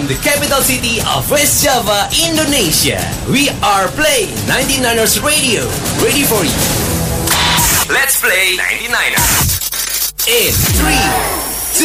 From the capital city of West Java, Indonesia, we are playing 99ers Radio. Ready for you. Let's play 99ers. In 3, 2,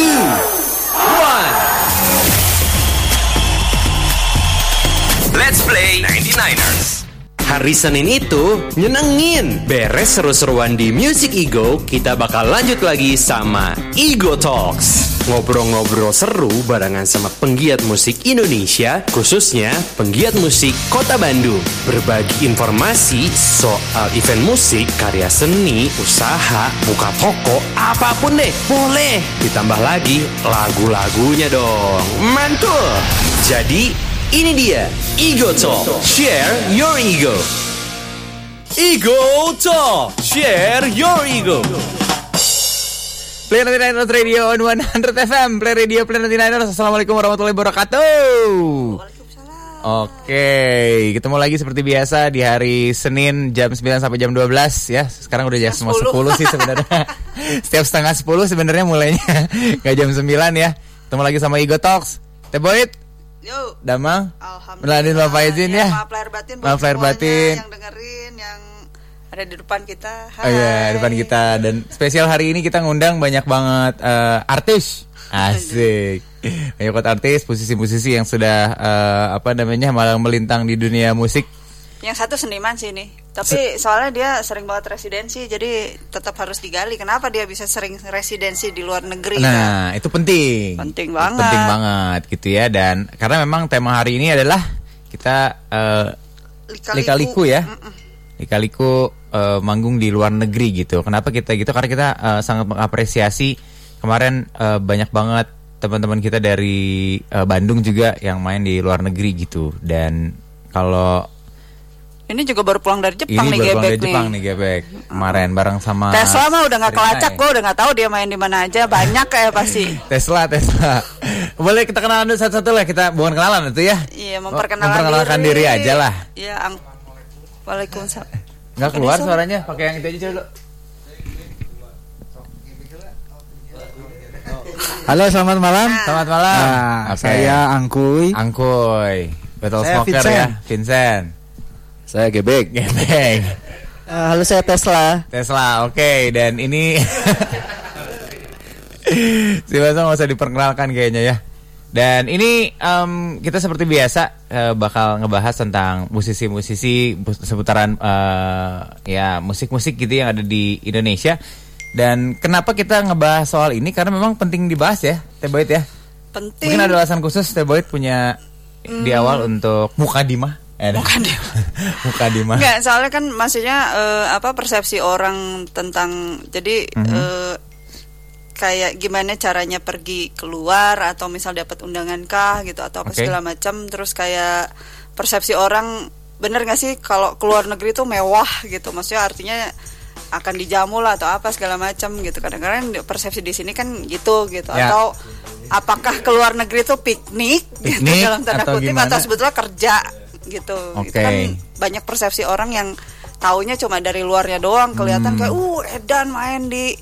1. Let's play 99ers. Hari Senin itu nyenengin. Beres seru-seruan di Music Ego, kita bakal lanjut lagi sama Ego Talks. Ngobrol-ngobrol seru barengan sama penggiat musik Indonesia, khususnya penggiat musik Kota Bandung. Berbagi informasi soal event musik, karya seni, usaha, buka toko, apa pun deh, boleh. Ditambah lagi lagu-lagunya dong. Mantul! Jadi ini dia Ego Talk. Share your ego. Ego Talk. Share your ego. Play 99 Radio on 100 FM Play Radio Play 99 Assalamualaikum warahmatullahi wabarakatuh Oke, ketemu lagi seperti biasa di hari Senin jam 9 sampai jam 12 ya. Sekarang udah jam mau 10 sih sebenarnya. Setiap setengah 10 sebenarnya mulainya. Gak jam 9 ya. Ketemu lagi sama Ego Talks. Teh Boyd, Yuk. Damang. Alhamdulillah. Meladin Bapak izin ya. Maaf lahir batin Maaf lahir batin. yang dengerin yang ada di depan kita. Hai. Oh iya, depan kita dan spesial hari ini kita ngundang banyak banget eh, artis. Asik. Banyak banget artis, musisi-musisi yang sudah eh, apa namanya malang melintang di dunia musik. Yang satu seniman sih ini. Tapi soalnya dia sering banget residensi jadi tetap harus digali kenapa dia bisa sering residensi di luar negeri. kan? Nah, itu penting. Penting banget. Penting banget gitu ya dan karena memang tema hari ini adalah kita eh, Lika-liku. lika-liku ya. Mm-mm. Lika-liku eh, manggung di luar negeri gitu. Kenapa kita gitu? Karena kita eh, sangat mengapresiasi kemarin eh, banyak banget teman-teman kita dari eh, Bandung juga yang main di luar negeri gitu. Dan kalau Ini juga baru pulang dari ini Jepang nih baru pulang Gebek dari Jepang nih Gebek kemarin bareng sama Tesla mah udah nggak kelacak, ya. gue udah nggak tahu dia main di mana aja. Banyak kayak pasti. Tesla, Tesla. Boleh kita kenalan dulu satu-satu lah kita bukan kenalan itu ya. Iya, Oh, memperkenalkan, memperkenalkan diri. aja lah. Iya, Waalaikumsalam. Nggak keluar suaranya, pakai yang itu aja coba. Halo, selamat malam. Selamat malam. Nah, Oke. saya Angkuy. Angkuy. Betul Saya smoker Vincent. ya, Vincent. Saya Gebek. Gebek. halo, saya Tesla. Tesla, oke. Dan ini si Baso nggak usah diperkenalkan kayaknya ya. Dan ini em, kita seperti biasa eh, bakal ngebahas tentang musisi-musisi seputaran eh, ya musik-musik gitu yang ada di Indonesia. Dan kenapa kita ngebahas soal ini? Karena memang penting dibahas ya, Teh Boyd ya. Penting. Mungkin ada alasan khusus Teh Boyd punya di awal untuk mukadimah. Eh, Mukadimah. mukadimah. Enggak, soalnya kan maksudnya eh, apa persepsi orang tentang jadi Mhm. eh, kayak gimana caranya pergi keluar atau misal dapat undangan kah gitu atau apa Oke. segala macam terus kayak persepsi orang bener gak sih kalau keluar negeri itu mewah gitu maksudnya artinya akan dijamu lah atau apa segala macam gitu kadang-kadang persepsi di sini kan gitu gitu Ya. atau apakah keluar negeri itu piknik, gitu Piknik dalam tanda atau kutip gimana? atau sebetulnya kerja gitu Oke. Itu kan banyak persepsi orang yang taunya cuma dari luarnya doang kelihatan Hmm. kayak uh Edan main di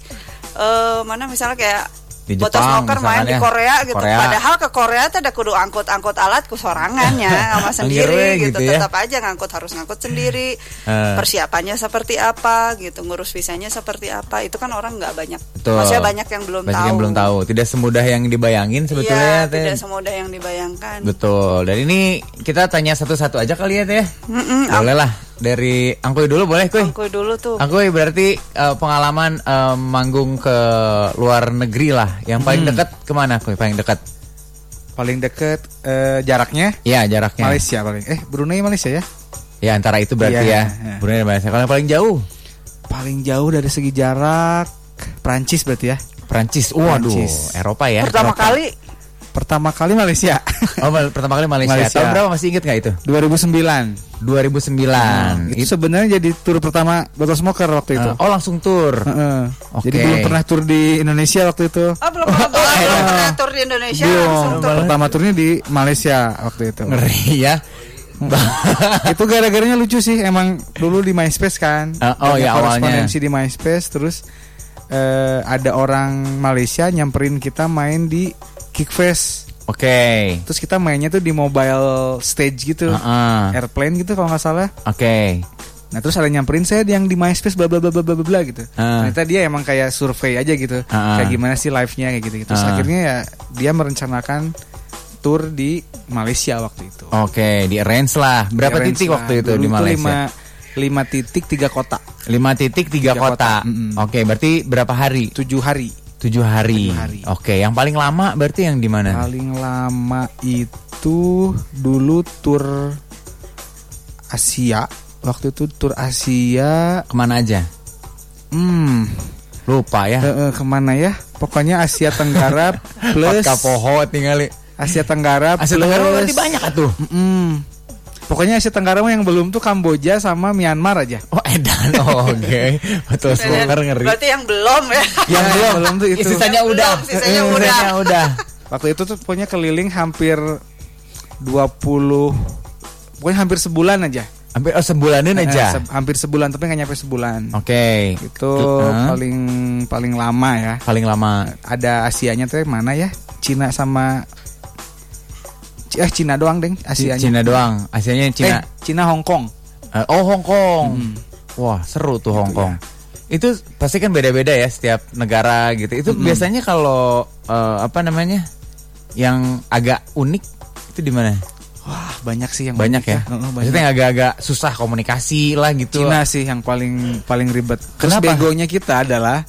eh mana misalnya kayak Di Botas Jepang Smoker main di ya. Korea gitu Korea. padahal ke Korea tuh ada kudu angkut-angkut alat ku sorangannya sama sendiri gitu, gitu ya. tetap aja ngangkut harus ngangkut sendiri Eh. persiapannya seperti apa gitu ngurus visanya seperti apa itu kan orang nggak banyak Betul. maksudnya banyak yang belum Banyak tahu yang belum tahu. Tidak semudah yang dibayangin sebetulnya iya Teh. tidak semudah yang dibayangkan Betul. Dan ini kita tanya satu-satu aja kali ya Teh. Mm-mm, Boleh lah. Dari Angkuy dulu boleh Kuy? Angkuy dulu tuh Angkuy berarti eh, pengalaman eh, manggung ke luar negeri lah. Yang paling Hmm. dekat ke mana Kuy? Paling dekat? Paling deket eh, jaraknya Ya jaraknya. Malaysia paling. Eh, Brunei Malaysia ya? Ya antara itu berarti Iya, ya. iya. Brunei dan Malaysia. Kalau yang paling jauh? Paling jauh dari segi jarak Prancis berarti ya. Prancis. Waduh, Prancis. Eropa ya. pertama Eropa. kali Pertama kali Malaysia. Oh, pertama kali Malaysia. Malaysia. Tahun berapa masih inget nggak itu? 2009. 2009. itu sebenarnya jadi tur pertama Botol Smoker waktu itu. Eh, oh langsung tur. Heeh. Oke. Jadi belum pernah tur di Indonesia waktu itu. Oh belum pernah belum pernah tur di Indonesia Belum. langsung tur. Pertama turnya di Malaysia waktu itu. Ngeri ya. itu gara-garanya lucu sih emang dulu di MySpace kan Ah, oh, ya, awalnya. di MySpace terus eh, ada orang Malaysia nyamperin kita main di Kickfest Oke. Terus kita mainnya tuh di mobile stage gitu. Heeh. Airplane gitu kalau nggak salah. Oke. Nah terus ada nyamperin saya yang di MySpace bla bla bla bla bla bla, gitu. Ah. Ternyata dia emang kayak survei aja gitu. Ah. Kayak gimana sih live-nya kayak gitu. Terus Ah. akhirnya ya dia merencanakan tour di Malaysia waktu itu. Oke, di arrange lah. Berapa Arrange titik lah. waktu itu Dulu di Malaysia? Lima, lima titik tiga kota. Lima titik tiga Tiga kota. kota, mm-mm. Oke, berarti berapa hari? Tujuh hari. Tujuh hari. Tujuh hari. Oke, yang paling lama berarti yang di mana? Paling lama itu dulu tour Asia. Waktu itu tour Asia. Ke mana aja? Hmm, Lupa ya. eh, eh, ke mana ya? Pokoknya Asia Tenggara plus Patka poho tinggal. Asia Tenggara Asia Tenggara berarti banyak tuh. Mm-mm. Pokoknya Asia Tenggara mah yang belum tuh Kamboja sama Myanmar aja. Oh, edan. Oh, Oke. Betul Dan smoker ngeri. Berarti yang belum ya. Yang Ya, belum. belum tuh itu. Sisanya Yang udah. belum, sisanya Eh, udah. udah. Waktu itu tuh pokoknya keliling hampir 20 pokoknya hampir sebulan aja. Hampir oh, sebulanin Eh, aja. se- hampir sebulan tapi nggak nyampe sebulan. Oke. Itu Hah? paling paling lama ya. paling lama. Ada Asianya tuh mana ya? Cina sama eh Cina doang deng Asianya. Cina doang. Asianya Cina. Eh, Cina Hong Kong. Eh, oh Hong Kong. Hmm. Wah seru tuh Hong Gitu Kong. Itu pasti kan beda-beda ya setiap negara gitu. Itu biasanya kalau eh, apa namanya yang agak unik itu di mana? Wah, banyak sih yang Banyak ya. Banyak. Maksudnya yang agak-agak susah komunikasi lah gitu. Cina sih yang paling paling ribet. Terus Kenapa? begonya kita adalah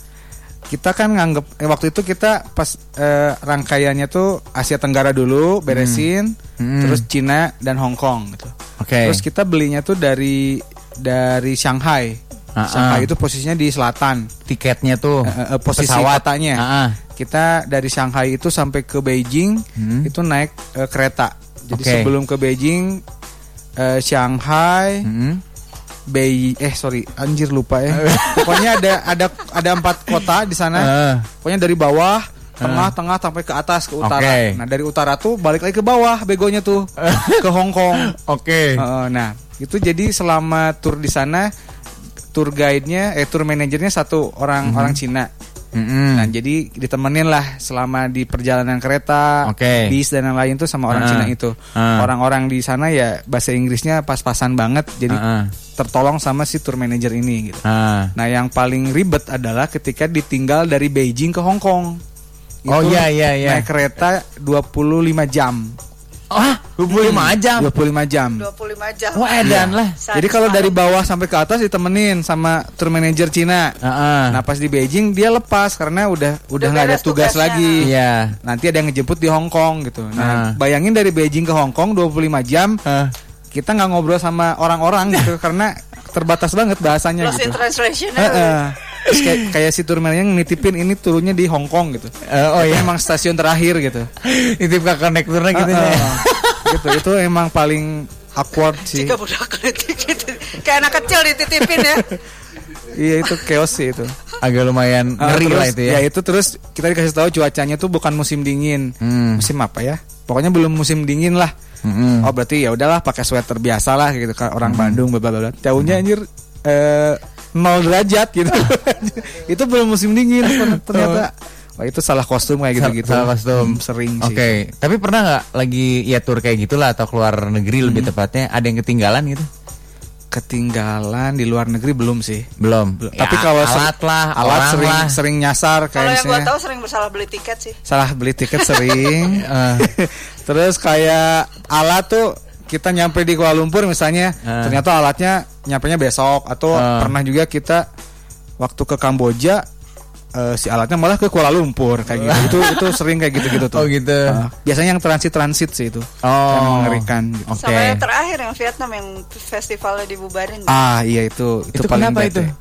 kita kan nganggep eh, waktu itu kita pas eh, rangkaiannya tuh Asia Tenggara dulu beresin, Hmm. terus Cina dan Hong Kong gitu. Oke. Terus kita belinya tuh dari dari Shanghai. Ah, Shanghai itu posisinya di selatan. tiketnya tuh Eh, eh, posisi pesawat kotanya. Ah. Kita dari Shanghai itu sampai ke Beijing Hmm. itu naik eh, kereta. Jadi Oke. sebelum ke Beijing eh, Shanghai Hmm. Bei eh sorry anjir lupa ya. Pokoknya ada ada ada empat kota di sana. Ah. Pokoknya dari bawah, tengah, tengah sampai ke atas ke utara. Oke. Nah dari utara tuh balik lagi ke bawah begonya tuh ke Hong Kong. Oke. Heeh, nah itu jadi selama tour di sana tour guide-nya eh tour manajernya satu orang orang Cina. Mm-mm. Nah jadi ditemenin lah selama di perjalanan kereta, Oke. bis dan yang lain tuh sama orang Ah. Cina itu. Ah. Orang-orang di sana ya bahasa Inggrisnya pas-pasan banget. Jadi ah. tertolong sama si tour manager ini gitu. Ah. Nah, yang paling ribet adalah ketika ditinggal dari Beijing ke Hong Kong. Oh, iya, iya, iya. Naik kereta 25 jam. Ah, 25 jam. 25 jam. 25 jam. Wah, edan lah. Sadis Jadi kalau dari bawah sampai ke atas ditemenin sama tour manager Cina. Heeh. Nah, pas di Beijing dia lepas karena udah udah nggak ada tugas tugasnya. lagi. Iya. Nanti ada yang ngejemput di Hong Kong gitu. Ah. Nah, bayangin dari Beijing ke Hong Kong 25 jam, Ah. kita nggak ngobrol sama orang-orang gitu karena terbatas banget bahasanya Lost gitu. in translation. Heeh. Terus kayak, kayak si turunnya yang nitipin ini turunnya di Hong Kong gitu. Eh, oh iya. emang stasiun terakhir gitu. Nitip ke konektornya gitu ya. Heeh. gitu itu emang paling awkward sih. Jika budak gitu. Kayak anak kecil dititipin ya. Iya itu chaos sih itu. Agak lumayan Ah, ngeri terus, lah itu ya. itu terus kita dikasih tahu cuacanya tuh bukan musim dingin. Hmm. Musim apa ya? Pokoknya belum musim dingin lah. Mm-mm. Oh berarti ya udahlah pakai sweater biasa lah gitu kan orang Bandung bla bla bla. Tahunya anjir eh, nol derajat gitu. itu belum musim dingin ternyata. Wah itu salah kostum kayak gitu-gitu. salah kostum. Hmm, sering Oke, sih. tapi pernah nggak lagi ya tour kayak gitulah atau keluar negeri lebih Hmm. tepatnya ada yang ketinggalan gitu? Ketinggalan di luar negeri belum sih. Belum. Belum. Ya, Tapi kalau alat lah, alat orang sering lah. sering nyasar Kalau kayak yang gue tahu sering bersalah beli tiket sih. salah beli tiket sering. Eh. Terus kayak alat tuh kita nyampe di Kuala Lumpur misalnya, Eh. ternyata alatnya nyampenya besok atau Eh. pernah juga kita waktu ke Kamboja eh, si alatnya malah ke Kuala Lumpur kayak gitu. itu itu sering kayak gitu-gitu tuh. Oh, gitu. Eh, biasanya yang transit-transit sih itu. Oh. Yang mengerikan gitu. Oke. Sama yang terakhir yang Vietnam yang festivalnya dibubarin. Ah, iya itu itu, Itu paling kenapa bad itu? ya.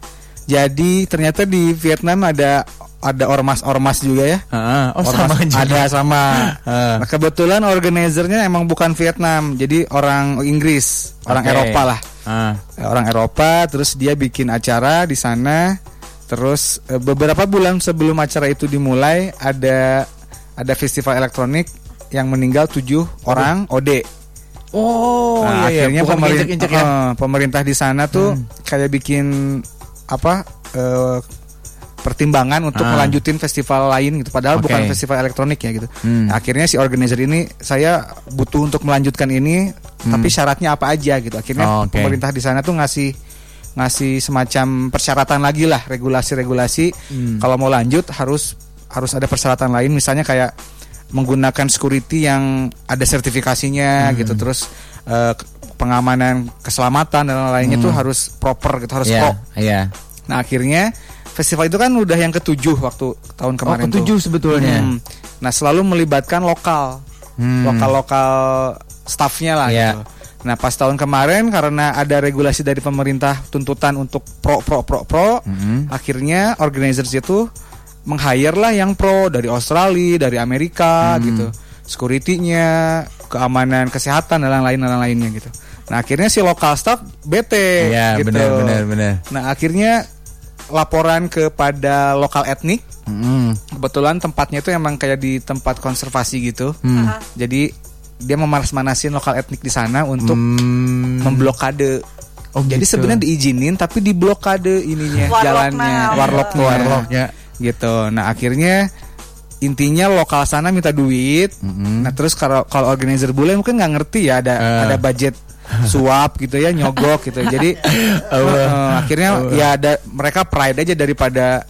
Jadi ternyata di Vietnam ada ada ormas-ormas juga ya. Heeh. Oh, Ormas- sama juga. Ada sama. Ah. Nah, kebetulan organizernya emang bukan Vietnam, jadi orang Inggris, orang. Eropa lah. Ah. Orang Eropa, terus dia bikin acara di sana. Terus eh, beberapa bulan sebelum acara itu dimulai ada ada festival elektronik yang meninggal tujuh orang OD. Oh, Nah, iya, iya. akhirnya Bukan pemerin- injek-injek ya. Hmm. eh, pemerintah di sana tuh kayak bikin apa eh, pertimbangan untuk Ah. melanjutin festival lain gitu padahal Oke. bukan festival elektronik ya gitu. Hmm. Akhirnya si organizer ini saya butuh untuk melanjutkan ini tapi syaratnya apa aja gitu. Akhirnya Hmm. Oh, oke. pemerintah di sana tuh ngasih ngasih semacam persyaratan lagi lah regulasi-regulasi Hmm. kalau mau lanjut harus harus ada persyaratan lain misalnya kayak menggunakan security yang ada sertifikasinya Hmm. gitu terus ke- pengamanan keselamatan dan lainnya tuh harus proper gitu harus Iya, pro. iya. Nah akhirnya festival itu kan udah yang ketujuh waktu tahun kemarin Oh, ketujuh tuh. sebetulnya. Hmm. Nah selalu melibatkan lokal, Hmm. lokal lokal staffnya lah. Iya. Gitu. Nah pas tahun kemarin karena ada regulasi dari pemerintah tuntutan untuk pro pro pro pro, Mhm. akhirnya organizers itu meng-hire lah yang pro dari Australia, dari Amerika Hmm. gitu, security-nya, keamanan kesehatan dan lain-lain dan lainnya gitu. Nah akhirnya si lokal staff bete Iya, gitu. benar benar benar. Nah akhirnya laporan kepada lokal etnik Mm. kebetulan tempatnya itu emang kayak di tempat konservasi gitu Hmm. Jadi dia memanas-manasin lokal etnik di sana untuk Hmm. memblokade Oh, jadi gitu. sebenarnya diizinin tapi diblokade ininya Warlock jalannya nah. warlocknya Warlocknya. gitu nah akhirnya intinya lokal sana minta duit Mm-mm. nah terus kalau kalau organizer bule mungkin nggak ngerti ya ada Eh. ada budget suap gitu ya nyogok gitu jadi eh, akhirnya ya ada mereka pride aja daripada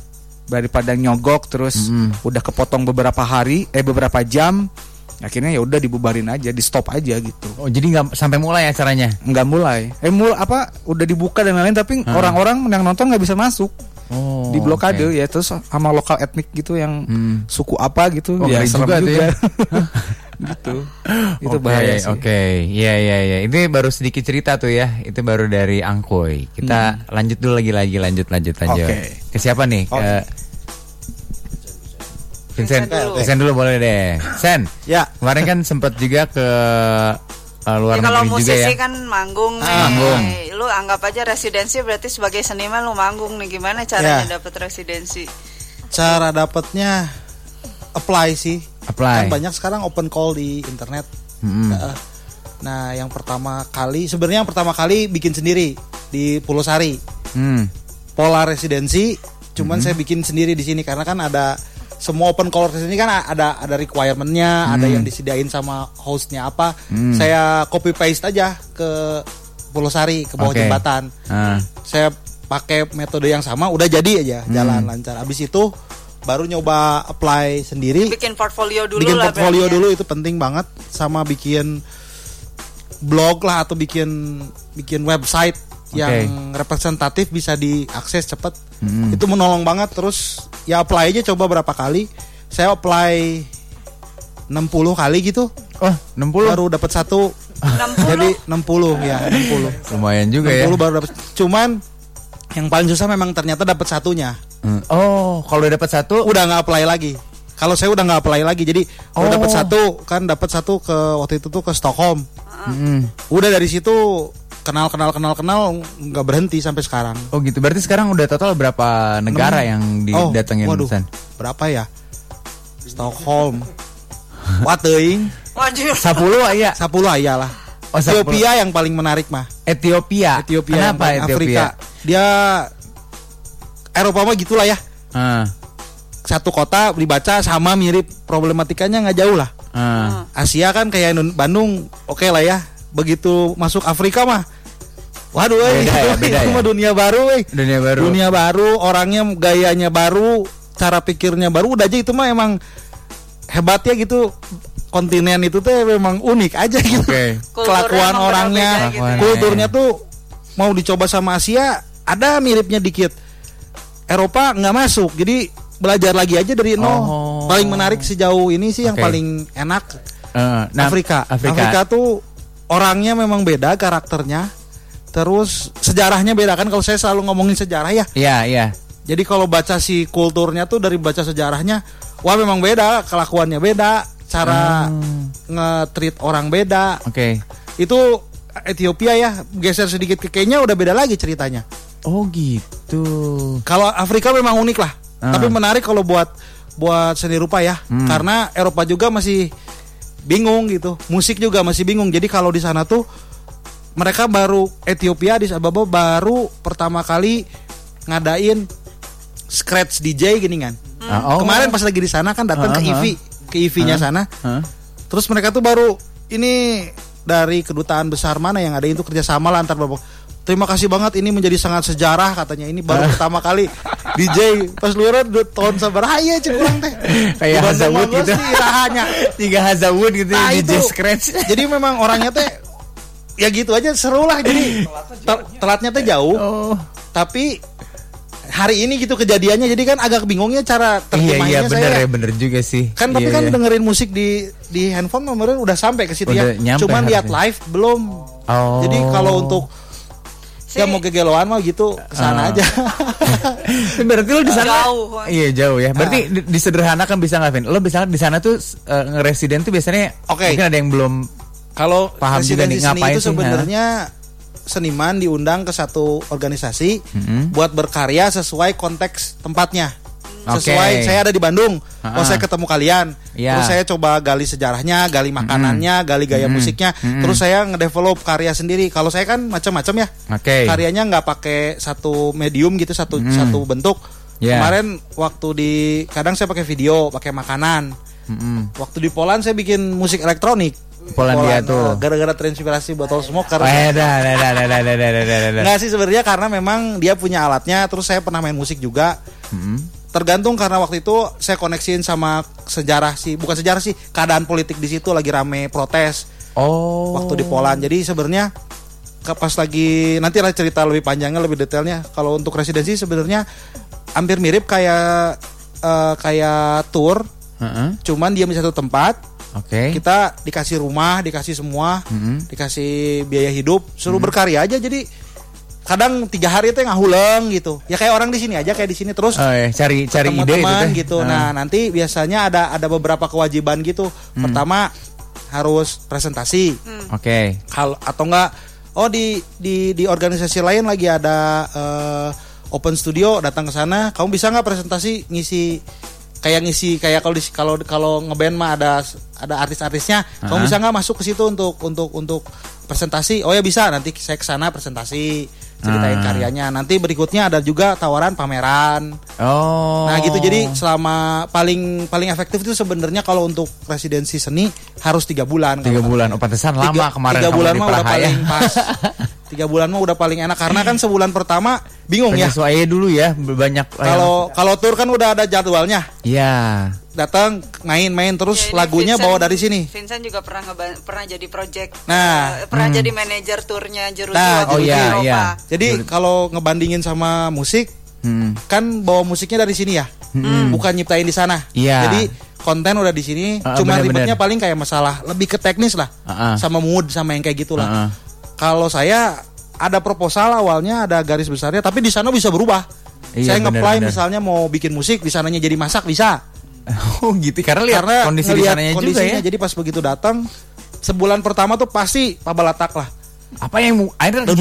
daripada nyogok terus Mm-mm. udah kepotong beberapa hari eh beberapa jam akhirnya ya udah dibubarin aja di stop aja gitu Oh, jadi nggak sampai mulai acaranya. nggak mulai eh mul apa udah dibuka dan lain-lain tapi orang-orang yang nonton nggak bisa masuk Oh. di blokade oke. ya terus sama lokal etnik gitu yang Hmm. suku apa gitu Oh, ya serem juga juga, tuh ya. gitu itu Oke, bahaya sih Oke, iya iya iya. Ini baru sedikit cerita tuh ya. Itu baru dari Angkoy. Kita lanjut dulu lagi lagi lanjut lanjut lanjut. Oke. Ke siapa nih? Oke. Ke Vincent. Vincent dulu. Vincent dulu boleh deh. Sen. Ya. Kemarin kan sempat juga ke uh, luar Ya, kalau negeri juga ya. musisi kan manggung nih. Ah, manggung. Lu anggap aja residensi berarti sebagai seniman lu manggung nih. Gimana caranya Ya. dapat residensi? Cara dapatnya apply sih. Apply. Kan banyak sekarang open call di internet. Mm-mm. Nah, Nah, yang pertama kali sebenarnya yang pertama kali bikin sendiri di Pulau Sari. Hmm. Pola residensi, cuman saya bikin sendiri di sini karena kan ada semua open call residensi kan ada ada requirementnya, ada yang disediain sama hostnya apa. Hmm. Saya copy paste aja ke Pulau Sari ke bawah Oke. jembatan. Ah. saya pakai metode yang sama udah jadi aja Hmm. jalan lancar abis itu baru nyoba apply sendiri. Bikin portfolio dulu bikin lah portfolio berarti ya. dulu itu penting banget. Sama bikin blog lah atau bikin bikin website yang representatif bisa diakses cepet. Hmm. itu menolong banget. Terus ya apply aja coba berapa kali. Saya apply 60 kali gitu. Oh, 60. baru dapat satu. 60. jadi 60 ya 60 Lumayan juga ya. 60 baru dapat. Cuman yang paling susah memang ternyata dapat satunya Hmm. Oh, kalau udah dapat satu, udah nggak apply lagi. Kalau saya udah nggak apply lagi, jadi udah Oh. dapat satu kan dapat satu ke waktu itu tuh ke Stockholm. Mm-mm. Udah dari situ kenal kenal kenal kenal nggak berhenti sampai sekarang. Oh gitu. Berarti sekarang udah total berapa negara yang Oh, didatengin waduh, San? berapa ya? Stockholm. Wateing, Wajib. 10 ya. 10 aya lah. Oh, 10. Ethiopia yang paling menarik mah. Ethiopia. Ethiopia yang Kenapa paling Ethiopia? Afrika. Dia Eropa mah gitulah ya. Ah, Satu kota dibaca sama mirip problematikanya nggak jauh lah. ah. Asia kan kayak Indon- Bandung oke lah ya begitu masuk Afrika mah waduh eh, Beda ya, itu, beda itu ya. mah dunia baru eh. Dunia baru. dunia baru orangnya gayanya baru cara pikirnya baru udah aja itu mah emang hebatnya gitu kontinen itu teh memang unik aja gitu Oke. Kulturnya kelakuan orangnya berbeda gitu ya. kulturnya tuh mau dicoba sama Asia ada miripnya dikit Eropa nggak masuk jadi belajar lagi aja dari nol Oh. paling menarik sejauh ini sih yang paling enak Eh, nah, Afrika. Afrika. Afrika tuh orangnya memang beda karakternya. Terus sejarahnya beda kan kalau saya selalu ngomongin sejarah ya. Iya, iya. Jadi kalau baca si kulturnya tuh dari baca sejarahnya, wah memang beda, kelakuannya beda, cara Hmm. nge-treat orang beda. Oke. Itu Ethiopia ya, geser sedikit ke Kenya udah beda lagi ceritanya. Oh gitu. Kalau Afrika memang unik lah. Ah. Tapi menarik kalau buat buat seni rupa ya. Hmm. Karena Eropa juga masih bingung gitu. Musik juga masih bingung. Jadi kalau di sana tuh mereka baru Ethiopia di Ababa baru pertama kali ngadain scratch DJ gini kan. Ah, oh. Kemarin pas lagi di sana kan datang ke Ah, ah. IV, ke IV-nya sana. Hah? Terus mereka tuh baru ini dari kedutaan besar mana yang ada itu kerjasama lah antar beberapa. Terima kasih banget ini menjadi sangat sejarah katanya ini baru pertama kali DJ pas luar tahun sabar iya cek kurang teh Kayak mah gitu. irahanya. Tiga Hazawud gitu Nah, DJ itu. scratch. jadi memang orangnya teh ya gitu aja seru lah jadi tel- telatnya teh jauh Oh. tapi hari ini gitu kejadiannya jadi kan agak bingungnya cara Iya terjemahnya iya bener saya ya bener juga sih. kan tapi Iya, kan iya. dengerin musik di di handphone kemarin udah sampai ke situ ya cuman lihat live belum Oh. jadi kalau untuk Si- ya mau gegeloan mah gitu ke sana Ah. aja Berarti lu di sana Jauh. Iya jauh ya. Berarti di, disederhanakan bisa nggak Vin? Lo bisa di sana tuh eh, ngeresiden tuh biasanya Oke. mungkin ada yang belum kalau Paham juga nih, ngapain itu sih, sebenarnya seniman diundang ke satu organisasi Mm-mm. buat berkarya sesuai konteks tempatnya Sesuai saya ada di Bandung Ah. oh saya ketemu kalian Iya. terus saya coba gali sejarahnya gali makanannya gali gaya Mm-mm. musiknya Mm-mm. terus saya ngedevelop karya sendiri kalau saya kan macam-macam ya Oke. karyanya nggak pakai satu medium gitu satu Mm. satu bentuk Iya. kemarin waktu di kadang saya pakai video pakai makanan Mm-mm. waktu di Poland saya bikin musik elektronik Polandia Poland, tuh. gara-gara terinspirasi botol smoker Oh, eh, dah, dah, dah, dah, dah, dah, dah. Nggak sih sebenarnya karena memang dia punya alatnya terus saya pernah main musik juga Mm-mm. Tergantung karena waktu itu saya koneksiin sama sejarah sih bukan sejarah sih keadaan politik di situ lagi rame protes Oh. waktu di Poland jadi sebenarnya pas lagi nanti lah cerita lebih panjangnya lebih detailnya kalau untuk residensi sebenarnya hampir mirip kayak eh, kayak tour Heeh. cuman diam di satu tempat Oke. kita dikasih rumah dikasih semua Mm-mm. dikasih biaya hidup suruh berkarya aja jadi kadang tiga hari itu ngahuleng gitu. Ya kayak orang di sini aja kayak di sini terus Oh, ya, cari cari ide teman gitu Ah. nah nanti biasanya ada ada beberapa kewajiban gitu. Hmm. pertama harus presentasi. Oke. kalau atau enggak oh di di di organisasi lain lagi ada eh, open studio datang ke sana. Kamu bisa nggak presentasi ngisi kayak ngisi kayak kalau di- kalau kalau ngeband mah ada ada artis-artisnya. Kamu Ah. bisa nggak masuk ke situ untuk untuk untuk presentasi? Oh ya bisa nanti saya ke sana presentasi ceritain Ah. karyanya nanti berikutnya ada juga tawaran pameran Oh. Nah gitu jadi selama paling paling efektif itu sebenarnya kalau untuk residensi seni harus tiga bulan. tiga bulan. Oh, pantesan lama tiga, kemarin tiga bulan mah udah ya. paling pas. tiga bulan mah udah paling enak karena kan sebulan pertama bingung ya. Penyesuaian dulu ya banyak Kalau kalau tur kan udah ada jadwalnya. ya Datang main-main terus Ya, lagunya Vincent- bawa dari sini. Vincent juga pernah ngeba- pernah jadi project Nah, eh, pernah jadi manajer turnya Jeruji Nah, oh di iya, Eropa. iya. Jadi kalau ngebandingin sama musik Hmm. kan bawa musiknya dari sini ya. Bukan nyiptain di sana. Iya. Jadi konten udah di sini, Ah, cuma ribetnya paling kayak masalah lebih ke teknis lah. Ah, ah. Sama mood sama yang kayak gitulah. Ah, ah. Kalau saya ada proposal awalnya ada garis besarnya tapi di sana bisa berubah. Iya, saya bener-bener. misalnya mau bikin musik di sananya jadi masak bisa. Oh gitu karena lihat Karena kondisi di sananya juga kondisinya, ya. Jadi pas begitu datang sebulan pertama tuh pasti pabalatak lah. Apa yang akhirnya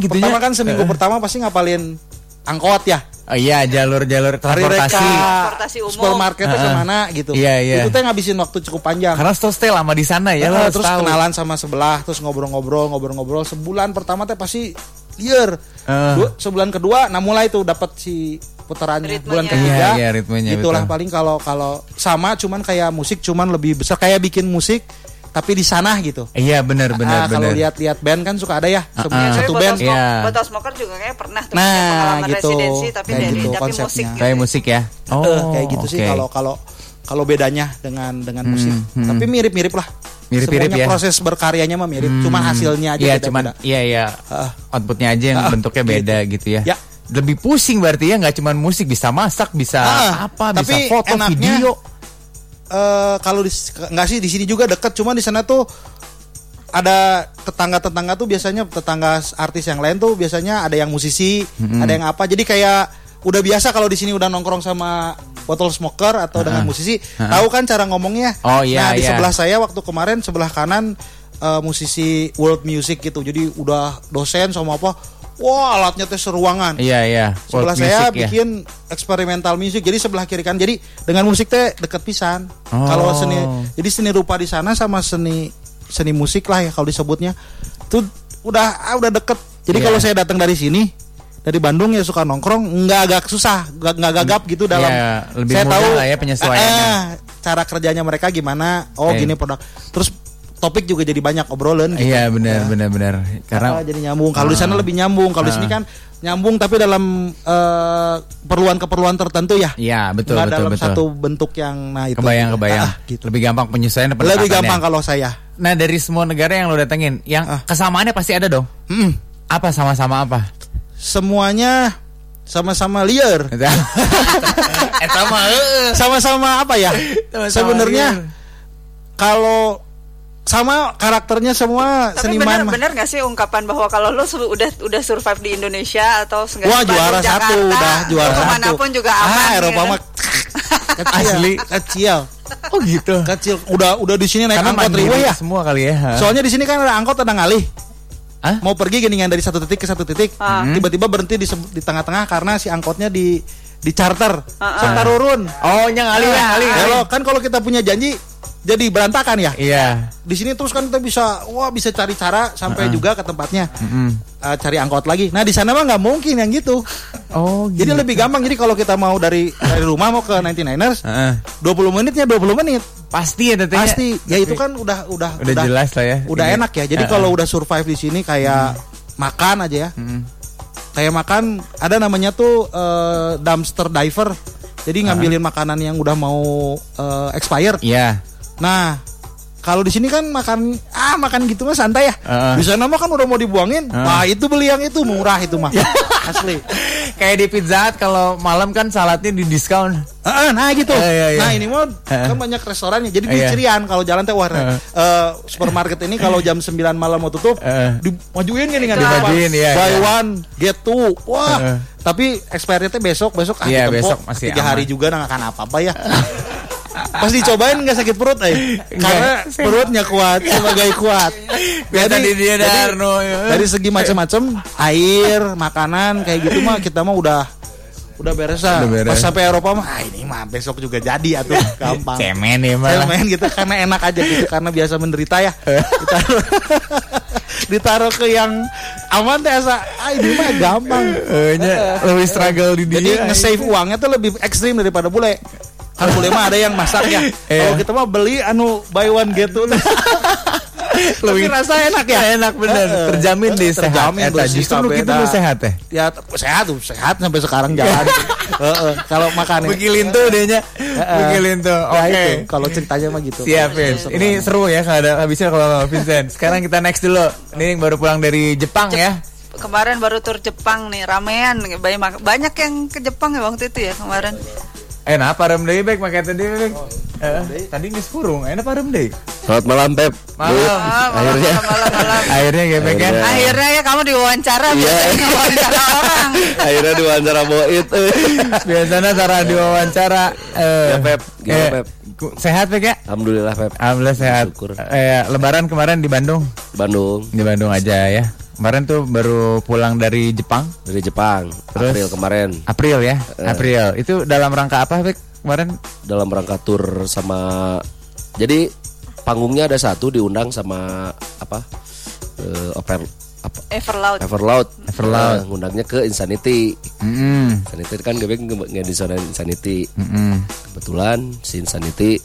gitu pertama ya. kan seminggu pertama pasti ngapalin angkot ya. Oh, iya jalur-jalur transportasi. reka, Transportasi umum. supermarketnya Ah, ah. ke mana gitu. Iya, iya. Itu teh ngabisin waktu cukup panjang. Karena sto stay lama di sana ya Ah, lo terus tahu. kenalan sama sebelah, terus ngobrol-ngobrol, ngobrol-ngobrol. Sebulan pertama teh pasti liar. Dua- sebulan kedua, nah mulai tuh dapat si putarannya. Ritmenya. Bulan ketiga, Iya, iya, ritmenya, Gitulah betul. paling kalau kalau sama, cuman kayak musik, cuman lebih besar kayak bikin musik, tapi di sana gitu. Iya benar benar Ah, kalau lihat-lihat band kan suka ada ya, Ah, satu- ah. satu band. Iya. Botol Smoker juga kayak pernah tuh Nah, punya pengalaman gitu. residensi tapi Kayak dari gitu tapi konsepnya. musik gitu. Kayak musik ya. Oh, Eh, kayak gitu sih oke. kalau kalau kalau bedanya dengan dengan musik. hmm. Tapi mirip-mirip lah. Mirip-mirip Semuanya ya. proses berkaryanya mah mirip, cuman hasilnya aja Iya beda-beda. cuman iya iya Ah. outputnya aja yang Ah, bentuknya beda gitu ya. Ya. Lebih pusing berarti ya nggak cuman musik bisa masak bisa Ah, apa tapi bisa foto enaknya- video. Eh kalau nggak sih di sini juga deket. Cuma di sana tuh ada tetangga-tetangga tuh biasanya tetangga artis yang lain tuh biasanya ada yang musisi ada yang apa. Jadi kayak udah biasa kalau di sini udah nongkrong sama botol smoker atau dengan musisi tahu kan cara ngomongnya? Oh, iya, nah di iya. sebelah saya waktu kemarin sebelah kanan eh, musisi world music gitu. Jadi udah dosen sama apa wah alatnya tuh seruangan Iya iya. sebelah World saya music ya. bikin eksperimental music jadi sebelah kiri kan jadi dengan musik teh deket pisan Oh. kalau seni jadi seni rupa di sana sama seni seni musik lah ya kalau disebutnya tuh udah ah, udah deket jadi Iya. kalau saya datang dari sini dari Bandung ya suka nongkrong nggak agak susah nggak nggak gagap gitu dalam Iya, lebih saya mudah tahu lah ya penyesuaiannya. eh, cara kerjanya mereka gimana oh Eh. gini produk terus topik juga jadi banyak obrolan gitu. Iya benar benar benar. Karena Apa, jadi nyambung kalau di sana lebih nyambung kalau di sini kan nyambung tapi dalam eh, keperluan-keperluan tertentu ya Iya betul Nggak betul dalam betul. satu bentuk yang nah itu kebayang kebayang. Ah, gitu. Lebih gampang penyesuaian lebih gampang kalau saya Nah dari semua negara yang lo datengin, yang Ah. kesamaannya pasti ada dong. Mm-mm. Apa sama-sama apa? semuanya sama-sama liar eh eh. sama-sama apa ya sebenarnya kalau sama karakternya semua Tapi seniman benar mah. benar nggak sih ungkapan bahwa kalau lu su- udah udah survive di Indonesia atau Wah juara satu Jakarta, udah juara satu. ke mana pun juga aman. Ah, Eropa gitu. mah kecil, Asli. kecil, Oh gitu. kecil. Udah udah di sini naik Karena angkot riweh ya. semua kali ya. ha? Soalnya di sini kan ada angkot ada ngalih. Hah? Mau pergi geningan dari satu titik ke satu titik, Ah. tiba-tiba berhenti di, tengah-tengah karena si angkotnya di di charter. Ah, Sok tarurun. Oh, yang ngali ya. Kalau kan kalau kita punya janji jadi berantakan ya. Iya. Di sini terus kan kita bisa wah bisa cari cara sampai juga ke tempatnya. Mm. Eh, cari angkot lagi. Nah, di sana mah nggak mungkin yang gitu. Oh, Jadi lebih gampang. Jadi kalau kita mau dari dari rumah mau ke 99ers, Heeh. 20 menitnya 20 menit. Pasti ya tetenya. Pasti. Ya itu kan udah udah Udah jelas lah ya. Udah Ini. enak ya. Jadi Heeh. kalau udah survive di sini kayak makan aja ya. Mm. Kayak makan ada namanya tuh eh, dumpster diver. Jadi ngambilin makanan yang udah mau eh, expired. Iya. Nah, kalau di sini kan makan ah makan gitu mah santai ya. Heeh. Di sana mah kan udah mau dibuangin. Wah, itu beli yang itu murah itu mah. Asli. Kayak di Pizza Hut kalau malam kan saladnya di diskon. Heeh, nah gitu. Eh, iya, iya. Nah, ini mah Heeh. kan banyak restorannya. Jadi di Iya. Cirian kalau jalan teh wah. Heeh. eh, supermarket ini kalau jam 9 malam mau tutup, Heeh. dimajuin gini kan Dimajuin, iya, Buy iya. one get two. Wah. Heeh. Tapi expirednya besok, besok ah Iya, ditempo. besok masih tiga hari juga nggak akan apa-apa ya. Pas dicobain nggak sakit perut eh. Karena perutnya kuat sebagai kuat. Biasa di dia jadi Darno, ya. dari segi macam-macam air, makanan kayak gitu mah kita mah udah udah beres lah. Pas sampai Eropa mah ah ini mah besok juga jadi atuh gampang. Cemen ya mah. main gitu karena enak aja gitu karena biasa menderita ya. Ditaruh, ditaruh ke yang aman teh asa ah ini mah gampang. Nya lebih struggle di Jadi dia. nge-save uangnya tuh lebih ekstrim daripada bule. Kan bule mah ada yang masak ya. Iya. Kalau kita mah beli anu buy one get two. Tapi rasa enak ya. Enak bener. Terjamin deh sehat. Terjamin Eta, Justru lu kabeh gitu lu sehat ya. Ya sehat tuh, sehat sampai sekarang jalan. Heeh, kalau makan Begilin tuh dehnya. Heeh. Begilin tuh. Ya, Oke. itu, kalau ceritanya mah gitu. Siap, Vin. Seru Ini seru ya kalau ada habisnya kalau Vincent. Sekarang kita next dulu. Ini yang baru pulang dari Jepang ya. Kemarin baru tur Jepang nih, ramean banyak banyak yang ke Jepang ya waktu itu ya kemarin. Eh, nah parem deui bek make tadi bek. Eh, tadi geus kurung. Enak parem deui. Selamat malam Pep. Malam. Malam, Akhirnya. malam, malam, malam. Akhirnya gebek kan. Akhirnya. Akhirnya ya kamu diwawancara, Iya. biasanya wawancara orang. Akhirnya diwawancara Boit. Biasanya cara diwawancara eh Ya, Pep. Gimana, eh, Pep? Sehat Pep ya? Alhamdulillah Pep. Alhamdulillah sehat. Syukur. Eh, lebaran kemarin di Bandung. Bandung Di Bandung aja ya. Kemarin tuh baru pulang dari Jepang. dari Jepang. Terus? April kemarin April ya. Eh. April. Itu dalam rangka apa Pep? Kemarin dalam rangka tur sama jadi panggungnya ada satu diundang sama apa? Eh, Oper apa? Everloud. Everloud. Everloud. Eh, ngundangnya ke Insanity. Mm-mm. Insanity kan Gebek nggak di zona Insanity. Mm-mm. Kebetulan si Insanity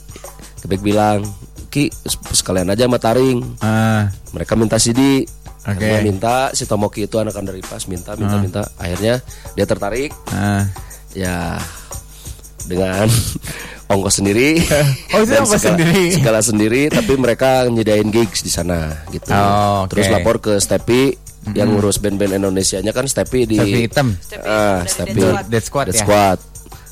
Gebek bilang, "Ki, sekalian aja sama Taring." Ah, mereka minta CD Oke. Karena minta si Tomoki itu anak dari pas minta minta minta akhirnya dia tertarik ah. ya dengan ongkos sendiri Oh, itu dan ongkos segala, sendiri. segala sendiri tapi mereka nyediain gigs di sana gitu Oh, oke. terus lapor ke Stepi yang ngurus band-band Indonesia-nya kan Stepi di Tapi hitam. Stepi Stepi dari Dead Dead Squad Dead ya? Squad.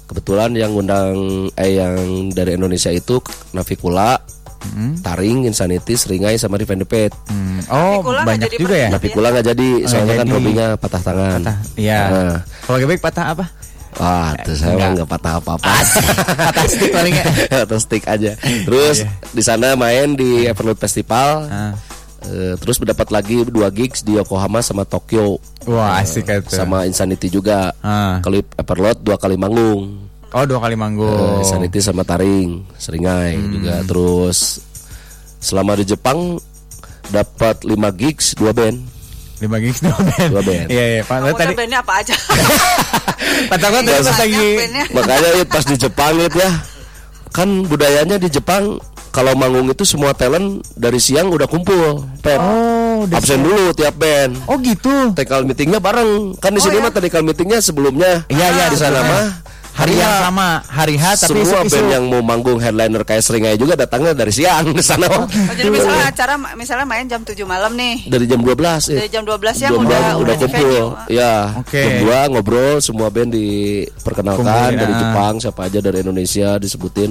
kebetulan yang undang eh yang dari Indonesia itu Navikula Taring, Insanity, Seringai sama Revenge the Pet. Hmm. Oh, nggak banyak jadi juga ya. pergi. Navikula nggak jadi, soalnya kan hobinya patah tangan. Patah. Iya. Nah, Kalau gebek patah apa? wah, tuh saya nggak patah apa-apa. Patah stick palingnya. Atau stick aja. Terus di sana main di Everload Festival. Ah. Eh, terus mendapat lagi dua gigs di Yokohama sama Tokyo Wah, asik itu. sama Insanity juga. Ah. Kali Everload dua kali manggung. Oh, dua kali Eh, manggung. Insanity sama Taring, Seringai Hmm. juga. Terus selama di Jepang dapat 5 gigs dua band. Lima gigs dua band. Dua band. Iya iya. Pak Kamu tadi bandnya apa aja? Pak Takut tadi pas lagi. Makanya It, pas di Jepang itu ya kan budayanya di Jepang kalau manggung itu semua talent dari siang udah kumpul. Pep. Oh, Absen dulu tiap band. Oh gitu. Technical meetingnya bareng. Kan di Oh, sini ya? mah technical meetingnya sebelumnya. Iya iya di sana betul. mah hari yang Iya. sama hari H tapi semua isu-isu. band yang mau manggung headliner kayak Seringai juga datangnya dari siang di sana. Oh, jadi misalnya acara misalnya main jam 7 malam nih. dari jam 12 Dari jam 12 siang Jam udah 12 udah di kumpul. Ya. Oke. Jam 2 ngobrol semua band diperkenalkan Kumpulin, dari ah. Jepang siapa aja dari Indonesia disebutin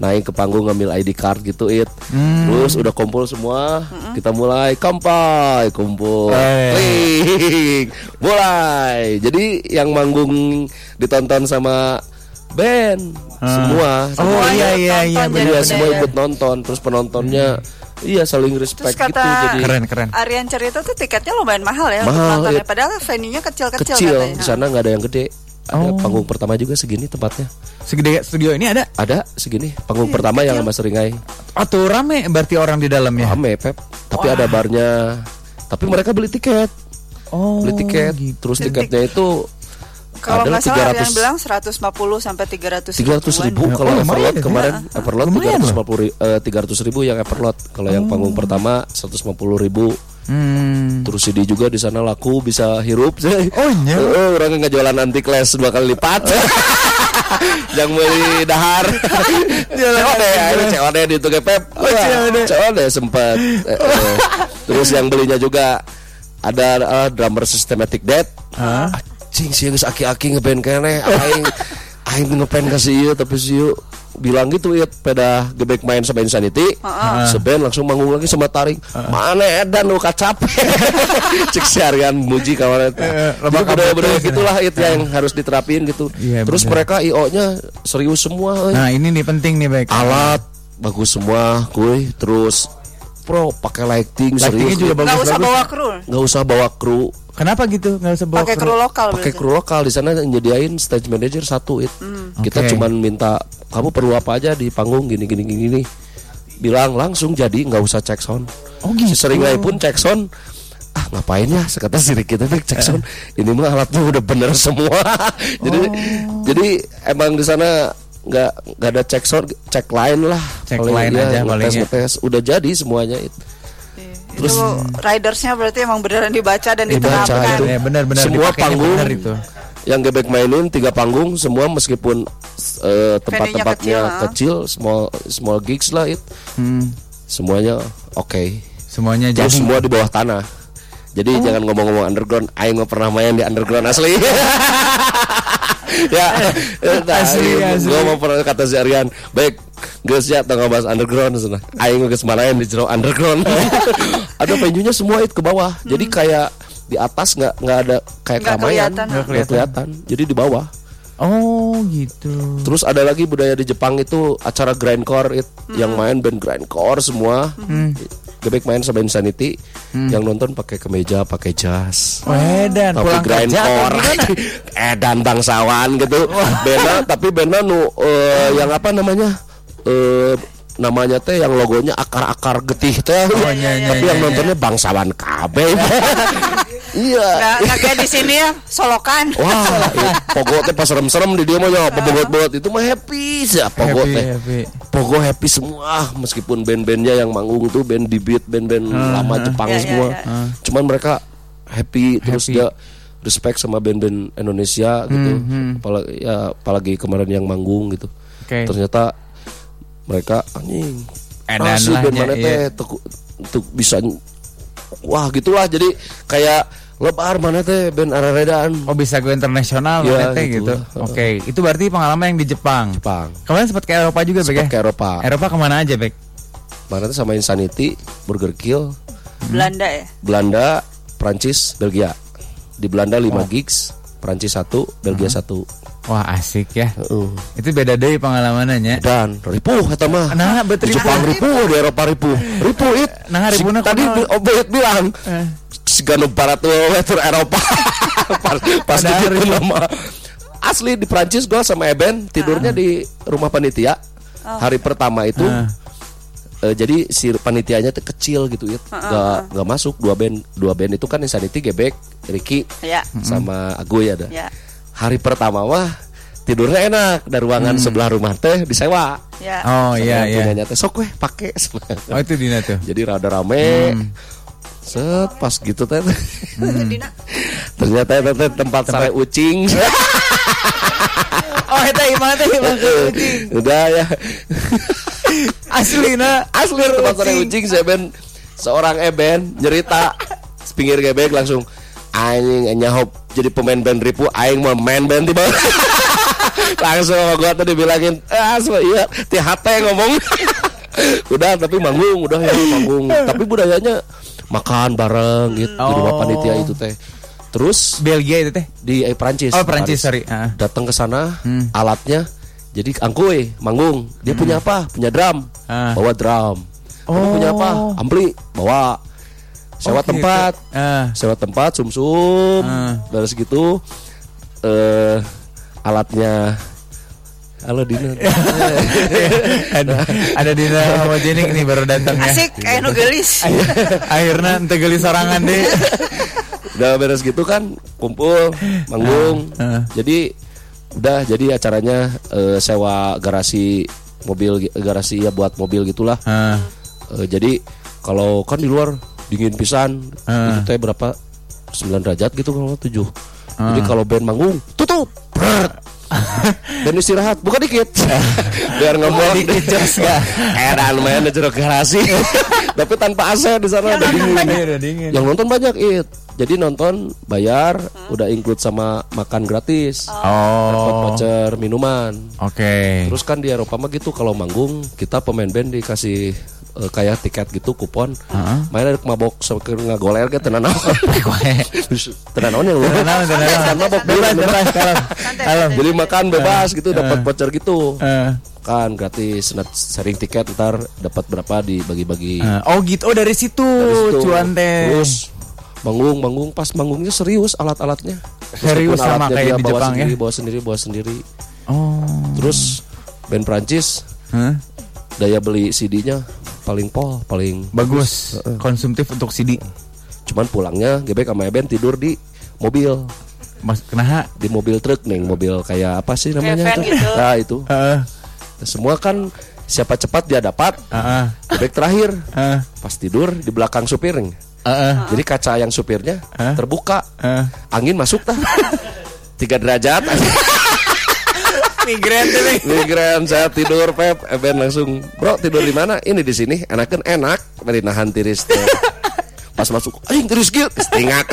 naik ke panggung ngambil ID card gitu it. Hmm. Terus udah kumpul semua, kita mulai kampai, kumpul. Eh. Klik. Mulai. Jadi yang manggung ditonton sama band semua. Oh Semua iya iya iya Iya, benar. semua ikut nonton terus penontonnya iya saling Terus respect gitu kata jadi Keren keren. Arian cerita tuh tiketnya lumayan mahal ya untuk Mahal, nontonnya. iya. Padahal venue-nya kecil-kecil kecil katanya. di sana nggak ada yang gede ada Oh. panggung pertama juga segini tempatnya Segede studio ini ada. ada segini panggung Iya, pertama yang sama Seringai Oh tuh rame berarti orang di dalamnya. rame pep tapi ada barnya tapi mereka beli tiket Oh. beli tiket gitu. terus tiketnya itu Kalau nggak salah 300 Arian bilang 150 sampai 300 tiga ratus ribu Oh, kalau lumayan Everlot ya. kemarin Everlot tiga Lumayan ratus loh. tiga ratus ribu yang Everlot kalau yang panggung pertama 150 ribu Hmm. terus CD juga di sana laku bisa hirup. Oh, iya. Heeh, orang ngejualan anti class dua kali lipat. Yang beli dahar. COD ya itu COD di itu Pep. Oh, COD. Sempat Eh, terus yang belinya juga ada eh, drummer systematic death anjing sih geus aki-aki ngeband kene. Aing aing ngepen ka si ieu tapi si ieu bilang gitu ya pada gebek main sama Insanity. Seben langsung manggung lagi sama Taring mana edan lu kacapek cek si Aryan muji kawan eta. Lebak Jadi budaya-budaya gitulah itu yang harus diterapin gitu. Iya, terus bener. mereka IO nya serius semua euy. Nah ini nih penting nih baik. alat bagus semua kuy. Terus pro pakai lighting Lightingnya serius juga Nggak bagus usah bagus. bawa kru. nggak usah bawa kru Kenapa gitu? Nggak usah bawa Pakai kru? kru lokal pakai kru lokal di sana nyediain stage manager satu it kita Oke. cuman minta kamu perlu apa aja di panggung gini gini gini, gini. bilang langsung jadi nggak usah cek sound Oh gitu. si seringai pun cek sound ah ngapain ya sekata siri kita tuh cek sound ini mah alatnya udah bener semua jadi jadi emang di sana nggak nggak ada cek sound cek line lah Cek line iya, aja ngetes ya. ngetes udah jadi semuanya it. Iya. Itu ridersnya berarti emang beneran dibaca dan Dibaca, diterapkan. itu. Ya benar-benar Semua dipakainya panggung benar itu. yang gebek mainin tiga panggung semua meskipun eh, tempat-tempatnya Venue-nya kecil, small small gigs lah it Hmm. semuanya oke Semuanya terus jadi. semua di bawah tanah jadi Oh. jangan ngomong-ngomong underground Aing nggak pernah main di underground asli ya Asli, asli. gue mau pernah kata si Aryan baik Gue siap tengah bahas underground sana. Aing geus marahin di jero underground. ada venue-nya semua itu ke bawah. Jadi kayak di atas nggak nggak ada kayak Hmm. Nggak keramaian, kelihatan. nggak kelihatan. Jadi di bawah. Oh gitu. Terus ada lagi budaya di Jepang itu acara grindcore it yang main band grindcore semua. Gebek main sama Insanity yang nonton pakai kemeja, pakai jas. Wedan Tapi pulang kerja atau grindcore gimana? Edan bangsawan gitu Bena tapi Bena nu eh, Yang apa namanya eh namanya teh yang logonya akar-akar getih teh iya, iya, tapi iya, yang iya. nontonnya bangsawan KB iya Nggak, kayak di sini ya, solokan. Wah, iya, pogo teh pas serem-serem di dia mah ya, pogot-pogot itu mah happy sih, pogo teh. Pogo happy semua, meskipun band-bandnya yang manggung tuh band di beat, band-band lama Jepang Ya, ya, semua. ya. Cuman mereka happy, terus Happy. dia respect sama band-band Indonesia gitu. Apalagi ya apalagi kemarin yang manggung gitu. Oke. Ternyata mereka anjing. Edan lah band nya, mana iya. teh tuh- tuh bisa wah gitulah jadi kayak lebar mana teh band araredaan Oh bisa go internasional Ya, mana teh gitu gitu. Oke, itu berarti pengalaman yang di Jepang. Jepang Kemarin sempat ke Eropa juga, Bek ya? ke Eropa Eropa ke mana aja, Bek? mana tuh sama Insanity Burger Kill Belanda ya. Belanda Prancis Belgia di Belanda 5 gigs Prancis 1 Belgia 1 Wah asik ya. Heeh. Itu beda deh pengalamannya. dan ripuh eta mah. Nah, di betul Jepang ripuh di Eropa ripuh ripuh it. Nah, Si- ripuhna tadi Obet bilang Eh. si Ganu Barat wetur Eropa. Pas pas di gitu nama. Asli di Prancis gua sama Eben tidurnya di rumah panitia. Hari pertama itu Ah. Eh, jadi si panitianya tuh kecil gitu ya nggak nggak masuk. Dua band dua band itu kan Insanity Gebek Ricky Ya. sama Agoy ada. Ya. hari pertama mah tidurnya enak. Dari ruangan sebelah rumah teh disewa. Ya. Oh iya iya. punyanya teh sok weh pakai Oh itu Dina tuh. jadi rada rame. Set pas gitu teh. Dina. ternyata itu teh tempat sare ucing. Oh itu gimana tuh gimana udah ya Asli na. asli tempat sare ucing saya ben seorang eben nyerita pinggir gebek langsung anjing nyahop jadi pemain band ripu aing mau main band tiba langsung sama gua tuh dibilangin ah semua iya ti hate ngomong udah tapi manggung udah ya manggung tapi budayanya makan bareng gitu di rumah Oh. panitia itu teh terus Belgia itu teh. di eh, Prancis Oh Prancis Paris. sorry. Ah. datang ke sana Hmm. alatnya jadi angkuy manggung dia punya apa punya drum Ah. bawa drum Kamu Oh. punya apa ampli bawa sewa Oh, gitu. tempat Ah. sewa tempat sum sum Ah. dari segitu eh alatnya halo Dina ada ada Dina homogenik nih baru datang ya. Asik kayak nu geulis. Akhirnya ente geli sorangan deh. udah beres gitu kan kumpul manggung Ah, ah. jadi udah jadi acaranya eh, sewa garasi mobil garasi ya buat mobil gitulah Ah. Eh, jadi kalau kan di luar dingin pisan Ah. itu teh berapa 9 derajat gitu kalau 7 jadi kalau band manggung tutup Bret. dan istirahat buka dikit biar ngomong dikit, Jos, ya. edan main di jeruk garasi tapi tanpa AC di sana udah dingin udah dingin. yang nonton banyak it jadi nonton bayar udah include sama makan gratis dapat Oh. voucher minuman Oke. Terus kan di Eropa mah gitu kalau manggung kita pemain band dikasih eh, kayak tiket gitu kupon. Main ada mabok sampai ngagoler gitu tenan naon. Tenan naon yang lu. Tenan mabok Bebas, bebas. Jadi makan bebas gitu dapat voucher gitu. Kan gratis net sharing tiket ntar dapat berapa dibagi-bagi. Oh gitu. Oh dari situ, Dari situ. cuan teh. Terus manggung manggung pas manggungnya serius alat-alatnya. Serius sama alatnya kayak di bawa Jepang ya? sendiri, Bawa sendiri, bawa sendiri. Oh. Terus band Prancis Hah? Daya beli CD-nya paling pol, paling Bagus. Konsumtif untuk CD. Cuman pulangnya Gebek sama Eben tidur di mobil, Mas kenapa? di mobil truk nih, mobil kayak apa sih namanya tuh? gitu. Nah, itu. Heeh. Semua kan siapa cepat dia dapat. Heeh. Gebek terakhir Heeh. pas tidur di belakang supirnya. Heeh. Jadi kaca yang supirnya Hah? terbuka. Heeh. Angin masuk tah. Tiga derajat. Migran tuh nih. Migran saya tidur Pep. Eben langsung Bro tidur di mana? Ini di sini. Enakan enak. Dari nahan tiris. Pas masuk Anjing tiris Setingak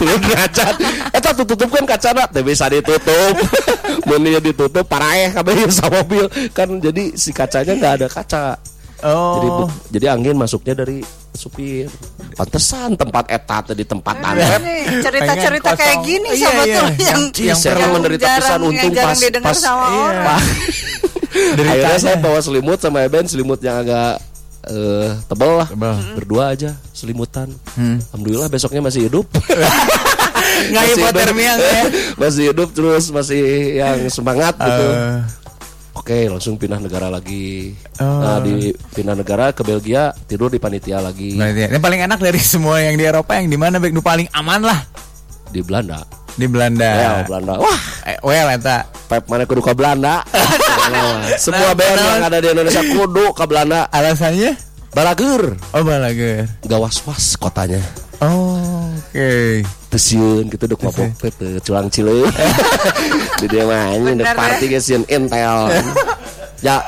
Belum derajat Eta tutup kan kaca Teh bisa ditutup. Meninya ditutup Paraeh kabeh sama mobil. Kan jadi si kacanya nggak ada kaca jadi Oh. bu- jadi angin masuknya dari supir. Pantesan tempat etat di tempat antep. Nih, cerita-cerita kayak gini Iya, sama iya. tuh Yang- yang yang sering menderita jarang- pisan, untung yang pas- pas- sama Iya. orang. Akhirnya saya bawa selimut sama Eben selimut yang agak eh, tebel lah. Tebal. Berdua aja selimutan. Hmm. Alhamdulillah besoknya masih hidup. Nggak Masih hipotermia hidup. ya. masih hidup terus masih yang semangat gitu. Oke, langsung pindah negara lagi. Oh. Nah, di pindah negara ke Belgia, tidur di panitia lagi berarti ya. Yang paling enak dari semua yang di Eropa yang di mana Bek? Nu paling aman lah di Belanda. di Belanda. Ya, Belanda. Wah, Eh, well eta. Pep mana kudu ke Belanda. Semua Nah, band kenapa? yang ada di Indonesia kudu ke Belanda. Alasannya? Balager. Oh balager. Gak was-was kotanya. Oh, oke. Tesiun gitu duk mabok pep teu culang cileun. Di dia mah anjing dek Bener, party ge sieun intel. Ya,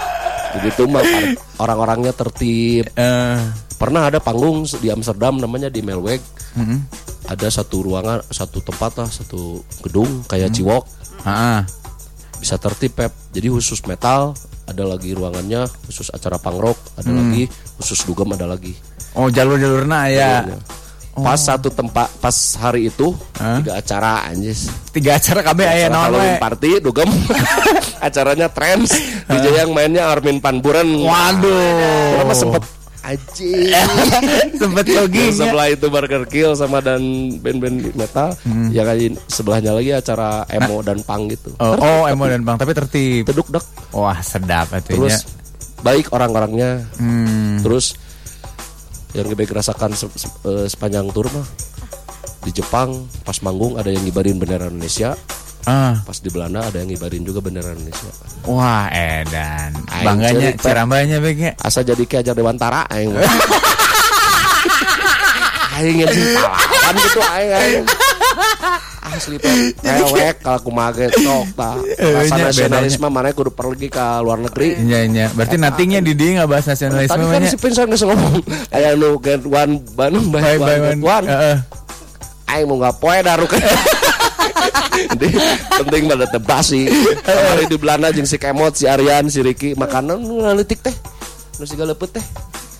begitu mah orang-orangnya tertib. Eh, Pernah ada panggung di Amsterdam namanya di Melweg. mm-mm. Ada satu ruangan, satu tempat lah, satu gedung kayak Ciwok. Ah, bisa tertib pep jadi khusus metal ada lagi ruangannya khusus acara punk rock ada lagi khusus dugem ada lagi Oh jalur-jalurna ya. Jalurnya. Pas satu tempat pas hari itu Hah? tiga acara anjis. Tiga acara KB aya acara naon we. party dugem. Acaranya trends. DJ yang mainnya Armin Panburen Waduh. Mah sempet? Aji Sempet jogging ya. Sebelah itu Burger Kill sama dan band-band metal. Yang lain sebelahnya lagi acara emo dan punk gitu. Oh, oh emo dan bang tapi tertib. Teduk dek Wah sedap atunya. Terus baik orang-orangnya. Hmm. terus yang gue rasakan se- se- eh, sepanjang tur mah di Jepang pas manggung ada yang ngibarin bendera Indonesia Ah. pas di Belanda ada yang ngibarin juga bendera Indonesia Wah, edan. Aing Bangganya cerit, Pak. cirambanya begnya. asa jadi kayak ajar dewantara aing aing yang sing pahlawan gitu aing aing asli teh mewek kalau aku mage sok ta Eh, rasa nasionalisme mana kudu pergi ke luar negeri Iya, iya. Berarti natingnya di dia nggak bahas nasionalisme tadi kan si Vincent geus ngomong aya nu get one Bandung Bye by bye one, one Heeh. aing mau nggak poe daru kan Jadi penting pada tebasi Kemarin di Belanda jeung si Kemot, si Aryan, si Ricky makanan nu ngalitik teh. Nu siga leupet teh.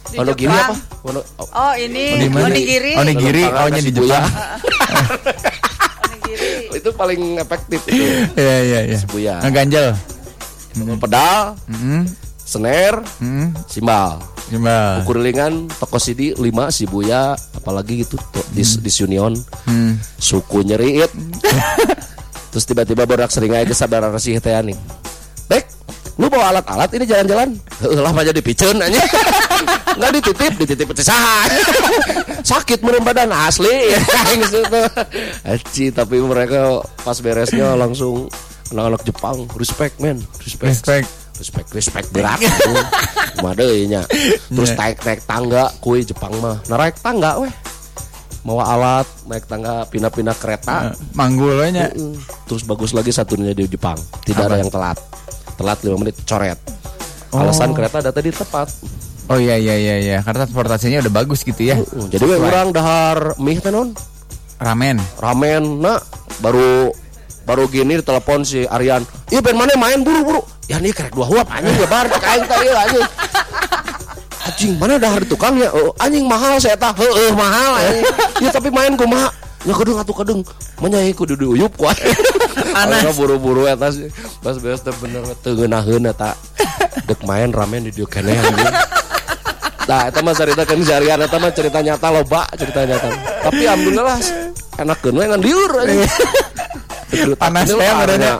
Di Ono gini Jepang. apa? Ono oh, Oh ini di mana? onigiri. Onigiri, Tangan ohnya di si Buya. Onigiri. itu paling efektif itu. Iya, iya, iya. Buya. Ngeganjel. Pedal, Heeh. snare, Heeh. simbal. Gimana? Kurilingan toko CD 5 si Buya apalagi gitu tuh di di Union Hmm. suku nyeriit terus tiba-tiba borak sering aja kesadaran teh nih Dek, lu bawa alat-alat ini jalan-jalan. Lah mah jadi piceun aja nggak dititip dititip saha sakit meureun badan asli. Aing situ. Aci tapi mereka pas beresnya langsung anak-anak Jepang. Respect man respect. Respect. respect respect berat nya terus naik naik tangga kui Jepang mah. Naik tangga weh. Mawa alat naik tangga pindah-pindah kereta. Eh, Manggul we nya. Mm. terus bagus lagi satunya di Jepang. Tidak ada yang telat telat 5 menit coret. Alasan kereta ada tadi tepat. Oh iya iya iya iya. Karena transportasinya udah bagus gitu ya. Mm, jadi we orang dahar mie teh non Ramen. ramen nak. Baru baru gini telepon si Aryan. Iya ben mana main? Buru-buru. Ya nih kerek dua huap. Anjing ya bar cek aing teh ieu anjing. Anjing mana dahar tukangnya? Oh, anjing mahal saya tah heueuh mahal anjing. Ya tapi main kumaha Ya kedeng atuh kedeng Menyai kudu diuyup kuat Anak buru-buru eta sih Pas beres teh bener teu ngeunaheun eta Dek main ramen di dieu keneh anjing Nah, itu mah cerita kan jarian itu mah cerita nyata loba cerita nyata. Tapi alhamdulillah enak kan we ngan diur aja. Panas teh badannya.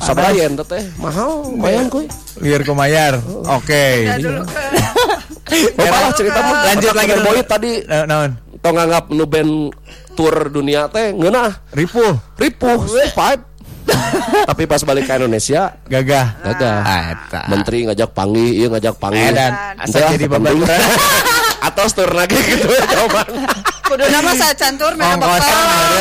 Sabayan teh teh mahal lumayan kuy. Liar kumayar. Oke. Ya dulu ke Bapak lah cerita mah Lanjut lagi boy tadi Naon? tong nganggap nu band tour dunia teh ngeunah Ripuh. ripuh survive. Tapi pas balik ke Indonesia Gagah. gagah. Ah, eta. Menteri ngajak panggih, iya ngajak panggih. Edan. Ente Asa lah, jadi beban. Atau tour lagi gitu coba. kudu nama saya cantur ada.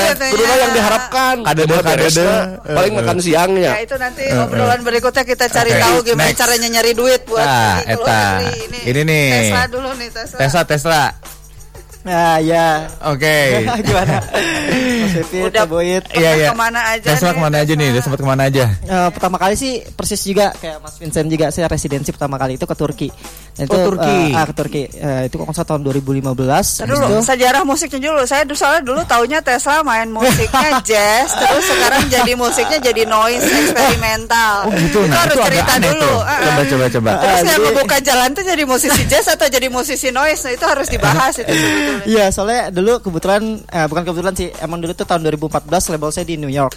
gitu ya. Kudu yang diharapkan. Kadede, Kumaha beresna. kadede. Paling Eh, makan siangnya. Ya itu nanti obrolan berikutnya kita cari tahu gimana caranya nyari duit buat Ah, eta. negeri. Ini nih. Tesla dulu nih Tesla. Tesla Tesla. Nah, ya. Oke. Gimana? Mas Pipit, Udah Boyit. Iya iya. ke mana aja Tesla nih, ke mana aja nih? Udah sempat ke mana aja? Eh, pertama kali sih persis juga kayak Mas Vincent juga saya residensi pertama kali itu ke Turki. Dan Oh, Turki. eh, ah, ke Turki. Eh, itu salah tahun 2015. Ntar Habis dulu itu sejarah musiknya dulu saya dulu soalnya dulu taunya Tesla main musiknya jazz terus sekarang jadi musiknya jadi noise eksperimental Oh gitu. itu Nah, harus itu agak cerita aneh dulu tuh. Ah. Coba coba coba. terus Ah, yang jadi- membuka jalan tuh jadi musisi jazz atau jadi musisi noise nah itu harus dibahas itu Iya, soalnya dulu kebetulan eh, bukan kebetulan sih, emang dulu tuh tahun 2014 label saya di New York.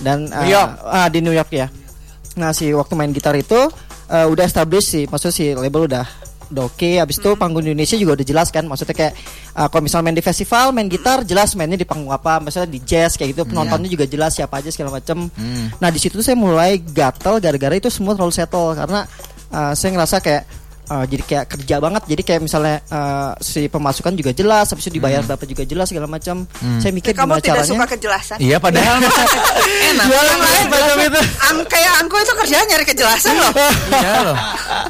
Dan eh, New York? ah, di New York ya. Nah, si waktu main gitar itu eh, udah established sih, maksudnya si label udah udah oke. Habis itu panggung di Indonesia juga udah jelas kan, maksudnya kayak eh, kalau misalnya main di festival, main gitar jelas mainnya di panggung apa, misalnya di jazz kayak gitu, penontonnya juga jelas siapa aja segala macem. Nah, di situ tuh saya mulai gatel gara-gara itu semua terlalu settle karena eh, saya ngerasa kayak Uh, jadi kayak kerja banget. Jadi kayak misalnya uh, si pemasukan juga jelas habis itu dibayar berapa juga jelas segala macam. Saya mikir kamu gimana tidak caranya. suka kejelasan? Iya padahal enak. Yang lain Ang, kayak angku itu kerjanya nyari kejelasan loh. Iya loh.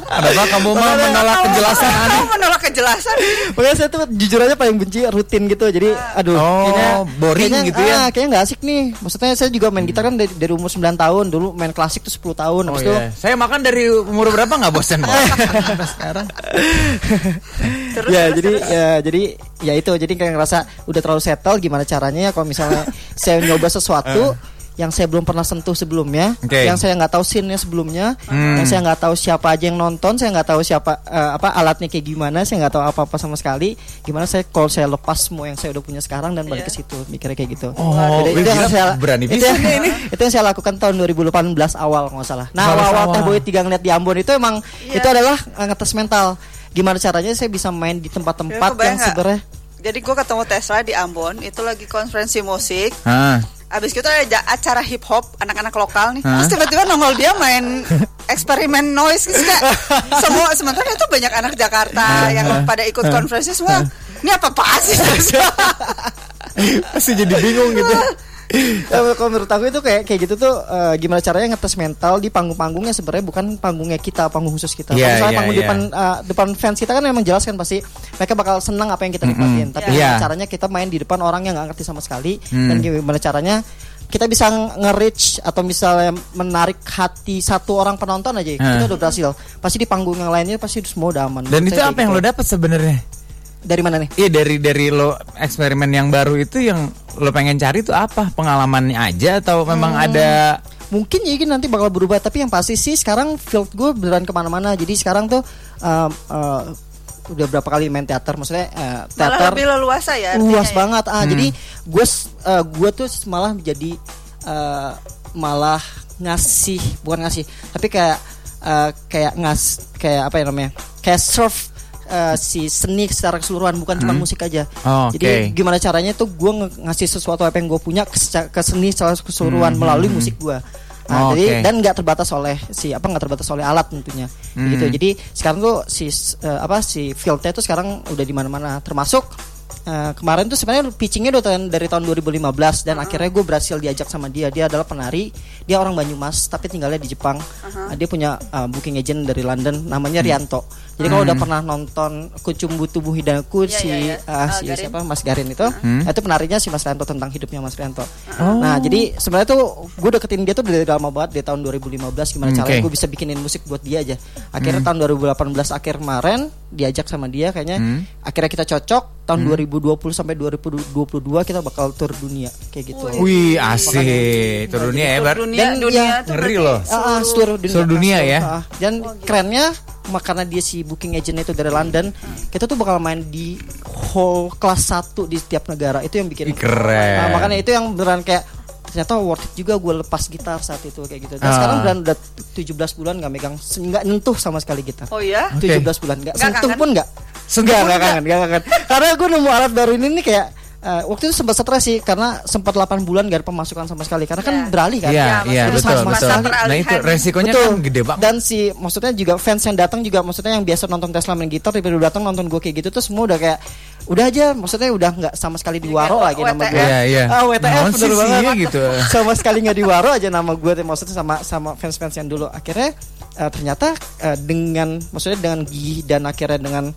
Kenapa kamu mah menolak Kamu- kejelasan? kamu menolak kejelasan. Makanya saya tuh jujur aja paling benci rutin gitu. Jadi aduh Oh, kayaknya boring kayaknya, gitu ya? ah, kayaknya nggak asik nih. Maksudnya saya juga main gitar kan dari, dari umur 9 tahun. Dulu main klasik tuh 10 tahun. Oh habis itu iya. Saya makan dari umur berapa nggak bosan Sekarang. terus ya terus, jadi terus. ya jadi ya itu jadi kayak ngerasa udah terlalu settle gimana caranya ya kalau misalnya saya nyoba sesuatu yang saya belum pernah sentuh sebelumnya, Oke. yang saya nggak tahu scene-nya sebelumnya, Hmm. yang saya nggak tahu siapa aja yang nonton, saya nggak tahu siapa eh, apa alatnya kayak gimana, saya nggak tahu apa-apa sama sekali. Gimana saya kalau saya lepas semua yang saya udah punya sekarang dan balik ke Iya. situ, mikirnya kayak gitu. Oh, Jadi itu yang saya berani itu yang- ya ini. itu yang saya lakukan tahun 2018 awal nggak salah. Nah, awal-awal awal. Teh Boy tiga ngeliat di Ambon itu emang Iya. itu adalah eh, ngetes mental. Gimana caranya saya bisa main di tempat-tempat Ya, kebayang yang sebenarnya Jadi gue ketemu Tesla di Ambon, itu lagi konferensi musik. Hah. Abis itu ada acara hip hop anak-anak lokal nih. Terus tiba-tiba nongol dia main eksperimen noise gitu kayak semua sementara itu banyak anak Jakarta yang pada ikut konferensi semua. Ini apa apa sih? Pasti jadi bingung gitu. Ya, kalau menurut aku itu kayak kayak gitu tuh eh, gimana caranya ngetes mental di panggung-panggungnya sebenarnya bukan panggungnya kita, panggung khusus kita. Iya, misalnya iya, panggung iya. depan eh, depan fans kita kan memang jelas kan pasti mereka bakal senang apa yang kita nikmatin. Tapi Iya. gimana caranya kita main di depan orang yang nggak ngerti sama sekali Hmm. dan gimana caranya kita bisa nge-reach atau misalnya menarik hati satu orang penonton aja Hmm. kita udah berhasil. Pasti di panggung yang lainnya pasti semua udah aman. Dan itu apa kayak yang lo gitu. dapat sebenarnya? Dari mana nih? Iya dari dari lo eksperimen yang baru itu yang lo pengen cari itu apa pengalamannya aja atau memang Hmm. ada mungkin ya ini nanti bakal berubah tapi yang pasti sih sekarang field gue beneran ke mana-mana jadi sekarang tuh um, uh, udah berapa kali main teater maksudnya uh, Malah teater lebih leluasa ya. artinya luas ya. banget ah jadi gue uh, gue tuh malah jadi uh, malah ngasih bukan ngasih tapi kayak uh, kayak ngas kayak apa ya namanya kayak serve uh, si seni secara keseluruhan bukan cuma musik aja. Oh, jadi oke. gimana caranya tuh gue ngasih sesuatu apa yang gue punya ke, ke seni secara keseluruhan melalui musik gue Nah, Oh, jadi oke. dan nggak terbatas oleh si apa nggak terbatas oleh alat tentunya. Gitu. Jadi sekarang tuh si eh, apa si fieldnya tuh sekarang udah di mana-mana. Termasuk eh, kemarin tuh sebenarnya pitchingnya udah tahun- dari tahun 2015 dan akhirnya gue berhasil diajak sama dia. Dia adalah penari. Dia orang Banyumas tapi tinggalnya di Jepang. Uh, dia punya uh, booking agent dari London namanya Rianto jadi kalau udah pernah nonton Kucumbu Tubuh Hidaku Iya, si iya, iya. uh, si Garin. siapa? Mas Garin itu itu penarinya si Mas Rianto tentang hidupnya Mas Rianto. Nah jadi sebenarnya tuh gue deketin dia tuh dari lama banget dari tahun 2015 gimana Hmm, caranya gue bisa bikinin musik buat dia aja. Akhirnya tahun 2018 akhir kemarin diajak sama dia kayaknya. Akhirnya kita cocok tahun 2020 sampai 2022 kita bakal tur dunia kayak gitu. Wih. Asik. turunnya ya Bar? Dunia, Dan dunia ya, tuh ngeri loh. Ah, ah, seluruh dunia, Seluruh dunia ya? Dan kerennya mak- karena dia si booking agent itu dari London, kita tuh bakal main di hall kelas 1 di setiap negara. Itu yang bikin keren. Nah, makanya itu yang beneran kayak ternyata worth it juga gue lepas gitar saat itu kayak gitu. Dan Ah. sekarang beneran udah 17 bulan gak megang nggak nyentuh sama sekali gitar. Oh ya? Oke. 17 bulan nggak Nggak sentuh kangen? pun nggak. Enggak, enggak kangen, enggak kangen. Karena gue nemu alat baru ini nih kayak eh, waktu itu sempat stres sih karena sempat 8 bulan gak ada pemasukan sama sekali karena kan Ya. beralih kan. Iya Ya, iya maksudnya betul betul Nah itu resikonya Betul. kan gede banget Dan si maksudnya juga fans yang datang juga maksudnya yang biasa nonton Tesla main gitar tiba-tiba datang nonton gue kayak gitu tuh semua udah kayak udah aja maksudnya udah nggak sama sekali diwaro kayak lagi nama WTF. gue. Iya, iya. Ah, WTF Naon bener sih banget. sih gitu. sama sekali nggak diwaro aja nama gue maksudnya sama sama fans-fans yang dulu. Akhirnya eh, ternyata eh, dengan maksudnya dengan gigih dan akhirnya dengan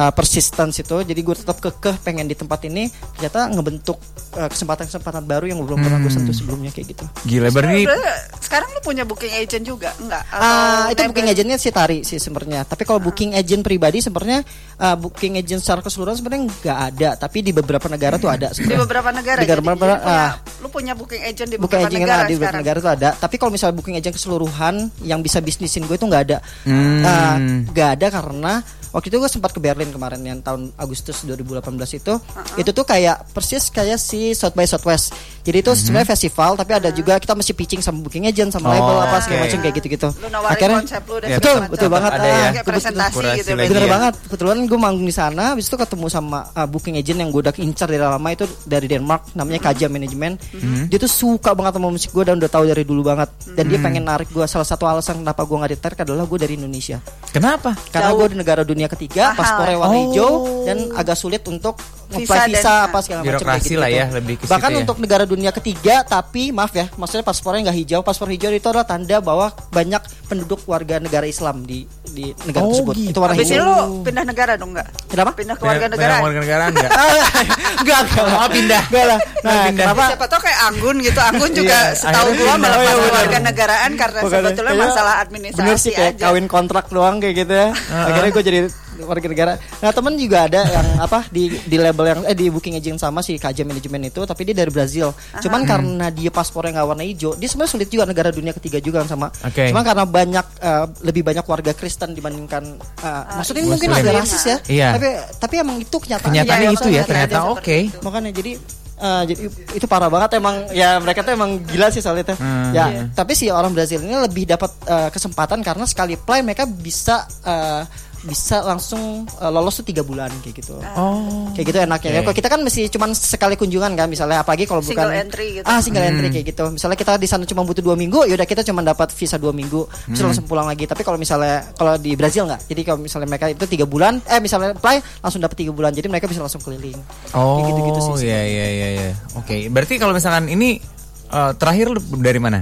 eh, persistence itu jadi gue tetap kekeh pengen di tempat ini ternyata ngebentuk eh, kesempatan-kesempatan baru yang belum pernah gue sentuh sebelumnya kayak gitu. Gila berarti Berarti sekarang lu punya booking agent juga? Enggak? Ah, itu booking agentnya si Tari sih sebenarnya. Tapi kalau booking agent pribadi sebenarnya ah, booking agent secara keseluruhan sebenarnya nggak ada. Tapi di beberapa negara tuh ada. di sebenarnya. beberapa negara. Di jadi, beberapa- jadi punya, ah. lu punya booking agent di Booking beberapa agent negara yang ada di beberapa negara tuh ada. Tapi kalau misalnya booking agent keseluruhan yang bisa bisnisin gue itu nggak ada. Hmm. Ah, nggak ada karena waktu itu gue sempat ke Berlin kemarin yang tahun Agustus 2018 itu. Itu tuh kayak persis kayak si South by Southwest. Jadi itu sebenarnya festival tapi ada juga kita mesti pitching sama booking agent sama label Oh, apa segala macam kayak gitu-gitu. Nawarin konsep lu dan Ya, betul, macam. betul banget. Ada ya. Ah, Kayak presentasi gitu. Bener ya. banget. Kebetulan gue manggung di sana, habis itu ketemu sama uh, booking agent yang gue udah incar dari lama itu dari Denmark, namanya Kaja Management. Dia tuh suka banget sama musik gue dan udah tahu dari dulu banget. Dan dia pengen narik gue. Salah satu alasan kenapa gue nggak ditarik adalah gue dari Indonesia. Kenapa? Karena gue di negara dunia ketiga, Mahal. paspornya warna Oh. hijau dan agak sulit untuk Visa visa apa segala macam kayak Birokrasi gitu. lah ya, lebih ke Bahkan situ ya. untuk negara dunia ketiga, tapi maaf ya, maksudnya paspornya nggak hijau. Paspor hijau itu adalah tanda bahwa banyak penduduk warga negara Islam di di negara Oh, tersebut. gitu. Itu warna Habis hijau. lu pindah negara dong enggak? Kenapa? Pindah ke warga negara. warga negara enggak? Enggak, enggak. Oh, pindah. Enggak lah. Nah, pindah. kenapa? Siapa tau kayak Anggun gitu Anggun juga Iya, setahu gua pindah. melepas Oh, iya, warga negaraan karena sebetulnya masalah administrasi bener sih kayak aja kawin kontrak doang kayak gitu ya. Akhirnya gue jadi warga negara. Nah temen juga ada yang apa di di label yang eh di booking agent sama si KJ manajemen itu, tapi dia dari Brazil. Cuman karena dia paspornya nggak warna hijau, dia sebenarnya sulit juga negara dunia ketiga juga sama. Oke. Cuman karena banyak eh, lebih banyak warga Kristen dibandingkan, eh, maksudnya ini mungkin Muslim. agak rasis ya. Iya. Tapi tapi emang itu kenyataan. Kenyataannya Iya, itu ya, iya, ternyata iya. oke. Makanya jadi eh, jadi itu parah banget emang ya mereka tuh emang gila sih soal itu. Hmm. Ya, tapi si orang Brazil ini lebih dapat eh, kesempatan karena sekali play mereka bisa eh, bisa langsung eh, lolos tuh tiga bulan kayak gitu. Oh. Kayak gitu enaknya. Ya, Kalau kita kan mesti cuman sekali kunjungan kan misalnya apalagi kalau bukan Single entry gitu. Ah, single Hmm. entry kayak gitu. Misalnya kita di sana cuma butuh dua minggu, yaudah kita cuma dapat visa dua minggu, terus Hmm. langsung pulang lagi. Tapi kalau misalnya kalau di Brazil nggak, jadi kalau misalnya mereka itu tiga bulan, eh misalnya apply langsung dapat tiga bulan, jadi mereka bisa langsung keliling. Oh, Kayak gitu-gitu sih. iya iya iya iya. Oke, berarti kalau misalkan ini eh, terakhir dari mana?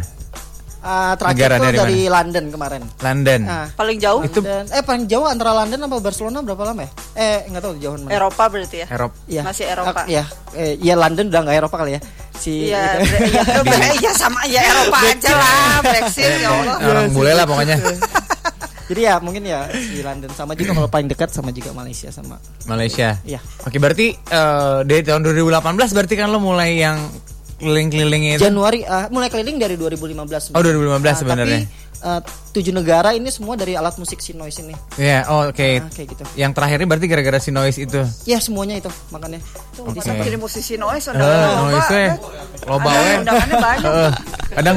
Ah, terakhir Negara tuh dari dari, London kemarin. London. Ah, Paling jauh Itu- dan, eh paling jauh antara London apa Barcelona berapa lama ya? Eh nggak tahu jauhan mana. Eropa berarti ya. Eropa. Iya. Masih Eropa. Iya, eh, iya London udah nggak Eropa kali ya. Si Iya, iya, bre- iya sama ya Eropa aja lah, Brexit ya Allah. Orang bule lah pokoknya. Jadi ya mungkin ya di London sama juga kalau paling dekat sama juga Malaysia sama. Malaysia. Iya. Oke, berarti eh, dari tahun 2018 berarti kan lo mulai yang keliling-kelilingin itu. Januari ah, mulai keliling dari 2015. Oh, 2015 Nah, sebenarnya. Tapi eh, tujuh negara ini semua dari alat musik si noise ini. Iya, oh, oke. Ah, kayak gitu. Yang terakhir ini berarti gara-gara si noise itu. Ya semuanya itu makanya. Tuh, Oke. bisa jadi musisi noise Eh, undangan loba. noise loba undangannya banyak. Heeh. Kadang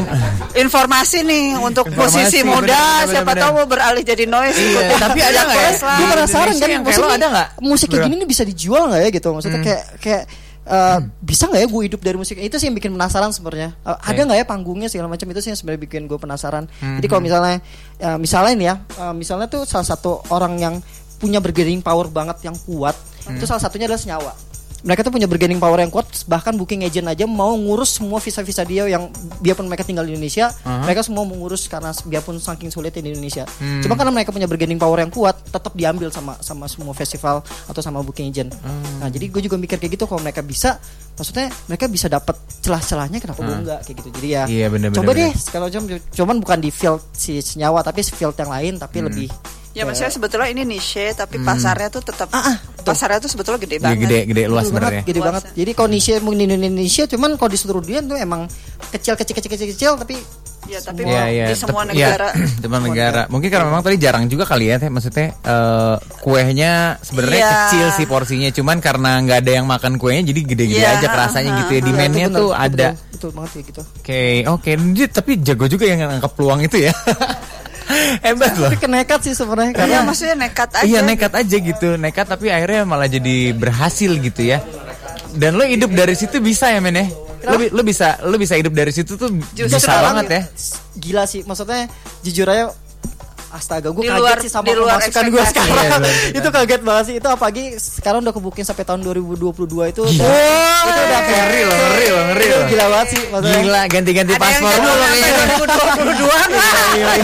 Informasi nih untuk Informasi, musisi bener, muda, bener, siapa bener. tahu mau beralih jadi noise. Iya, tapi ada nggak ya? Gue penasaran kan maksudnya ada nggak? musik kayak gini nih bisa dijual nggak ya gitu maksudnya kayak kayak eh, bisa nggak ya gue hidup dari musik? Itu sih yang bikin penasaran sebenarnya. Eh, ada nggak ya panggungnya segala macam? Itu sih yang sebenarnya bikin gue penasaran. Jadi kalau misalnya eh, misalnya nih ya eh, misalnya tuh salah satu orang yang punya bargaining power banget yang kuat itu salah satunya adalah senyawa mereka tuh punya bargaining power yang kuat bahkan booking agent aja mau ngurus semua visa-visa dia yang biarpun mereka tinggal di Indonesia mereka semua mengurus karena biarpun saking sulitnya di Indonesia. Cuma karena mereka punya bargaining power yang kuat tetap diambil sama sama semua festival atau sama booking agent. Nah jadi gue juga mikir kayak gitu kalau mereka bisa maksudnya mereka bisa dapat celah-celahnya kenapa gue enggak? Kayak gitu. Jadi ya Iya, bener, bener, coba bener. deh kalau cuman bukan di field si senyawa tapi field yang lain tapi lebih Ya maksudnya sebetulnya ini niche tapi pasarnya tuh tetap Ah, ah, betul. pasarnya tuh sebetulnya gede Gede, banget. gede, gede luas Gede banget, sebenarnya. gede Luas banget. ya. Jadi kondisi mungkin di Indonesia cuman kalau di seluruh dunia tuh emang kecil kecil kecil kecil, kecil tapi Ya tapi Iya, iya. di semua Tep- iya, negara. semua negara. Mungkin karena memang tadi jarang juga kali ya, Teh. maksudnya eh, kuenya sebenarnya Iya. kecil sih porsinya, cuman karena nggak ada yang makan kuenya, jadi gede-gede Iya, aja kerasanya gitu ya. ah, ah, Demandnya Iya, itu tuh benar, ada. betul, betul banget kayak gitu. Oke, oke. Dia tapi jago juga yang nangkap peluang itu ya. Hebat loh. Tapi kenekat sih sebenarnya karena Iya maksudnya nekat aja. Iya nekat aja gitu, nekat tapi akhirnya malah jadi berhasil gitu ya. Dan lo hidup dari situ bisa ya men ya? Lo, lo bisa lo bisa hidup dari situ tuh Justru bisa banget ya. gila sih maksudnya jujur aja Astaga, gue kaget luar- sih sama pemasukan gue sekarang. Iya, benar. itu kaget banget sih. Itu apalagi sekarang udah kebukin sampai tahun 2022 itu. Gila. Wah, itu udah kayak Ngeri loh, ngeri loh, ngeri loh. Gila banget sih maksudnya. Gila ganti-ganti Ada yang paspor sampai kayaknya. 2022 lah.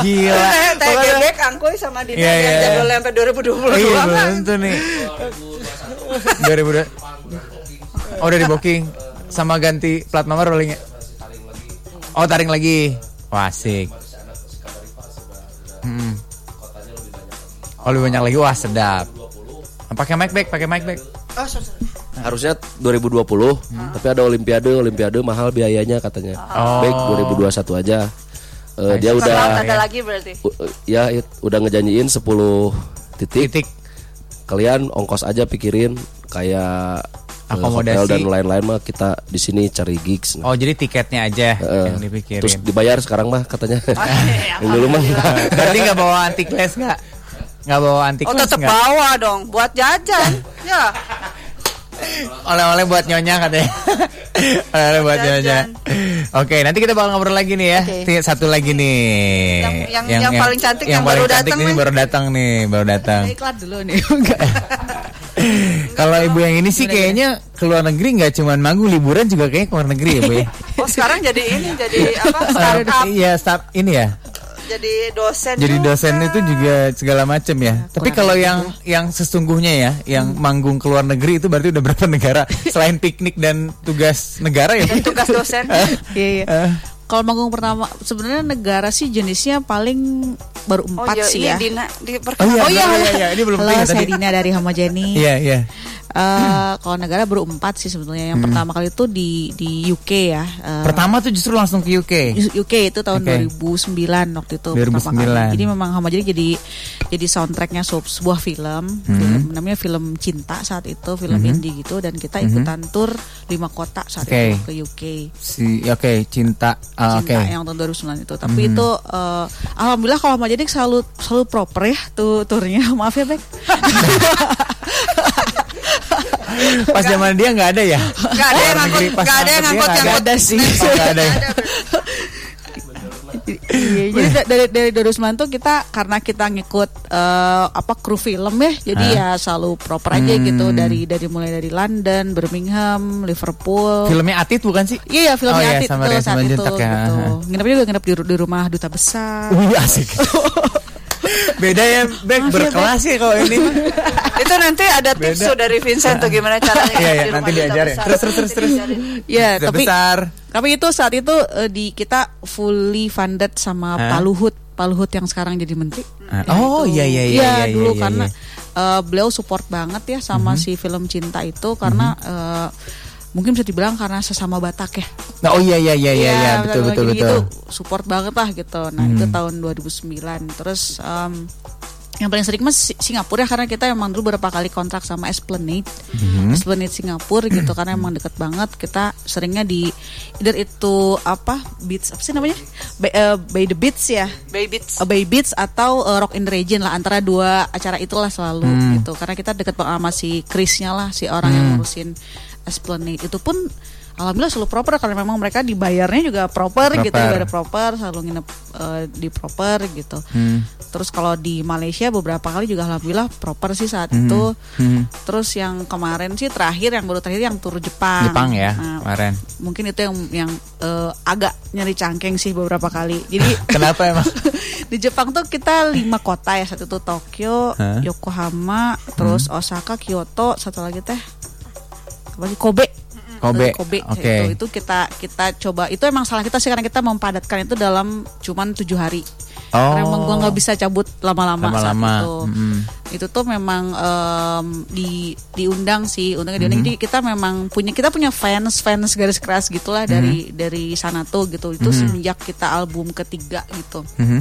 Gila. TGB Kangkoy sama Dina Iya, yang iya. jadwal sampai 2022 Iya kan. betul nih. 2002. Oh udah di booking sama ganti plat nomor rollingnya. Oh taring lagi. Wah asik. Hmm. Oh lebih banyak lagi wah sedap. Pakai mic back, pakai mic back. Oh, sorry. Harusnya 2020, tapi ada olimpiade, olimpiade mahal biayanya katanya. Oh. Baik 2021 aja. Eh, dia udah ada lagi berarti. ya it- udah ngejanjiin 10 titik. Titik. Kalian ongkos aja pikirin kayak Akomodasi. hotel dan lain-lain mah kita di sini cari gigs. Oh jadi tiketnya aja Eh, yang dipikirin. terus dibayar sekarang mah katanya. iya, Yang dulu mah Berarti nggak bawa anti class nggak? Nggak bawa anti Oh class tetap nggak? bawa dong buat jajan. ya. Oleh-oleh buat nyonya katanya. Oleh-oleh buat Jajan. nyonya. Oke, nanti kita bakal ngobrol lagi nih ya. Ti- Satu lagi nih. Yang- yang- yang paling cantik yang paling baru cantik datang ini nih. baru datang nih, baru datang. Iklan dulu nih. Kalau ibu yang ini sih kayaknya ke luar negeri nggak cuma manggung liburan juga kayaknya ke luar negeri ya bu ya. Oh sekarang jadi ini jadi apa startup Iya, start ini ya. jadi dosen. Jadi juga. dosen itu juga segala macam ya. Tapi kalau yang yang sesungguhnya ya, yang manggung ke luar negeri itu berarti udah berapa negara? Selain piknik dan tugas negara ya. Dan tugas dosen. Iya, iya. Eh, kalau manggung pertama sebenarnya negara sih jenisnya paling baru Oh empat iya, sih iya ya. Dina di Oh iya, Oh iya, iya, iya, ini belum Halo, saya tadi. Dina dari Homogeni. Iya, iya. Eh, kalau negara baru empat sih sebetulnya. Yang pertama kali itu di di UK ya. Eh, Pertama tuh justru langsung ke UK. UK itu tahun Oke. 2009 waktu itu 2009. pertama kali. Jadi memang Homogeni jadi jadi soundtracknya sub- sebuah film, film namanya film cinta saat itu, film indie gitu dan kita ikutan tur lima kota saat Oke. itu ke UK. Si oke, cinta. Ah, cinta Oke. yang tahun 2009 itu. Tapi itu eh, alhamdulillah kalau sama jadi selalu selalu proper ya tuh turnya. Maaf ya, Bek. Pas zaman dia nggak ada ya? Gak ada yang ngangkut, negeri, pas gak ada yang ngangkut yang nggak ada sih. Oh, nggak ada ya? Iya, jadi da- dari dari 2009 tuh kita karena kita ngikut eh, apa kru film ya, jadi ya selalu proper aja Hmm. gitu dari dari mulai dari London, Birmingham, Liverpool. Filmnya Atit bukan sih? Iya, filmnya Oh, iya, Atit sama tuh saat itu ya. gitu. Nginepnya juga nginep di, di rumah duta besar. Wih asik. Beda ya, Bek Maaf berkelas ya kalau ini. mah. Itu nanti ada tips Beda. dari Vincent tuh gimana caranya Iya, iya, nanti diajarin. Terus, terus, terus, terus. Iya, tapi besar. tapi itu saat itu eh, di kita fully funded sama Hah? Pak Luhut, Pak Luhut yang sekarang jadi menteri. Ah, Ya, oh, itu. iya, iya, iya, Iya, iya, dulu iya, karena iya. Mhm. eh, beliau support banget ya sama si film cinta itu karena eh, mungkin bisa dibilang karena sesama Batak ya. Nah, oh iya iya iya iya iya betul betul jadi betul. Itu support banget lah gitu. Nah, itu tahun 2009. Terus em, yang paling sering mas Si- Singapura ya karena kita emang dulu beberapa kali kontrak sama Esplanade, Esplanade Singapura gitu karena emang deket banget. Kita seringnya di either itu apa beach apa sih namanya Bay, eh, Bay the Beach ya, Babies. Eh, Bay Beach atau eh, Rock in the Region lah antara dua acara itulah selalu gitu karena kita deket banget sama si Chrisnya lah si orang yang ngurusin Esplanade itu pun alhamdulillah selalu proper karena memang mereka dibayarnya juga proper, gitu Proper. dibayar proper selalu nginep eh, di proper gitu terus kalau di Malaysia beberapa kali juga alhamdulillah proper sih saat itu terus yang kemarin sih terakhir yang baru terakhir yang tur Jepang Jepang ya Nah, kemarin. mungkin itu yang yang eh, agak nyeri cangkeng sih beberapa kali jadi Kenapa emang? di Jepang tuh kita lima kota ya satu tuh Tokyo, Hah? Yokohama, terus Osaka, Kyoto, satu lagi teh sih Kobe. Kobe. Kobe Oke. itu, itu kita kita coba itu emang salah kita sih karena kita mempadatkan itu dalam cuman tujuh hari. Karena emang gua nggak bisa cabut lama-lama saat itu. mm. Itu tuh memang em, di diundang sih, untungnya diundang. Jadi kita memang punya kita punya fans fans garis keras gitulah dari dari sana tuh gitu. Itu semenjak kita album ketiga gitu. Mhm.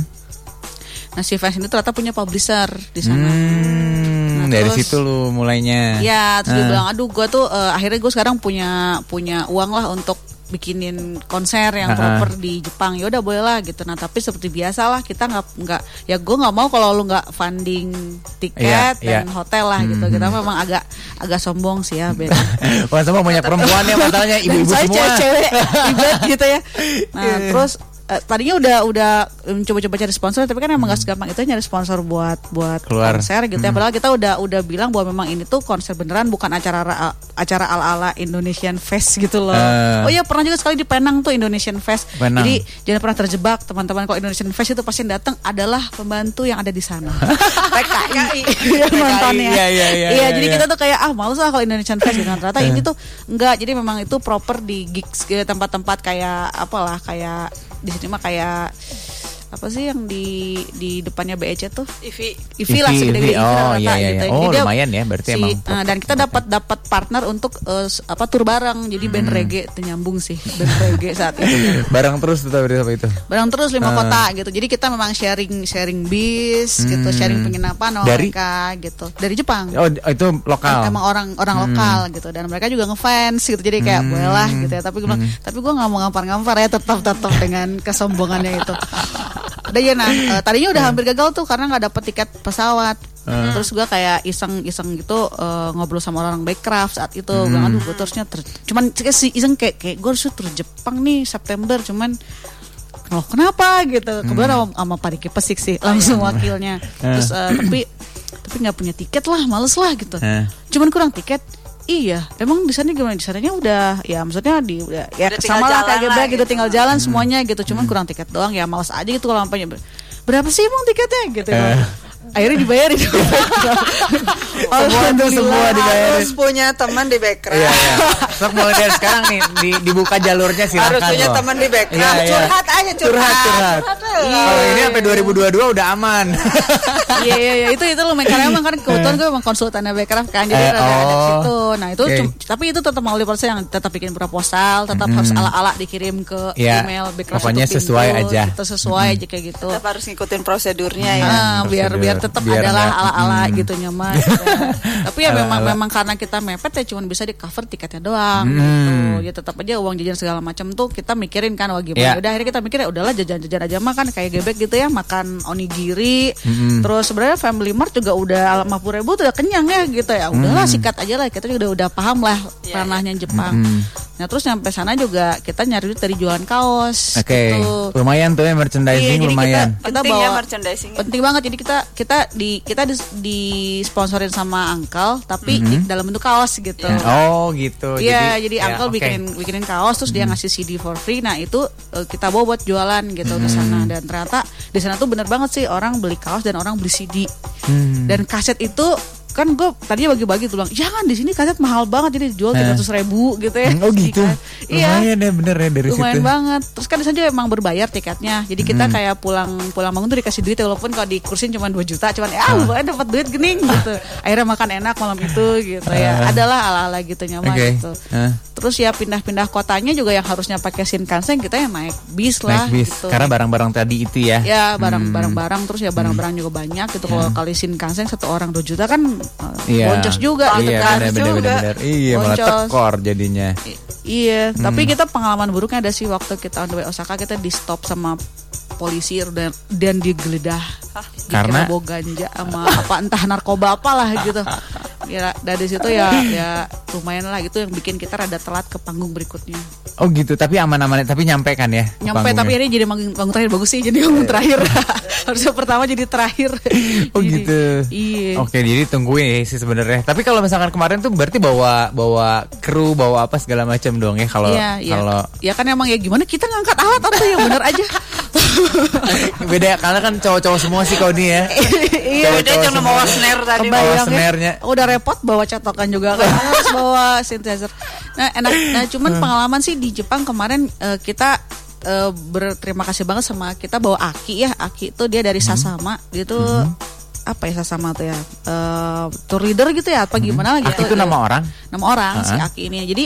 Nah si fans ini ternyata punya publisher di sana. Hmm, Nah, dari terus- situ lu mulainya. Ya, terus dia Ah. bilang, aduh, gue tuh eh, akhirnya gue sekarang punya punya uang lah untuk bikinin konser yang Ah, ah. proper di Jepang. Ya udah boleh lah gitu. Nah tapi seperti biasa lah kita nggak nggak ya gue nggak mau kalau lu nggak funding tiket Iya, dan iya. hotel lah gitu. Kita memang agak agak sombong sih ya. Ben. Wah, sama banyak perempuan ya masalahnya ibu-ibu semua. cewek-cewek ribet gitu ya. Nah terus eh, tadinya udah udah coba-coba cari sponsor tapi kan emang gak segampang itu nyari sponsor buat buat Keluar. konser gitu ya. Padahal kita udah udah bilang bahwa memang ini tuh konser beneran bukan acara ra- acara ala-ala Indonesian Fest gitu loh. Eh. Oh iya pernah juga sekali di Penang tuh Indonesian Fest. Penang. Jadi jangan pernah terjebak teman-teman kalau Indonesian Fest itu pasti datang adalah pembantu yang ada di sana. PKI yang nontonnya. Iya, iya, iya, iya, jadi iya. kita tuh kayak ah males lah kalau Indonesian Fest gitu. Ternyata ini tuh enggak. Jadi memang itu proper di gigs tempat-tempat kayak apalah kayak di mah kayak apa sih yang di di depannya BEC tuh Ivi. IV lah segede-gede. IV Oh, iya, iya, gitu. iya. Oh, Jadi lumayan ya, berarti emang eh, dan kita dapat dapat partner untuk s- apa tur bareng. Jadi band Hmm. reggae itu nyambung sih band reggae saat itu. Barang terus tuh berarti apa itu? Bareng terus lima Ah. kota gitu. Jadi kita memang sharing sharing bis gitu, sharing penginapan sama Hmm. Dari? mereka gitu. Dari Jepang. Oh, itu lokal. Em- emang orang orang lokal gitu dan mereka juga ngefans gitu jadi kayak boleh lah gitu ya tapi gue bilang tapi gue nggak mau ngampar-ngampar ya tetap tetap dengan kesombongannya itu udah ya nah eh, tadinya udah hampir gagal tuh karena nggak dapet tiket pesawat. Terus gue kayak iseng-iseng gitu eh, ngobrol sama orang Backcraft saat itu. Gue bilang aduh gue terusnya ter cuman si iseng kayak kayak gue harus tur Jepang nih September. Cuman loh kenapa? gitu. Kebetulan sama, sama Pak Diki Pesik sih langsung wakilnya. Terus eh, tapi tapi nggak punya tiket lah males lah gitu. Cuman kurang tiket iya emang di sana gimana? Di sananya udah ya maksudnya di udah ya Udah sama lah kayak gitu gitu. tinggal jalan semuanya gitu. Cuman kurang tiket doang ya males aja gitu kalau sampai berapa sih emang tiketnya? Gitu. Eh. Akhirnya dibayarin. Semua tuh semua dibayarin. Harus punya teman di background. Iya, iya. Sok mulai dari sekarang nih di, dibuka jalurnya silakan. Harus punya loh. teman di background. Iya, iya. Curhat aja curhat. Curhat, curhat. Kalau ini sampai 2022 udah aman. Iya iya iya itu itu lumayan karena emang kan kebetulan gue emang konsultannya Backcraft kan jadi Eh, ada, ada oh. situ. Nah itu cum- tapi itu tetap melalui proses yang tetap bikin proposal, tetap harus ala-ala dikirim ke Iya, email Backcraft pokoknya sesuai aja. Itu sesuai aja kayak gitu. Tetap harus ngikutin prosedurnya ya. Ah, biar prosedur. Biar tetap Biar adalah ala-ala hmm. gitu nyaman. Tapi ya memang Ala-ala. memang karena kita mepet ya cuma bisa di cover tiketnya doang Hmm. gitu. Ya tetap aja uang jajan segala macam tuh kita mikirin kan wah Iya. gimana. Udah akhirnya kita mikir ya udahlah jajan-jajan aja mah kan kayak gebek gitu ya makan onigiri. Terus sebenarnya Family Mart juga udah lima puluh ribu tuh udah kenyang ya gitu ya. Udahlah sikat aja lah kita juga udah udah paham lah Iya, ranahnya Jepang. Nah terus nyampe sana juga kita nyari duit dari jualan kaos. Oke, gitu. lumayan tuh ya Iya, merchandising jadi lumayan. kita, kita Penting ya bawa merchandising. penting banget jadi kita kita di kita di, disponsorin sama Angkel tapi di dalam bentuk kaos gitu. Oh gitu. Iya, jadi, ya, Uncle oke. bikinin bikinin kaos terus dia ngasih CD for free. Nah, itu eh, kita bawa buat jualan gitu ke sana dan ternyata di sana tuh bener banget sih orang beli kaos dan orang beli CD. Dan kaset itu kan gue tadinya bagi-bagi tuh bilang jangan di sini kaset mahal banget jadi dijual tiga ratus ribu gitu ya Hmm, Oh CD gitu. kan. iya Lumayan ya bener ya dari lumayan situ. banget terus kan juga emang berbayar tiketnya jadi kita kayak pulang pulang bangun tuh dikasih duit walaupun kalau di kursin cuma 2 juta cuman ya lumayan dapat duit gening gitu akhirnya makan enak malam itu gitu ya adalah ala ala gitu nyaman Oke. gitu Ah. terus ya pindah-pindah kotanya juga yang harusnya pakai Shinkansen kita yang naik bis lah Naik bis gitu karena barang-barang tadi itu ya. ya barang barang barang terus ya barang-barang juga banyak gitu kalau kali Shinkansen satu orang 2 juta kan eh, Iya. boncos juga gitu Iya, kan bener, bener. Iya, malah tekor jadinya. I- Iya, Hmm. tapi kita pengalaman buruknya ada sih waktu kita on the way Osaka kita di stop sama polisi dan dan digeledah Karena? Bawa ganja sama apa entah narkoba apalah gitu. Ya dari situ ya ya lumayan lah gitu yang bikin kita rada telat ke panggung berikutnya. Oh gitu, tapi aman-aman tapi nyampe kan ya? Nyampe tapi panggungnya? ini jadi panggung, panggung terakhir bagus sih jadi panggung terakhir. Harusnya pertama jadi terakhir. Oh Jadi, gitu. Iya. Oke, jadi tungguin ya sih sebenarnya. Tapi kalau misalkan kemarin tuh berarti bawa bawa kru, bawa apa segala macam dong ya kalau Iya, iya. kalau Ya kan emang ya gimana kita ngangkat alat atau yang bener aja. beda ya, karena kan cowok-cowok semua sih kau nih ya. Iya, dia cuma bawa snare tadi. Kebayang ya. snare-nya. Udah repot bawa catokan juga kan harus bawa synthesizer. Nah, enak. Nah, cuman pengalaman sih di Jepang kemarin eh, kita eh, berterima kasih banget sama kita bawa Aki ya. Aki itu dia dari Sasama. Dia tuh apa ya Sasama tuh ya? Eh, tour leader gitu ya apa gimana lah gitu. Aki itu Ya. nama orang? Nama orang si Ah. Aki ini. Jadi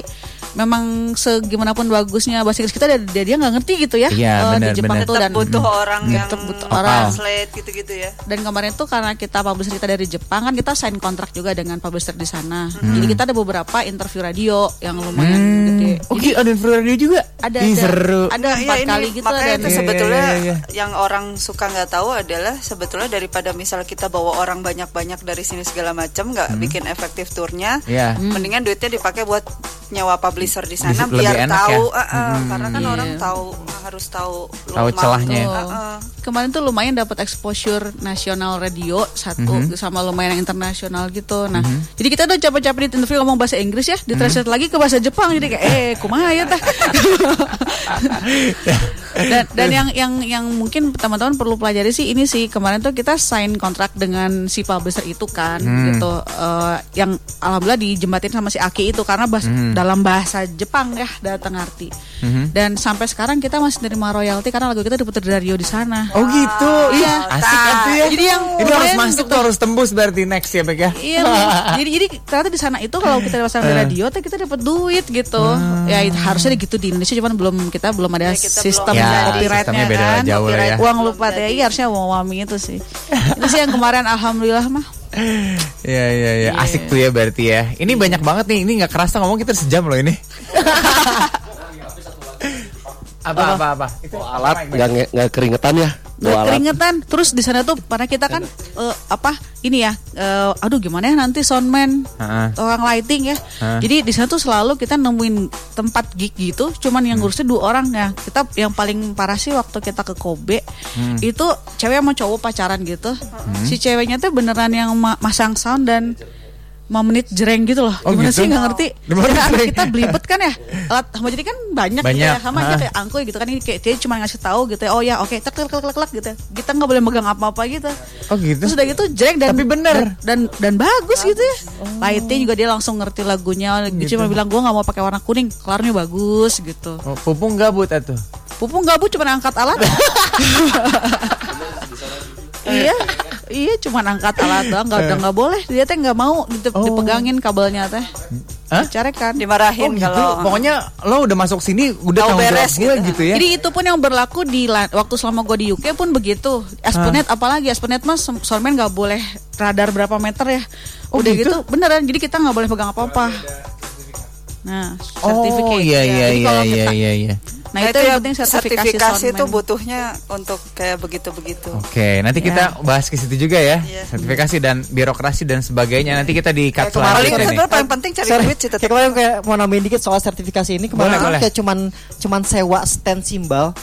memang segimanapun bagusnya bahasa Inggris kita dia dia, nggak ngerti gitu ya. Iya, eh, benar, di Jepang benar. itu Tetap dan butuh orang yang Tetap butuh orang. translate gitu-gitu ya. dan kemarin tuh karena kita publisher kita dari Jepang kan kita sign kontrak juga dengan publisher di sana. Jadi kita ada beberapa interview radio yang lumayan gede. Hmm. Oke, ada info radio juga. Ada Ih, ada, seru. ada empat iya, ini kali gitu makanya itu Iya, sebetulnya iya, iya. yang orang suka nggak tahu adalah sebetulnya daripada misal kita bawa orang banyak-banyak dari sini segala macam nggak bikin efektif turnya Hmm. Iya. mendingan duitnya dipakai buat nyewa publisher di sana Lebih biar enak tahu ya? eh, eh, karena kan Iya. orang tahu harus tahu Tahu lu celahnya. Betul. eh, eh. Kemarin tuh lumayan dapat exposure nasional radio satu Mhm. sama lumayan yang internasional gitu. Nah, jadi kita udah capek-capek di interview ngomong bahasa Inggris ya, di translate lagi ke bahasa Jepang jadi kayak eh kumaha ya teh. Dan dan yang yang yang mungkin teman-teman perlu pelajari sih ini sih kemarin tuh kita sign kontrak dengan si publisher itu kan gitu Eh, yang alhamdulillah dijembatin sama si Aki itu karena bahas, dalam bahasa Jepang ya datang arti dan sampai sekarang kita masih nerima royalti karena lagu kita diputar di radio di sana Oh gitu. Iya. Asik kan tuh ya. Jadi yang ini harus masuk tuh harus tembus berarti next ya, Bek ya. Iya, jadi jadi ternyata di sana itu kalau kita pasang di radio tuh kita dapat duit gitu. Ya itu harusnya gitu di Indonesia cuman belum kita belum ada Ya, kita sistem belum Ya, copyrightnya sistemnya beda kan. jauh lah ya. Uang lupa deh, iya harusnya uang wami itu sih. itu sih yang kemarin alhamdulillah mah. Iya iya iya, Iya. asik tuh ya berarti ya. Ini banyak banget nih, ini nggak kerasa ngomong kita sejam loh ini. apa apa? apa? Itu alat. Nggak nggak keringetan ya? Nggak keringetan. Terus di sana tuh karena kita kan eh, apa ini ya eh, aduh gimana ya nanti soundman Heeh. orang lighting ya. Heeh. jadi di sana tuh selalu kita nemuin tempat gig gitu cuman yang ngurusnya dua orang ya. Kita yang paling parah sih waktu kita ke Kobe itu cewek sama cowok pacaran gitu. Si ceweknya tuh beneran yang ma- masang sound dan 5 menit jereng gitu loh. Oh, Gimana gitu? sih nggak ngerti? Karena jereng. kita belibet kan ya. Alat sama jadi kan banyak, gitu Banyak, ya. Sama aja kayak angkuy gitu kan ini kayak dia cuma ngasih tahu gitu ya. Oh ya, oke, tek tek tek tek gitu. ya. Kita nggak boleh megang apa-apa gitu. Oh gitu. Terus udah gitu jereng dan Tapi bener. dan dan, dan bagus gitu ya. Lighting juga dia langsung ngerti lagunya. Dia Gitu. cuma bilang gua nggak mau pakai warna kuning, kelarnya bagus gitu. Oh, pupung gabut atuh. Pupung gabut cuma angkat alat. iya, iya cuma angkat alat doang, nggak udah nggak boleh. Dia teh nggak mau dite- Oh. dipegangin kabelnya teh. Hah? Carekan. dimarahin Oh gitu. kalau Pokoknya lo udah masuk sini udah Tahu beres gue gitu. gitu ya. Jadi itu pun yang berlaku di waktu selama gue di UK pun begitu. Aspenet apalagi Aspenet mas soalnya nggak boleh radar berapa meter ya. Oh, Udah gitu? gitu? beneran. Jadi kita nggak boleh pegang apa-apa. Nah, Oh sertifikat. iya iya iya iya iya iya. Nah, itu yang penting sertifikasi, sertifikasi itu butuhnya untuk kayak begitu-begitu. Oke, nanti kita bahas ke situ juga ya. Iya. Sertifikasi dan birokrasi dan sebagainya. Nanti kita di cut kemarin selanjutnya nih. sebenarnya paling penting cari Sorry, duit sih tetap. kayak kemarin kayak mau nambahin dikit soal sertifikasi ini kemarin Boleh, boleh. kayak cuman cuman sewa stand simbal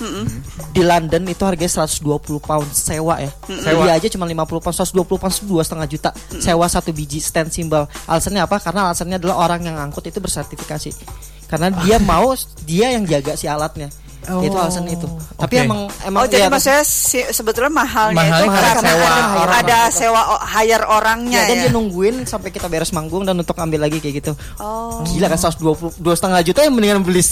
di London itu harganya 120 pound sewa ya. Sewa. Dia aja cuma 50 pound, 120 pound itu dua setengah juta sewa satu biji stand simbal. Alasannya apa? Karena alasannya adalah orang yang angkut itu bersertifikasi. Karena dia mau dia yang jaga si alatnya. Itu alasan itu. Tapi Oke. emang emang Oh jadi ya, maksudnya si- sebetulnya mahalnya, Mahalnya itu karena karena sewa ada, orang. ada sewa hire orangnya Ya, dan ya. dia nungguin sampai kita beres manggung dan untuk ambil lagi kayak gitu. Oh. Gila kan 120 dua setengah juta yang mendingan beli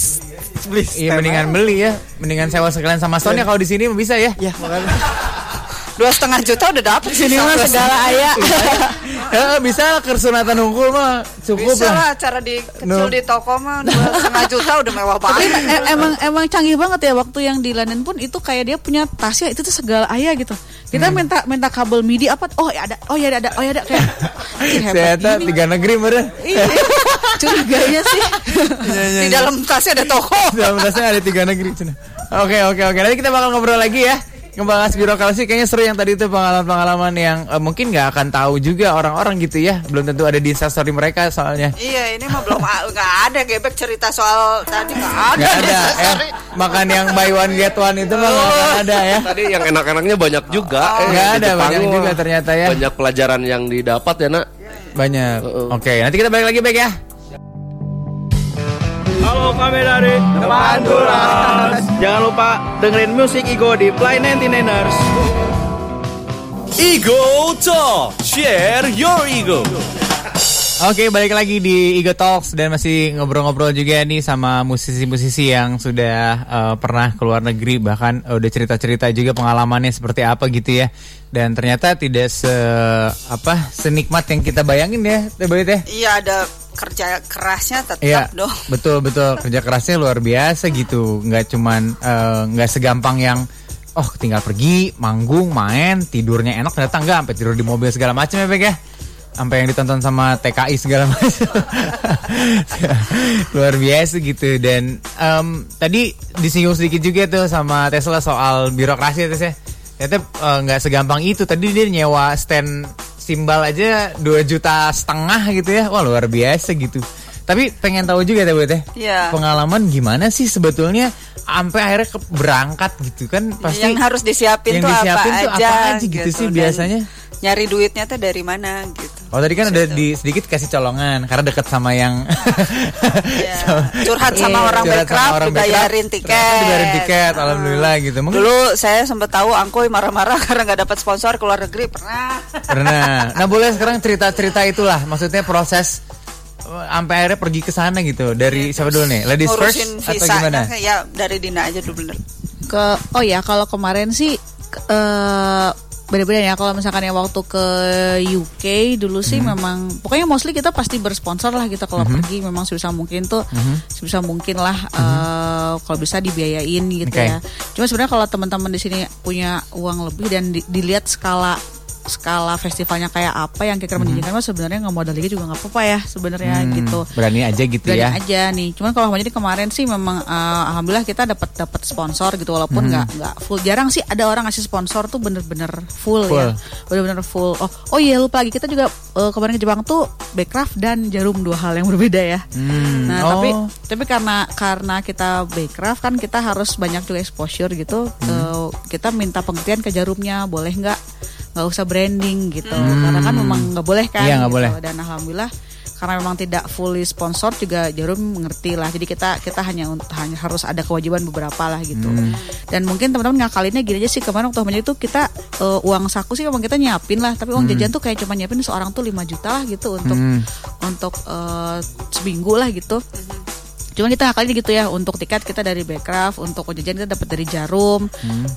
beli Iya mendingan beli ya, mendingan sewa sekalian sama Sonya kalau di sini bisa ya. Ya makanya Dua setengah juta udah dapet sih. Ini mah segala ayah. Eh, bisa lah kersunatan unggul mah cukup Bisa lah. lah cara di kecil No. di toko mah dua setengah juta udah mewah Tapi banget. e- emang emang canggih banget ya waktu yang di London pun itu kayak dia punya tas ya itu tuh segala ayah gitu. Kita minta minta kabel MIDI apa? Oh ya ada, oh ya ada, oh ya ada kayak Ternyata tiga negeri bener. Iya. Curiganya sih. Iya, Di dalam tasnya ada toko. Dalam tasnya ada tiga negeri. Cina. Oke oke oke. Nanti kita bakal ngobrol lagi ya. Ngebahas birokrasi kayaknya seru yang tadi itu pengalaman-pengalaman yang eh, mungkin nggak akan tahu juga orang-orang gitu ya. Belum tentu ada di instastory mereka soalnya. Iya ini mah belum nggak ada gebek cerita soal tadi nggak ada. Nggak ada ya. Makan yang buy one get one itu mah nggak akan ada ya. Tadi yang enak-enaknya banyak juga. Nggak Eh, di ada, Jepang banyak juga ternyata ya. Banyak pelajaran yang didapat ya nak. Banyak. Oke, nanti kita balik lagi baik ya. Halo kami dari Depan Duras Jangan lupa dengerin musik Igo di Play 99ers Ego Talk, share your ego. Oke, balik lagi di Ego Talks dan masih ngobrol-ngobrol juga nih sama musisi-musisi yang sudah eh, pernah ke luar negeri bahkan eh, udah cerita-cerita juga pengalamannya seperti apa gitu ya. Dan ternyata tidak se apa senikmat yang kita bayangin ya, Teh teh. Iya ada kerja kerasnya tetap Iya, dong. betul betul kerja kerasnya luar biasa gitu, nggak cuman eh, nggak segampang yang oh tinggal pergi, manggung, main, tidurnya enak ternyata enggak sampai tidur di mobil segala macam ya Bek ya. Sampai yang ditonton sama TKI segala macam. luar biasa gitu dan em, tadi disinggung sedikit juga tuh sama Tesla soal birokrasi ya Tes ya. Ternyata eh, nggak segampang itu. Tadi dia nyewa stand simbal aja 2 juta setengah gitu ya. Wah luar biasa gitu. Tapi pengen tahu juga teh Bu teh. Iya. Pengalaman gimana sih sebetulnya sampai akhirnya ke- berangkat gitu kan pasti yang harus disiapin yang tuh disiapin apa tuh aja, apa aja gitu sih Dan biasanya? Nyari duitnya tuh dari mana gitu. Oh tadi kan udah di sedikit kasih colongan karena deket sama yang Ya, curhat sama Iya, orang curhat sama bankrupt, orang dibayarin tiket. dibayarin tiket, alhamdulillah gitu. Mungkin Dulu saya sempat tahu Angkoy marah-marah karena nggak dapat sponsor ke luar negeri pernah. pernah. Nah boleh sekarang cerita-cerita itulah, maksudnya proses eh, sampai akhirnya pergi ke sana gitu dari siapa dulu nih, ladies first Ngurusin atau visanya, gimana? Ya dari Dina aja dulu bener. ke oh ya kalau kemarin sih ke- eh beda-beda ya kalau misalkan yang waktu ke UK dulu sih Mhm. memang pokoknya mostly kita pasti bersponsor lah kita kalau pergi memang sebisa mungkin tuh Mhm. sebisa mungkin lah eh, kalau bisa dibiayain gitu Oke. ya cuma sebenarnya kalau teman-teman di sini punya uang lebih dan di- dilihat skala skala festivalnya kayak apa yang kira-kira menjanjikan mah sebenarnya nggak modal lagi juga nggak apa-apa ya sebenarnya Hmm, gitu Berani aja gitu berani ya. aja nih. Cuman kalau jadi kemarin sih memang eh, alhamdulillah kita dapat dapat sponsor gitu walaupun Hmm. nggak nggak full. Jarang sih ada orang ngasih sponsor tuh bener-bener full, ya. Full. Bener-bener full. Oh oh iya lupa lagi kita juga eh, kemarin ke Jepang tuh Backcraft dan Jarum dua hal yang berbeda ya. Hmm, Nah, oh. tapi tapi karena karena kita Backcraft kan kita harus banyak juga exposure gitu. Hmm. Eh, kita minta pengertian ke Jarumnya, boleh nggak nggak usah branding gitu karena kan memang nggak boleh kan Hmm. Iya, gitu. boleh. dan alhamdulillah karena memang tidak fully sponsor juga Jarum mengerti lah jadi kita kita hanya hanya harus ada kewajiban beberapa lah gitu Hmm. dan mungkin teman-teman ngakalinnya gini aja sih kemarin waktu banyak itu kita eh, uang saku sih emang kita nyiapin lah tapi uang jajan tuh kayak cuma nyiapin seorang tuh 5 juta lah gitu untuk Hmm. untuk eh, seminggu lah gitu Cuman kita kali gitu ya untuk tiket kita dari Backcraft, untuk jajan kita dapat dari Jarum.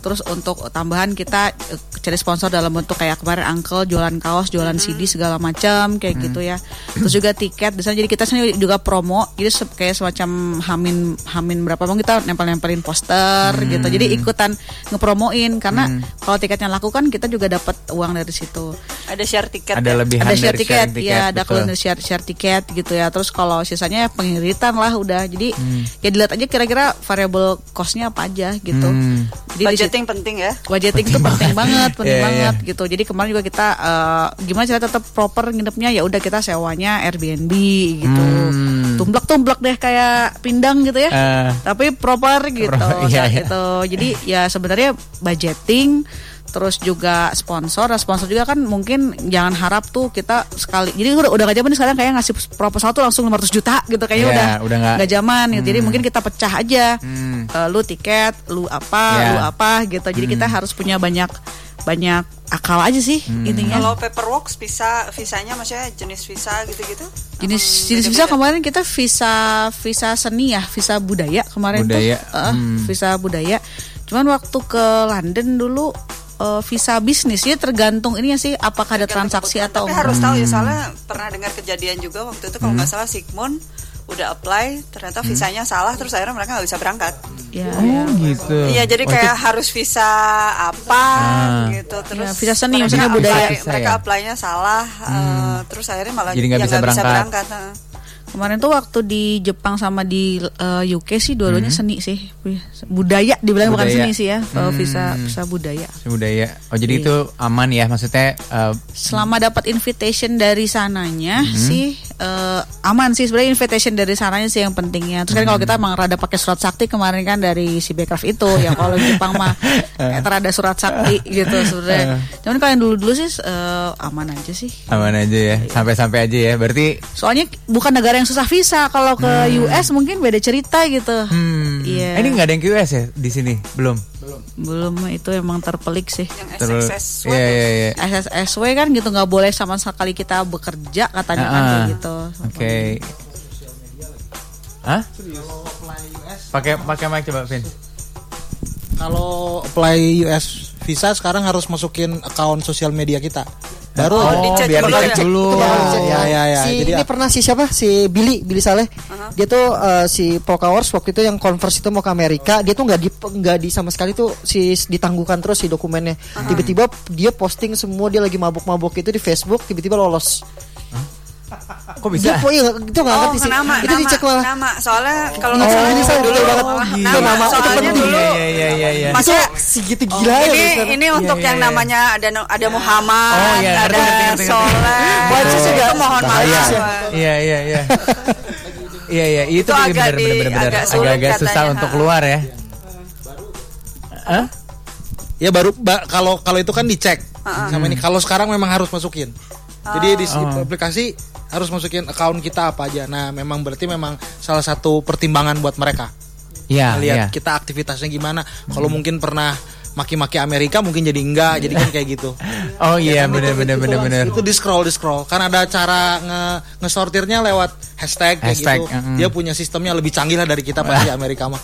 Terus untuk tambahan kita eh, cari sponsor dalam bentuk kayak kemarin Uncle jualan kaos, jualan CD segala macam kayak gitu ya. Terus juga tiket di sana jadi kita sini juga promo. Jadi se- kayak semacam hamin hamin berapa mau kita nempel-nempelin poster gitu. Jadi ikutan ngepromoin karena kalau tiketnya laku kan kita juga dapat uang dari situ Ada share tiket. Ada ya? lebihan ada share dari tiket, sharing ya ada betul. kalau share share tiket gitu ya terus kalau sisanya pengiritan lah udah jadi ya dilihat aja kira-kira variable costnya apa aja gitu Hmm. jadi Budgeting penting ya. budgeting itu penting banget penting Iya, iya. banget gitu jadi kemarin juga kita eh, gimana cara tetap proper nginepnya ya udah kita sewanya Airbnb gitu Hmm. tumblek tumblek deh kayak pindang gitu ya Eh. tapi proper gitu Pro- iya, saat iya. itu jadi ya sebenarnya budgeting terus juga sponsor nah sponsor juga kan mungkin jangan harap tuh kita sekali jadi udah udah gak zaman sekarang kayak ngasih proposal tuh langsung 500 juta gitu kayaknya Iya, udah udah nggak- nggak zaman gitu jadi mungkin kita pecah aja Hmm. Eh, lu tiket lu apa Iya. lu apa gitu jadi kita harus punya banyak banyak akal aja sih Hmm. intinya Kalau paperwork visa visanya maksudnya jenis visa gitu-gitu? jenis Apa jenis visa kemarin kita visa visa seni ya visa budaya kemarin Budaya, tuh Eh, hmm. visa budaya cuman waktu ke London dulu eh, visa bisnis ya tergantung ini ya sih apakah ada transaksi atau Tapi enggak. harus tahu ya Hmm. soalnya pernah dengar kejadian juga waktu itu kalau nggak salah Sigmund udah apply ternyata visanya salah terus akhirnya mereka nggak bisa berangkat. ya, Oh ya. gitu. Iya jadi Oh, kayak itu- harus visa apa Ah. gitu terus Ya, visa seni, apply- budaya. Visa mereka ya? apply-nya salah eh, terus akhirnya malah Jadi nggak ya bisa berangkat. nah. Kemarin tuh waktu di Jepang sama di eh, UK sih dua-duanya Hmm. seni sih budaya dibilang bukan Budaya. seni sih ya eh, visa Hmm. visa budaya budaya. Oh jadi Iya. itu aman ya maksudnya eh, selama dapat invitation dari sananya Hmm. sih eh, aman sih sebenarnya invitation dari sananya sih yang pentingnya terus kan kalau Hmm. kita emang rada pakai surat sakti kemarin kan dari si Backcraft itu ya kalau di Jepang mah kayak terada surat sakti gitu sebenarnya cuman kalau yang dulu dulu sih eh, aman aja sih aman aja ya. Sampai-sampai aja ya. Berarti soalnya bukan negara yang susah visa kalau ke US mungkin beda cerita gitu hmm, Iya. ini nggak ada yang QS ya di sini? Belum. Belum itu emang terpelik sih Yang SXS Iya iya iya. SSSW kan gitu nggak boleh sama sekali kita bekerja katanya kayak ah. gitu Oke. Hah? Pakai pakai mic coba Vin. Kalau apply US visa sekarang harus masukin akun sosial media kita. Baru Oh, dicek biar dulu dicek ya? dulu. Ya ya ya. si Jadi ini pernah si siapa? Si Billy Billy Saleh. Dia tuh eh, si Polkawars waktu itu yang converse itu mau ke Amerika dia tuh nggak di nggak di sama sekali tuh si ditangguhkan terus si dokumennya. Tiba-tiba dia posting semua dia lagi mabuk-mabuk itu di Facebook tiba-tiba lolos Kok bisa? dia kok iya, itu nggak Oh, ngerti sih nama, itu nama, dicek malah nama. Soalnya kalau Oh, nggak salah ini saya dulu betul banget. nama, Itu nama, itu penting. dulu Iya iya iya iya. Maksudnya segitu gila ya ini Mister. ini untuk Iya, yang iya, namanya ada ada Muhammad, Oh, iya, ada. Soleh. Baca itu juga. mohon maaf. Iya iya iya. Iya iya itu, Itu agak benar di- benar benar agak sulit agak-agak susah untuk keluar ya. Hah? ya baru ba- kalau kalau itu kan dicek sama ini. Kalau sekarang memang harus masukin. Jadi di Oh. aplikasi harus masukin akun kita apa aja. Nah, memang berarti memang salah satu pertimbangan buat mereka. Iya Lihat iya. kita aktivitasnya gimana. Kalau mungkin pernah maki-maki Amerika mungkin jadi enggak, jadi kan kayak gitu. Oh iya Kan benar itu- benar itu- benar benar. Itu di scroll di scroll. Kan ada cara nge ngesortirnya lewat hashtag kayak Hashtag, gitu. mm. Dia punya sistemnya lebih canggih lah dari kita pasti Amerika mah.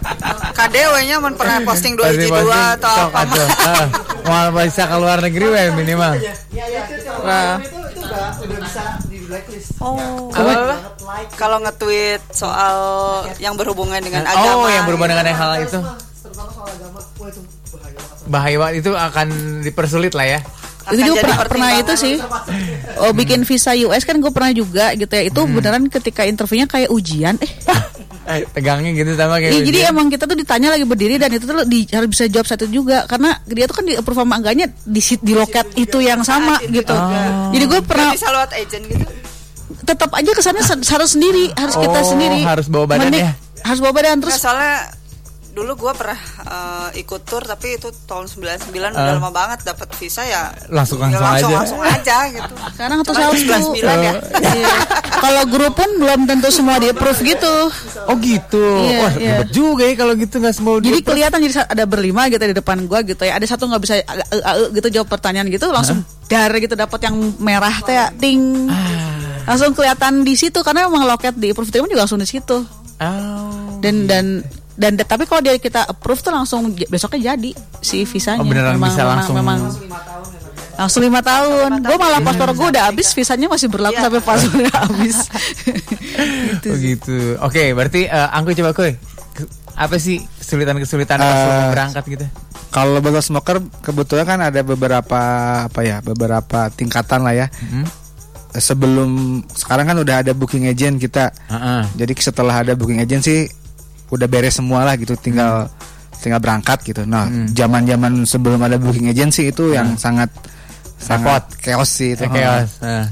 KDW-nya men pernah posting dua hiji dua atau apa mah. Ah, Mau bisa ke luar negeri we minimal. Nah. Oh, kalau kalau nge-tweet soal yang berhubungan dengan agama. Oh yang berhubungan dengan hal itu. Bahaya banget itu akan dipersulit lah ya. itu juga jadi pernah, pernah itu sih oh bikin visa US kan gue pernah juga gitu ya itu beneran ketika interviewnya kayak ujian eh Eh, tegangnya gitu sama kayak Iya, jadi ujian. emang kita tuh ditanya lagi berdiri dan itu tuh di, harus bisa jawab satu juga karena dia tuh kan di approve sama enggaknya di di loket itu yang sama gitu. Jadi gue pernah bisa lewat agent gitu. tetap aja ke sana se- harus sendiri, harus kita Oh, sendiri. harus bawa badan ya? Harus bawa badan Terus terus soalnya dulu gue pernah eh, ikut tour tapi itu tahun 99 udah Ah. lama banget dapat visa ya Langsung- ya langsung aja. langsung aja gitu Sekarang tuh Cuman selalu 99 ya Iya. Kalau grup pun belum tentu semua di approve gitu. Oh gitu. Iya, Wah, iya. ribet juga ya kalau gitu nggak semua Jadi di- kelihatan jadi ada berlima gitu di depan gua gitu ya. Ada satu nggak bisa gitu jawab pertanyaan gitu langsung dar gitu dapat yang merah teh ting. Ah. Langsung kelihatan di situ karena emang loket di approve juga langsung di situ. Oh. Dan dan dan tapi kalau dia kita approve tuh langsung besoknya jadi si visanya. Oh, beneran bisa langsung. Memang, langsung lima tahun. Gue malah paspor gue udah habis, visanya masih berlaku Iya. sampai paspornya habis. gitu. Oh gitu. Oke, berarti eh, Angku coba. Ke- Apa sih kesulitan-kesulitan pas Eh, berangkat gitu? Kalau bottle smoker kebetulan kan ada beberapa apa ya, beberapa tingkatan lah ya. Hmm? Sebelum sekarang kan udah ada booking agent kita. Heeh. Jadi setelah ada booking agent sih udah beres semua lah gitu, tinggal Hmm. tinggal berangkat gitu. Nah, zaman-zaman sebelum ada booking agent sih itu yang sangat sangat chaos sih itu. Eh, chaos. Eh.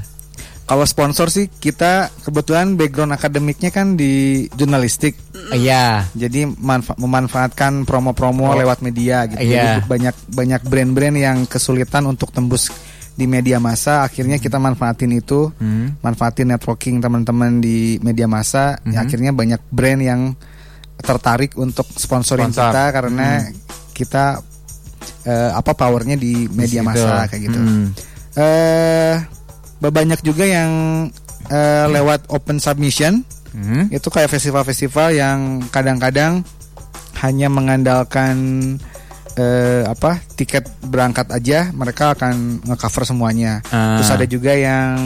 Kalau sponsor sih kita kebetulan background akademiknya kan di jurnalistik. Iya. Jadi manfa- memanfaatkan promo-promo Oh. lewat media gitu. Iya. Jadi banyak banyak brand-brand yang kesulitan untuk tembus di media massa. Akhirnya kita manfaatin itu, Hmm. manfaatin networking teman-teman di media massa. Ya, Mhm. akhirnya banyak brand yang tertarik untuk sponsorin Sponsor. kita karena kita eh, apa powernya di media massa kayak gitu. Hmm. Eh banyak juga yang eh, lewat open submission Hmm. itu kayak festival-festival yang kadang-kadang hanya mengandalkan eh, apa tiket berangkat aja mereka akan ngecover semuanya Ah. terus ada juga yang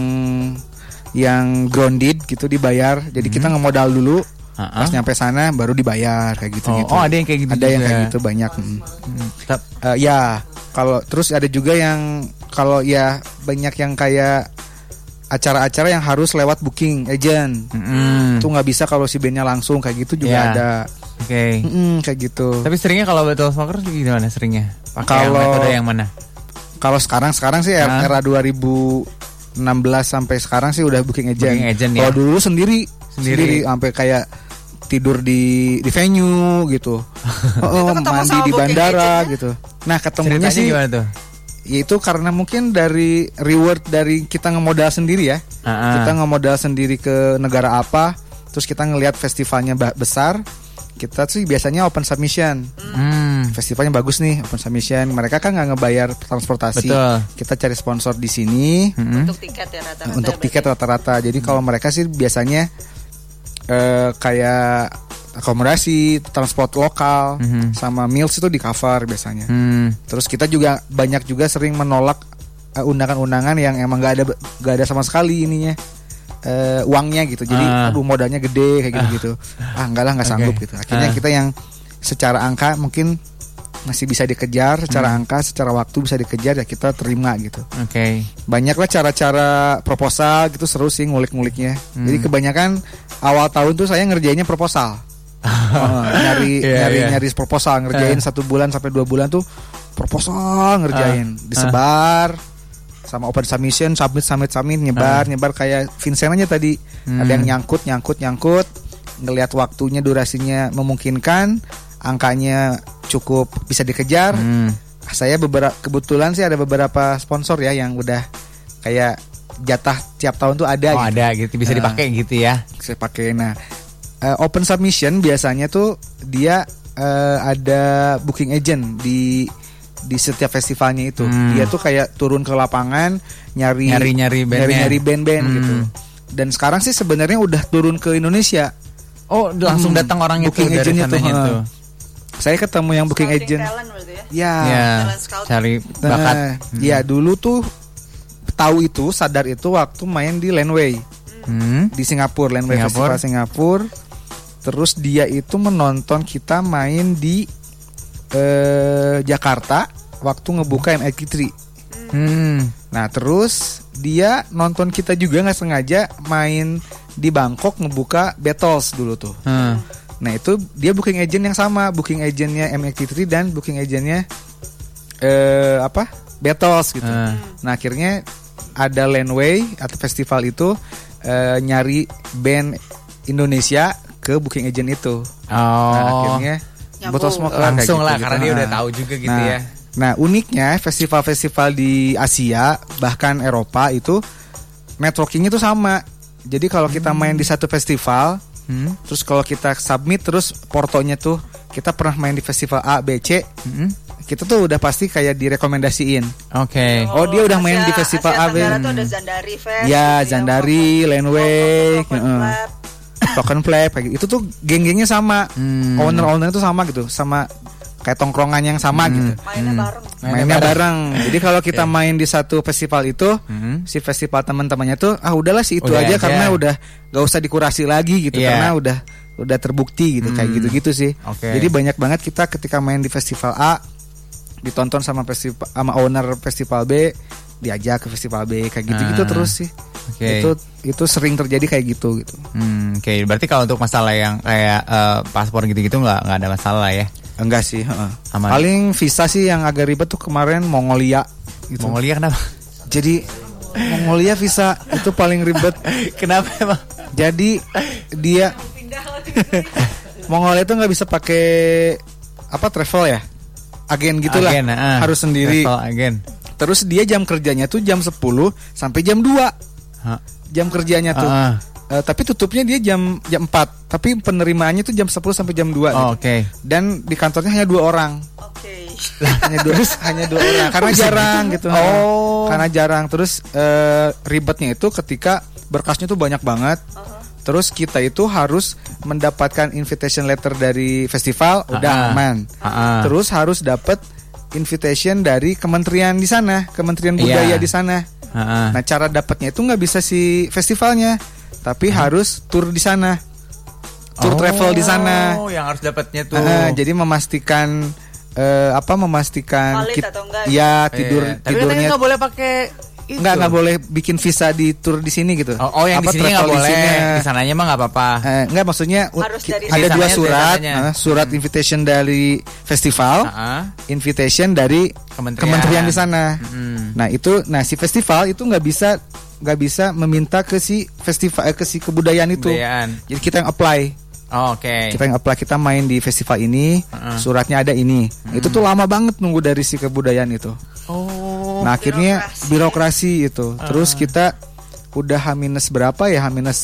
yang grounded gitu dibayar jadi kita ngemodal dulu Ah, pas nyampe sana baru dibayar kayak gitu Oh, gitu oh, ada yang kayak gitu ada yang juga. kayak gitu banyak mm. Hmm. Tap- Eh, ya kalau terus ada juga yang kalau ya banyak yang kayak acara-acara yang harus lewat booking agent Mm-mm. itu nggak bisa kalau si bandnya langsung kayak gitu juga Iya. ada Oke. Mm-mm, kayak gitu Tapi seringnya kalau betul smoker gimana seringnya? Pakai yang Kalau- metode yang mana? kalau sekarang sekarang sih era, Hah? era 2016 sampai sekarang sih udah booking agent, Booking agent, ya. kalau dulu sendiri Sendiri. sendiri sampai kayak tidur di di venue gitu oh, mandi di bandara agent-nya? gitu nah ketemunya sih gimana tuh? itu karena mungkin dari reward dari kita ngemodal sendiri ya Ah, ah. kita ngemodal sendiri ke negara apa terus kita ngelihat festivalnya besar kita sih biasanya open submission Hmm. festivalnya bagus nih open submission mereka kan nggak ngebayar transportasi Betul. kita cari sponsor di sini Mm-mm. untuk tiket ya rata-rata untuk ya, tiket rata-rata jadi kalau mereka sih biasanya eh, kayak akomodasi transport lokal Mhm. sama meals itu di cover biasanya Hmm. Terus kita juga banyak juga sering menolak eh, undangan-undangan yang emang gak ada gak ada sama sekali ininya eh, uangnya gitu. Jadi Ah. aduh modalnya gede kayak gitu-gitu. Ah enggak lah nggak sanggup gitu. Akhirnya Ah. kita yang secara angka mungkin masih bisa dikejar, secara Hmm. angka, secara waktu bisa dikejar ya kita terima gitu. Oke. Banyaklah cara-cara proposal gitu seru sih ngulik-nguliknya. Hmm. Jadi kebanyakan awal tahun tuh saya ngerjainnya proposal. Oh, nyari Iya, nyari iya. nyari proposal ngerjain satu bulan sampai dua bulan tuh proposal ngerjain Ah, disebar sama open submission submit submit submit nyebar nyebar kayak Vincent aja tadi Hmm. ada yang nyangkut nyangkut nyangkut ngelihat waktunya durasinya memungkinkan angkanya cukup bisa dikejar Hmm. saya beberapa kebetulan sih ada beberapa sponsor ya yang udah kayak jatah tiap tahun tuh ada Oh gitu. ada gitu bisa Ah. dipakai gitu ya. saya pakai nah eh, open submission biasanya tuh dia eh, ada booking agent di di setiap festivalnya itu Hmm. dia tuh kayak turun ke lapangan nyari Nyari-nyari bandnya. nyari nyari band-band Hmm. gitu dan sekarang sih sebenarnya udah turun ke Indonesia Oh langsung Hmm. datang orang itu Booking dari tuh, sananya ha. tuh. Saya ketemu yang booking Scouting agent talent berarti ya. ya Ya, Talent cari Nah, bakat. ya dulu tuh tahu itu sadar itu waktu main di Landway Hmm. di Singapura Landway Singapura. Festival Singapura terus dia itu menonton kita main di eh, Jakarta waktu ngebuka MX3 Hmm. nah terus dia nonton kita juga nggak sengaja main di Bangkok ngebuka Battles dulu tuh Hmm. Nah itu dia booking agent yang sama booking agentnya MX3 dan booking agentnya eh apa Battles gitu Hmm. Nah akhirnya ada Landway atau festival itu eh, nyari band Indonesia ke booking agent itu. Oh. Nah akhirnya botol semua kelar kayak Langsung gitu, lah gitu. karena dia Nah. udah tahu juga gitu Nah, ya. Nah, uniknya festival-festival di Asia bahkan Eropa itu networkingnya tuh sama. Jadi kalau kita main di satu festival, Hmm. terus kalau kita submit terus portonya tuh kita pernah main di festival A, B, C, Hmm. kita tuh udah pasti kayak direkomendasiin. Oke. Oh, dia udah main Asia- di festival Asia AB. Tenggara tuh ada Zandari Fest. Ya, gitu Zandari. Club. token play kayak gitu. Itu tuh geng-gengnya sama. Hmm. Owner-owner itu sama gitu, sama kayak tongkrongan yang sama gitu. Mainnya bareng. Mainnya bareng. Jadi kalau kita main di satu festival itu, Hmm. si festival teman-temannya tuh ah udahlah sih itu Udah aja, aja. karena udah gak usah dikurasi lagi gitu Iya. karena udah udah terbukti gitu kayak Hmm. gitu-gitu sih. Oke. Jadi banyak banget kita ketika main di festival A ditonton sama festival sama owner festival B diajak ke festival B kayak gitu-gitu Ah. terus sih. Oke. Itu itu sering terjadi kayak gitu gitu. Hmm, Oke, berarti kalau untuk masalah yang kayak eh, paspor gitu-gitu nggak nggak ada masalah ya. Enggak sih, heeh. Aman. Paling visa sih yang agak ribet tuh kemarin Mongolia gitu. Mongolia kenapa? Jadi Mongolia visa itu paling ribet. kenapa emang? Jadi dia Mongolia itu nggak bisa pakai apa travel ya, agen gitulah, Agen, ah. harus sendiri. Travel agen. Terus dia jam kerjanya tuh jam 10 sampai jam 2 Hah. jam kerjanya tuh. Ah, ah. Eh, tapi tutupnya dia jam jam 4 Tapi penerimaannya tuh jam 10 sampai jam 2 Oh, gitu. Oke. Dan di kantornya hanya dua orang Oke. hanya dua hanya dua orang karena jarang gitu Oh. karena jarang terus eh, ribetnya itu ketika berkasnya tuh banyak banget terus kita itu harus mendapatkan invitation letter dari festival udah Ah, ah. aman Ah, ah. terus harus dapat invitation dari kementerian di sana kementerian Iya. budaya di sana ah. nah cara dapatnya itu nggak bisa si festivalnya tapi harus tur di sana tur travel di sana Oh, yang harus dapatnya tuh. Ah, jadi memastikan eh, apa memastikan Valid kit- atau enggak ya tidur. Tapi katanya tidurnya nggak boleh pakai itu. nggak nggak boleh bikin visa di tour di sini gitu. Oh, oh, yang Apa, di sini nggak travel boleh. Di sananya mah nggak apa-apa. Eh, nggak maksudnya Harus dari ada dua surat, eh, surat invitation dari festival, Ah, ah. invitation dari Kementerian. kementerian di sana. Mm. Nah itu, nah si festival itu nggak bisa nggak bisa meminta ke si festival eh, ke si kebudayaan itu. Kebudayaan. Jadi kita yang apply. Oh, Oke. Kita yang apply kita main di festival ini, Heeh. suratnya ada ini. Itu tuh lama banget nunggu dari si kebudayaan itu. Oh. Nah akhirnya birokrasi itu. Terus kita udah H minus berapa ya H minus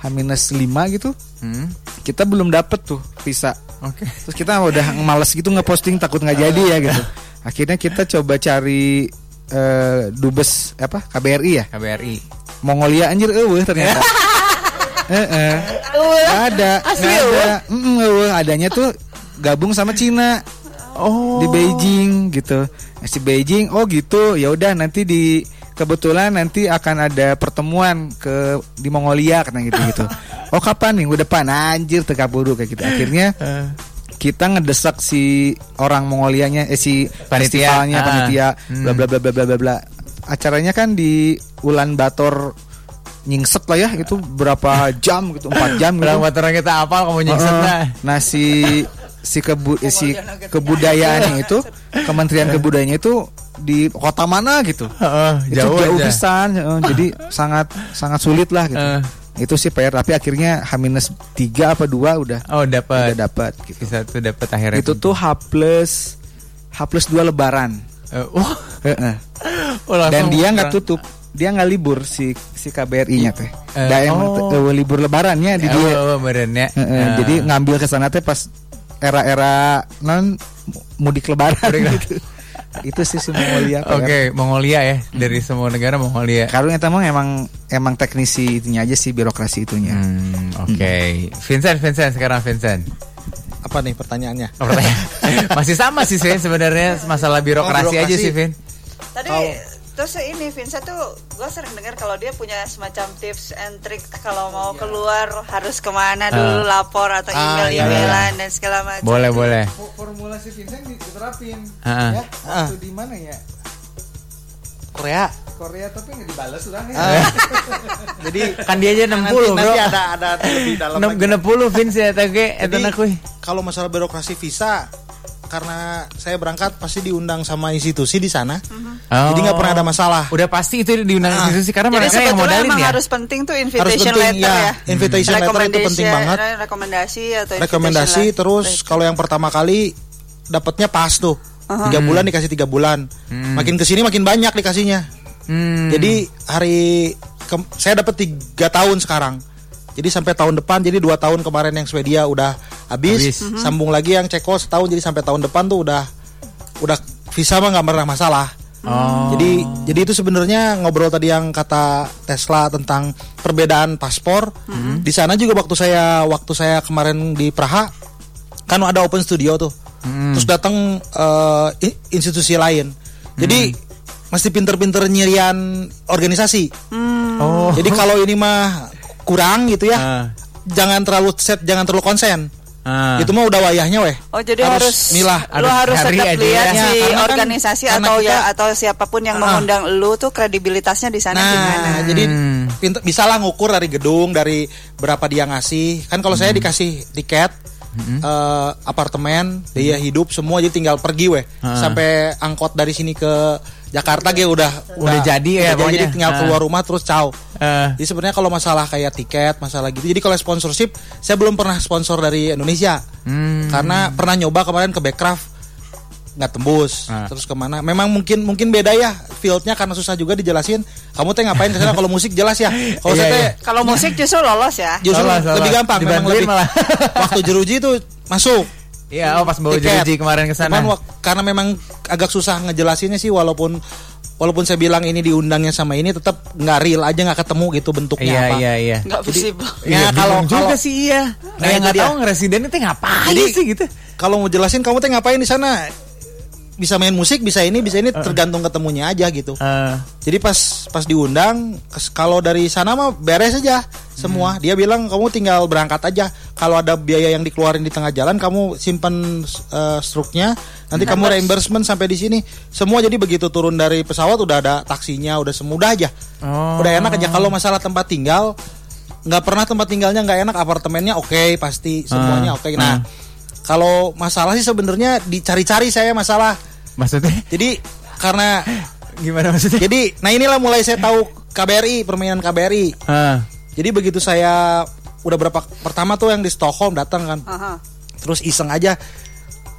H minus lima gitu. Hmm. Kita belum dapet tuh visa. Oke. Terus kita udah males gitu ngeposting takut nggak jadi ya gitu. Akhirnya kita coba cari eh, dubes apa KBRI ya KBRI. Mongolia anjir eueuh ternyata. Heeh. Nggak ada, nggak ada. Mm, eueuh, adanya tuh gabung sama Cina Oh. di Beijing gitu. Si Beijing, oh gitu. Ya udah nanti di kebetulan nanti akan ada pertemuan ke di Mongolia karena gitu gitu. Oh kapan minggu depan? Anjir tekaburu kayak gitu. Akhirnya kita ngedesak si orang Mongolianya eh si Panitia. festivalnya Ah. panitia Hmm. bla bla bla bla bla bla bla. Acaranya kan di Ulan Bator nyingset lah ya itu berapa jam gitu empat jam gitu. Bilang buat orang kita apal kamu nyingset nah. Nah si si kebu eh, si kebudayaannya itu Kementerian Kebudayaannya itu di kota mana gitu. Itu jauh jauh aja. pisan, heeh. jadi sangat sangat sulit lah gitu. Eh. Itu sih PR tapi akhirnya H-3 apa 2 udah Oh, dapat. udah dapat gitu. Bisa tuh dapat akhirnya. Itu tuh H plus H plus 2 lebaran. Eh, wah. Heeh. Oh, Dan dia nggak tutup. Dia nggak libur si si KBRI-nya teh. Eh, Da emang oh. eh, libur lebarannya di dia. oh, oh, beren ya. Heeh, Nah. Jadi ngambil ke sana teh pas era-era non mudik lebaran gitu. Itu sih si Mongolia. Oke, Mongolia ya. Dari semua negara Mongolia. Kalau yang emang emang emang teknisi itunya aja sih birokrasi itunya. Hmm, oke. Vincent, Vincent sekarang Vincent. Apa nih pertanyaannya? Oh, pertanyaan. Masih sama sih Vin sebenarnya masalah birokrasi, Oh, aja birokrasi. sih Vin. Tadi Oh. Terus ini Vincent tuh gue sering dengar kalau dia punya semacam tips and trick kalau mau keluar harus ke mana dulu lapor atau Ah, email iya, emailan dan segala macam. Boleh, boleh. Formula si Vincent diterapin. Heeh. Ya, waktu di mana ya? Korea. Korea tapi nggak dibalas lah ya. Jadi Kan dia aja 60, nanti, Bro. nanti ada ada lebih dalam Enam lagi. genep puluh Vin sih eta ge eta Jadi, kalau masalah birokrasi visa karena saya berangkat pasti diundang sama institusi di sana. Oh. Jadi nggak pernah ada masalah. Udah pasti itu diundang Ah. institusi karena Jadi mereka yang modalin emang ya. harus penting tuh Harus invitation penting letter ya. ya. Invitation letter itu penting banget. Rekomendasi atau Rekomendasi invitation terus letter. kalau yang pertama kali dapatnya pas tuh. Tiga bulan dikasih tiga bulan. Makin ke sini makin banyak dikasihnya. Hmm. Jadi hari ke- saya dapat tiga tahun sekarang. Jadi sampai tahun depan jadi dua tahun kemarin yang Swedia udah habis, Habis. sambung lagi yang Ceko setahun jadi sampai tahun depan tuh udah udah visa mah nggak pernah masalah. Oh. Jadi jadi itu sebenarnya ngobrol tadi yang kata Tesla tentang perbedaan paspor. Di sana juga waktu saya waktu saya kemarin di Praha kan ada open studio tuh. Terus datang eh, i- institusi lain. Jadi mesti pinter-pinter nyirian organisasi. Oh. Jadi kalau ini mah kurang gitu ya. Ah. Jangan terlalu set, jangan terlalu konsen. Ah. Itu mah udah wayahnya weh. Oh jadi harus, milah. lu harus harus tetap aja lihat ya. si Ya, karena kan- organisasi karena atau ya kita- atau siapa pun yang Ah. mengundang lu tuh kredibilitasnya di sana gimana. Nah, jadi pinter, bisa lah ngukur dari gedung, dari berapa dia ngasih. Kan kalau saya dikasih tiket, eh, apartemen, biaya hidup semua, jadi tinggal pergi weh. Sampai angkot dari sini ke Jakarta ge udah Udah jadi ya udah jadi, tinggal Ah. keluar rumah terus caw. Eh. Jadi sebenarnya kalau masalah kayak tiket, masalah gitu. Jadi kalau sponsorship, saya belum pernah sponsor dari Indonesia. Hmm. Karena pernah nyoba kemarin ke Backcraft nggak tembus. Ah. Terus ke mana? Memang mungkin mungkin beda ya fieldnya karena susah juga dijelasin. Kamu teh ngapain ke sana kalau musik jelas ya. Kalau Iya, saya teh iya. Kalau musik justru lolos ya. justru salah. lebih gampang. Memang lebih malah. waktu jeruji itu masuk. Iya, oh pas bawa jeruji kemarin ke sana. Karena memang agak susah ngejelasinnya sih walaupun walaupun saya bilang ini diundangnya sama ini tetap nggak real aja nggak ketemu gitu bentuknya Iya, apa. iya, iya. Nggak visible. Iya, Ya, kalau- juga sih iya. Nah, Nah, yang nggak tahu ngeresiden itu ngapain Jadi- sih gitu. Kalau mau jelasin kamu teh ngapain di sana? Bisa main musik, bisa ini, bisa ini tergantung ketemunya aja gitu. Eh, Jadi pas pas diundang, kalau dari sana mah beres aja semua. Hmm. Dia bilang kamu tinggal berangkat aja. Kalau ada biaya yang dikeluarin di tengah jalan, kamu simpen eh, struknya. Nanti kamu reimbursement sampai di sini. Semua jadi begitu turun dari pesawat udah ada taksinya, udah semudah aja. Oh. Udah enak aja. Kalau masalah tempat tinggal, nggak pernah tempat tinggalnya nggak enak. Apartemennya oke pasti semuanya Ah, oke. Nah, kalau masalah sih sebenarnya dicari-cari saya masalah. maksudnya Jadi karena gimana maksudnya? jadi, nah inilah mulai saya tahu KBRI, permainan KBRI. Ah, Jadi begitu saya udah berapa pertama tuh yang di Stockholm datang kan. Aha. Terus iseng aja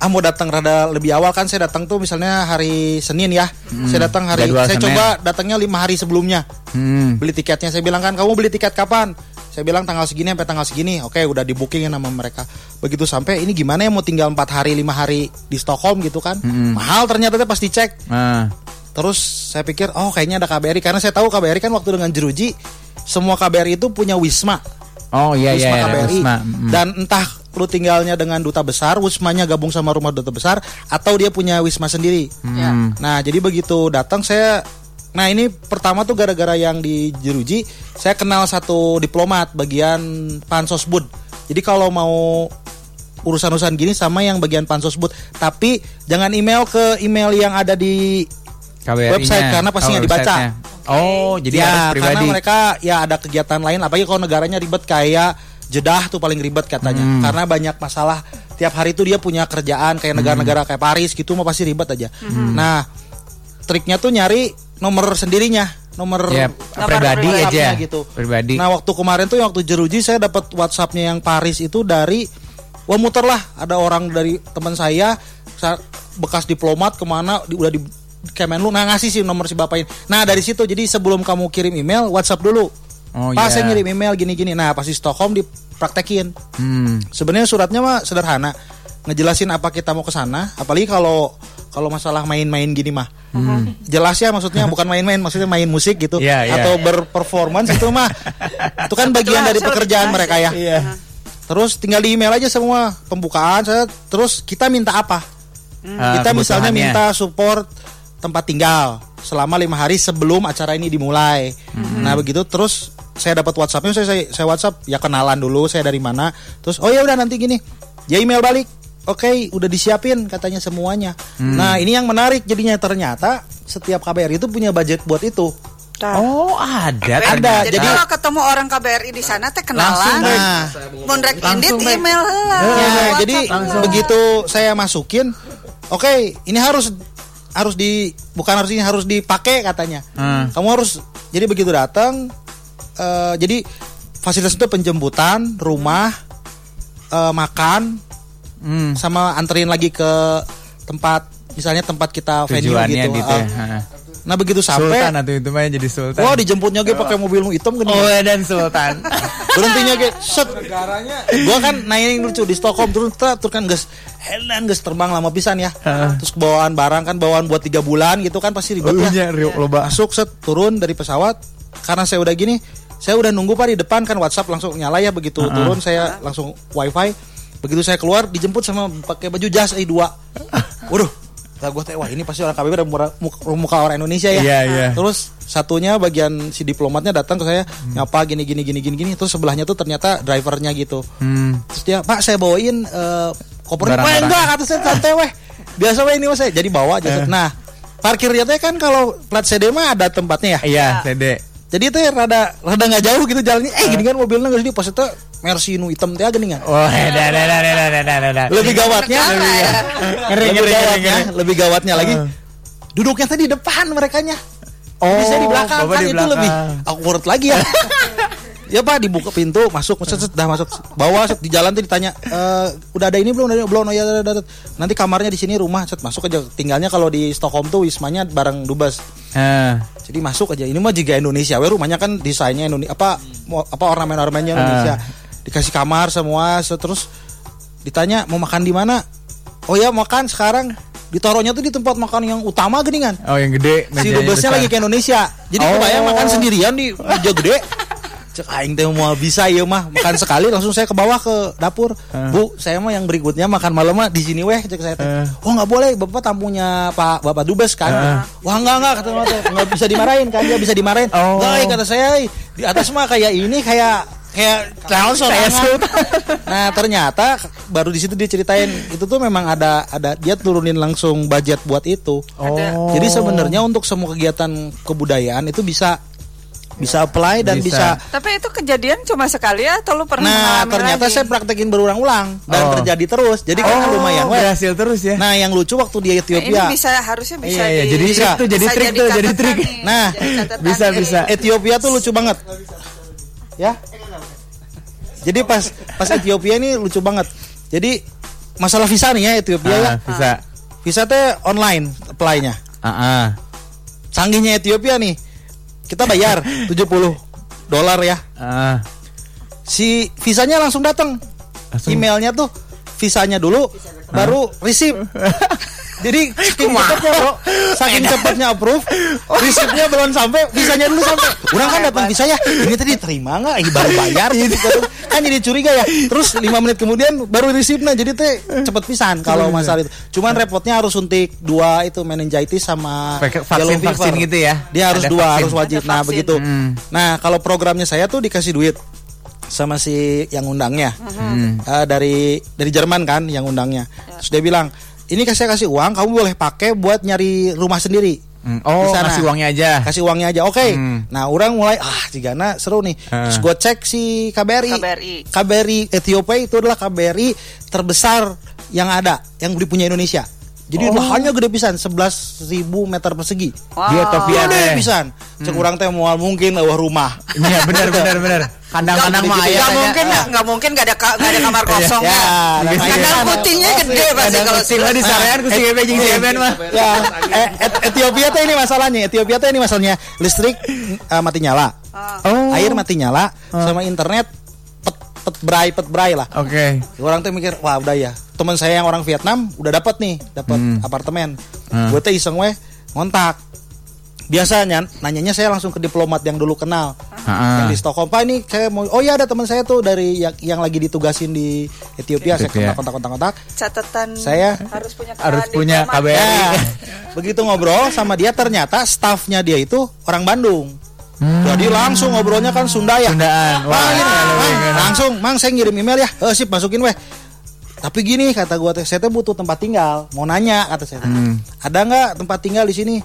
ah mau datang rada lebih awal kan saya datang tuh misalnya hari Senin ya. Saya datang hari Jadwal saya Senin. coba datangnya lima hari sebelumnya. hmm. Beli tiketnya saya bilang kan kamu beli tiket kapan? Saya bilang tanggal segini sampai tanggal segini. Oke, udah di bookingin sama mereka. Begitu sampai ini gimana ya mau tinggal empat hari lima hari di Stockholm gitu kan? Mahal ternyata tuh pas dicek. Ah, Terus saya pikir oh kayaknya ada KBRI karena saya tahu KBRI kan waktu dengan Jeruji semua KBRI itu punya wisma. Oh iya Wisma iya, iya, KBRI. Wisma. Mm. Dan entah lu tinggalnya dengan duta besar, wismanya gabung sama rumah duta besar atau dia punya wisma sendiri. Ya. Nah, jadi begitu datang saya Nah, ini pertama tuh gara-gara yang di Jeruji, saya kenal satu diplomat bagian Pansosbud. Jadi kalau mau urusan-urusan gini sama yang bagian Pansosbud, tapi jangan email ke email yang ada di KBRI-nya. website, karena pasti nggak dibaca. Oh, jadi ya, harus pribadi. karena mereka ya ada kegiatan lain apalagi kalau negaranya ribet kayak Jeddah tuh paling ribet katanya Hmm. karena banyak masalah tiap hari tuh dia punya kerjaan kayak negara-negara kayak Paris gitu mah pasti ribet aja. Hmm. Nah, triknya tuh nyari nomor sendirinya, nomor Ya, pribadi aja. gitu. Pribadi. Nah, waktu kemarin tuh waktu jeruji saya dapat WhatsApp-nya yang Paris itu dari wah muter lah ada orang dari teman saya sa- bekas diplomat ke mana di, udah di Kemenlu nah ngasih sih nomor si bapak ini. Nah dari situ jadi sebelum kamu kirim email WhatsApp dulu. Oh, Pak iya. saya ngirim email gini-gini. Nah pas di Stockholm dipraktekin. Hmm. Sebenarnya suratnya mah sederhana, ngejelasin apa kita mau ke sana. Apalagi kalau kalau masalah main-main gini mah, jelas ya maksudnya bukan main-main, maksudnya main musik gitu Hmm. Iya, iya. atau berperformance itu mah, itu kan bagian dari pekerjaan jelas mereka ya. Iya. Terus tinggal di email aja semua pembukaan saya. Terus kita minta apa? Ah, kita misalnya minta support tempat tinggal selama lima hari sebelum acara ini dimulai. Nah begitu terus saya dapat WhatsAppnya saya, saya saya WhatsApp ya kenalan dulu saya dari mana. Terus oh ya udah nanti gini ya email balik. Oke udah disiapin katanya semuanya. Nah ini yang menarik jadinya ternyata setiap KBRI itu punya budget buat itu. Nah, Oh, ada. Ada, ternyata. Jadi, jadi- kalau ketemu orang KBRI di sana teh Langsung, kenalan. Bek. Nah Mondrek indit Langsung, email heula. Ya, WhatsApp jadi heula. begitu saya masukin oke ini harus harus di bukan harus ini harus dipakai katanya Hmm. kamu harus jadi begitu datang eh, jadi fasilitas itu penjemputan rumah eh, makan Hmm. sama anterin lagi ke tempat misalnya tempat kita venue Tujuannya gitu, gitu, ya. Ha. nah begitu Sultan sampai atau itu mah jadi sultan. wah dijemputnya gue pakai mobil hitam gini Oh, dan sultan. berhentinya kayak set gua kan yang lucu di Stockholm terus terus kan gas helan gas terbang lama pisan ya terus bawaan barang kan bawaan buat tiga bulan gitu kan pasti ribet Oh, ya loba. masuk set turun dari pesawat karena saya udah gini saya udah nunggu pak di depan kan WhatsApp langsung nyala ya begitu turun saya langsung wifi begitu saya keluar dijemput sama pakai baju jas eh dua waduh Nah, gue teh wah ini pasti orang KBB ada muka, muka orang Indonesia ya. Iya, iya. Terus satunya bagian si diplomatnya datang ke saya nyapa gini gini gini gini gini. Terus sebelahnya tuh ternyata drivernya gitu. Hmm. Terus dia Pak saya bawain eh, koper. Wah Barang-barang. enggak kata saya santai weh. Biasa weh ini mas saya jadi bawa aja. Nah parkirnya teh kan kalau plat CD mah ada tempatnya ya. Iya, Dede. Jadi itu rada rada nggak jauh gitu jalannya. Eh gini kan mobilnya nggak di pos itu Mercy nu hitam teh geningan. Oh, da da da da da da dah. Lebih gawatnya, ya. lebih, gawatnya, lebih gawatnya lagi. Ah. Duduknya tadi depan mereka nya. Oh, bisa di belakang kan di belakang. itu lebih awkward lagi ya. ya Pak dibuka pintu masuk set, set dah masuk. Bawah set, di jalan tuh ditanya e, udah ada ini belum? Udah, belum? Oh ya udah, udah, nanti kamarnya di sini rumah set masuk aja. Tinggalnya kalau di Stockholm tuh wismanya bareng dubes. Uh. jadi masuk aja. Ini mah juga Indonesia. We rumahnya kan desainnya Indonesia apa apa ornamen ornamennya Indonesia. Uh dikasih kamar semua terus ditanya mau makan di mana? Oh ya makan sekarang. Ditaruhnya tuh di tempat makan yang utama geningan. Oh, yang gede. si dubesnya lagi ke Indonesia. Jadi Oh. kebayang makan sendirian di meja gede. Cek aing teh mau bisa ya mah makan sekali. Langsung saya ke bawah ke dapur. Bu saya mah yang berikutnya makan malam mah di sini weh. Cek saya teh. Eh. oh nggak boleh bapak tamunya pak bapak dubes kan? Wah enggak enggak kata nggak bisa dimarahin kan? Dia bisa dimarahin. Oh. enggak eh, kata saya. "eh, di atas mah kayak ini kayak kayak sorangan." sultan. nah ternyata baru di situ dia ceritain itu tuh memang ada ada dia turunin langsung budget buat itu Oh. jadi sebenarnya untuk semua kegiatan kebudayaan itu bisa bisa apply dan Bisa. bisa. Tapi itu kejadian cuma sekali ya, atau lu pernah Nah, ternyata lagi? saya praktekin berulang-ulang dan Oh. terjadi terus. Jadi kan Oh, lumayan weh. berhasil terus ya. Nah, yang lucu waktu di Nah, ini Ethiopia. bisa harusnya bisa Iya, iya, di- jadi Bisa. tuh, jadi bisa trik tuh, jadi trik. nih, Nah, jadi bisa, nih. bisa. Ethiopia tuh lucu banget. Ya. Jadi pas pas Ethiopia ini lucu banget. Jadi masalah visa nih ya Ethiopia ya. Ah, bisa. Visa teh online apply-nya. Ah, ah. Canggihnya Ethiopia nih. Kita bayar 70 dolar ya. Ah. Si visanya langsung datang. Emailnya tuh visanya dulu baru receive. Jadi saking cepatnya bro, saking cepatnya approve, receive-nya belum sampai, visanya dulu sampai. Orang kan datang visa ya, ini tadi terima nggak? Ini baru bayar, gitu. kan jadi curiga ya. Terus lima menit kemudian baru receive nah, jadi teh cepet pisan kalau masalah itu. Cuman repotnya harus suntik dua itu meningitis sama yellow vaksin vaksin gitu ya. Dia harus Ada dua, vaksin. harus wajib. Nah begitu. Hmm. Nah kalau programnya saya tuh dikasih duit sama si yang undangnya Hmm. Eh, dari dari Jerman kan yang undangnya. Terus dia bilang ini kasih kasih uang, kamu boleh pakai buat nyari rumah sendiri. Hmm. Oh, Di sana. kasih uangnya aja. Kasih uangnya aja, oke. Hmm. Nah orang mulai ah jigana seru nih. Ah. Terus gue cek si KBRI. KBRI. KBRI Ethiopia itu adalah KBRI terbesar yang ada yang dipunya Indonesia. Jadi Oh. lahannya gede pisan 11.000 meter persegi. Wow. Di Ethiopia Gede pisan. Cek urang teh moal mungkin eueuh rumah. Iya, benar benar benar. Kandang-kandang mah aya Nggak tanya. mungkin nggak nggak mungkin nggak ada ka- nggak ada kamar kosong Ya, ya. nah, Kandang kucingnya gede pasti kalau kucing mah di sarean ku si Ebe jeung si Eben mah. ya, eh, Et- Ethiopia tuh ini masalahnya. Ethiopia tuh ini masalahnya listrik eh, mati nyala, Oh. air mati nyala, sama internet pet pet bray pet bray lah. Oke. Orang tuh mikir, wah udah ya. Teman saya yang orang Vietnam udah dapat nih, dapat Hmm. apartemen. Hmm. Gue tuh iseng weh ngontak. Biasanya nanyanya saya langsung ke diplomat yang dulu kenal. Ah, Yang di Stockholm, Pak ini saya mau Oh ya ada teman saya tuh dari yang, yang lagi ditugasin di Ethiopia, Ethiopia. saya kontak kontak kontak kontak. catatan Saya harus punya Harus punya. KBRI. Ya, begitu ngobrol sama dia ternyata staffnya dia itu orang Bandung. Jadi langsung ngobrolnya kan Sunda ya. Hmm. Sundaan. Wah, ini, lebih Mang, enak. langsung, Mang saya ngirim email ya. Eh sip masukin weh. Tapi gini kata gua teh, saya butuh tempat tinggal. Mau nanya kata saya. Hmm. Ada nggak tempat tinggal di sini?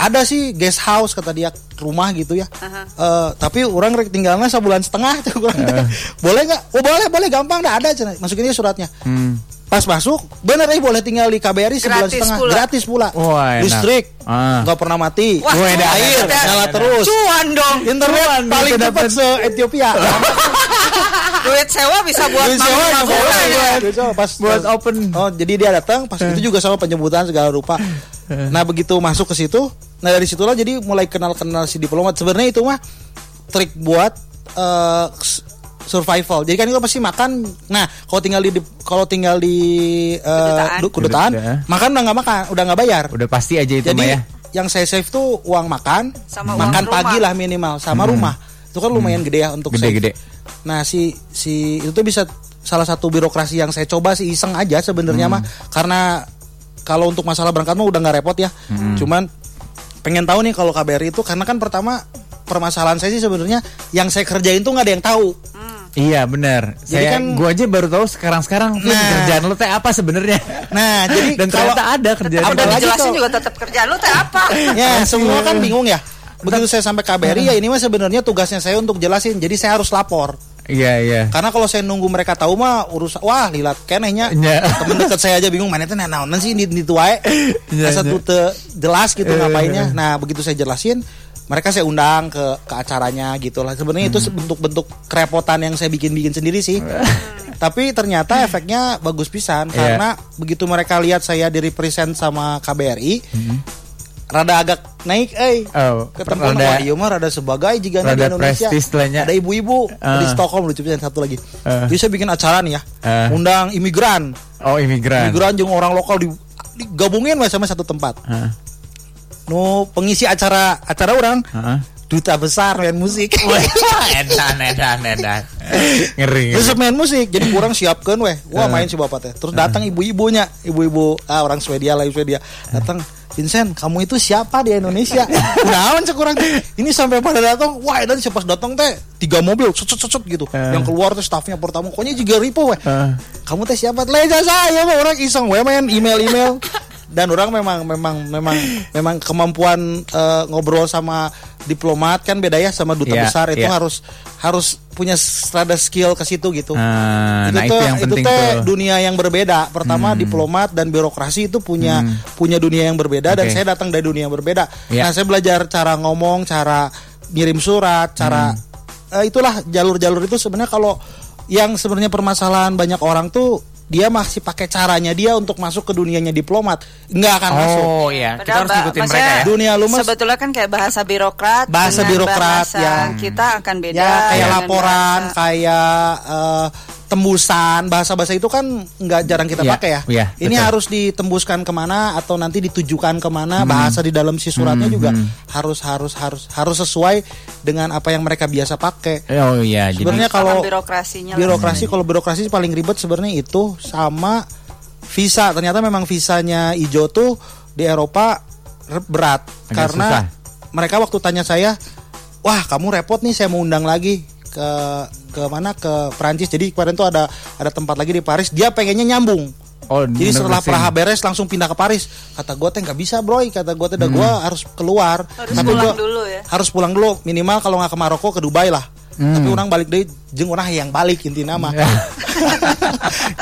Ada sih guest house kata dia rumah gitu ya. Eh, tapi orang rek tinggalnya sebulan setengah tuh teh. Boleh nggak? Oh boleh boleh gampang dah ada cenah. Masukin aja suratnya. Hmm. Pas masuk, bener eh boleh tinggal di KBRI sebulan Gratis setengah, pula. gratis pula. Wah, enak. Listrik, Ah. nggak pernah mati. Wah, Wah, enak, air nyala terus. Cuan dong. Internet Cuan paling cepat se Ethiopia. Duit sewa bisa buat Duit sewa bola sewa, ya. duit sewa pas Buat pas- open. Oh, jadi dia datang pas itu juga sama penjemputan segala rupa. Nah, begitu masuk ke situ, nah dari situlah jadi mulai kenal-kenal si diplomat. Sebenarnya itu mah trik buat s- survival. Jadi kan itu pasti makan. Nah, kalau tinggal di kalau tinggal di eh, Kedutaan. du- kedutaan, Kedutaan. makan udah nggak makan, udah nggak bayar. Udah pasti aja itu Jadi mah ya. yang saya save tuh uang makan, Sama uang makan rumah. pagi lah minimal, sama rumah. Itu kan lumayan gede ya untuk save. Gede-gede. Nah si si itu tuh bisa salah satu birokrasi yang saya coba sih iseng aja sebenarnya Hmm. mah karena kalau untuk masalah berangkat mah udah nggak repot ya. Hmm. Cuman pengen tahu nih kalau KBRI itu karena kan pertama permasalahan saya sih sebenarnya yang saya kerjain tuh nggak ada yang tahu. Iya benar. Jadi Saya kan- gua aja baru tahu sekarang-sekarang Nah. kerjaan lu teh apa sebenarnya. Nah jadi Dan kalau ternyata ada kerjaan. Udah Apalagi dijelasin juga tetap kerjaan lu teh apa? ya semua kan bingung ya. Begitu saya sampai KBRI ya ini mah sebenarnya tugasnya saya untuk jelasin. Jadi saya harus lapor. Iya iya. Karena kalau saya nunggu mereka tahu mah urus wah lilat kenehnya Nya. temen dekat saya aja bingung mana itu naon sih di di tuae. Nya. tuh teu jelas gitu Eh, ngapainnya. Nah, begitu saya jelasin mereka saya undang ke ke acaranya gitu lah. Sebenarnya itu Hmm. bentuk-bentuk kerepotan yang saya bikin-bikin sendiri sih. Tapi ternyata efeknya bagus pisan Iya. karena begitu mereka lihat saya di represent sama KBRI rada agak naik eh Oh, ketemu rada- iya mah rada sebagai jika di rada Indonesia prestis ada ibu-ibu Ah. di Stockholm lucu pisan satu lagi Ah. jadi saya bikin acara nih ya Ah. undang imigran Oh imigran. imigran jeung orang lokal di digabungin we sama satu tempat Heeh. nu pengisi acara acara orang Heeh. duta besar main musik edan edan edan. Ngeri. terus main musik jadi kurang siapkan weh wah Ah. main si bapak teh terus datang ibu-ibunya ibu-ibu ah orang Swedia lah Swedia datang Vincent kamu itu siapa di Indonesia? Orang teh ini sampai pada datang wah dan siapa datang teh tiga mobil cut cut cut gitu. Ah. yang keluar tuh staffnya pertama pokoknya juga ribu weh. Ah. kamu teh siapa? Leja saya mah orang iseng we main email email dan orang memang memang memang memang kemampuan eh, ngobrol sama diplomat kan beda ya sama duta Iya, besar itu iya. harus harus punya rada skill ke situ gitu Ah, itu nah tuh itu yang itu penting teh tuh. Hmm. dunia yang berbeda pertama diplomat dan birokrasi itu punya punya dunia yang berbeda dan Oke. saya datang dari dunia yang berbeda Iya. nah saya belajar cara ngomong cara ngirim surat cara Hmm. eh, itulah jalur-jalur itu sebenarnya kalau yang sebenarnya permasalahan banyak orang tuh dia masih pakai caranya dia untuk masuk ke dunianya diplomat nggak akan masuk Oh iya, kita Padahal harus ikutin mereka ya. Dunia lu, Mas. Sebetulnya kan kayak bahasa birokrat. Bahasa birokrat, bahasa ya. kita akan beda. ya kayak laporan bahasa- kayak eh, tembusan bahasa-bahasa itu kan nggak jarang kita Iya, pakai ya. iya, ini betul. harus ditembuskan ke mana atau nanti ditujukan Hmm. ke mana bahasa di dalam si suratnya juga harus harus harus harus sesuai dengan apa yang mereka biasa pakai. Oh iya, jadi sebenarnya Sama kalau birokrasinya birokrasi kalau birokrasi paling ribet sebenarnya itu sama visa. Ternyata memang visanya ijo tuh di Eropa berat. Agak karena susah. mereka waktu tanya saya wah kamu repot nih saya mau undang lagi ke ke mana? Ke Prancis jadi kemarin tuh ada ada tempat lagi di Paris. Dia pengennya nyambung. Oh, jadi setelah. Praha beres langsung pindah ke Paris. Kata gue teh nggak bisa bro kata gue teh dah gue harus keluar. Harus pulang gua- dulu ya. harus pulang dulu. Minimal kalau nggak ke Maroko ke Dubai lah. Tapi orang balik deh jeng orang yang balik inti nama.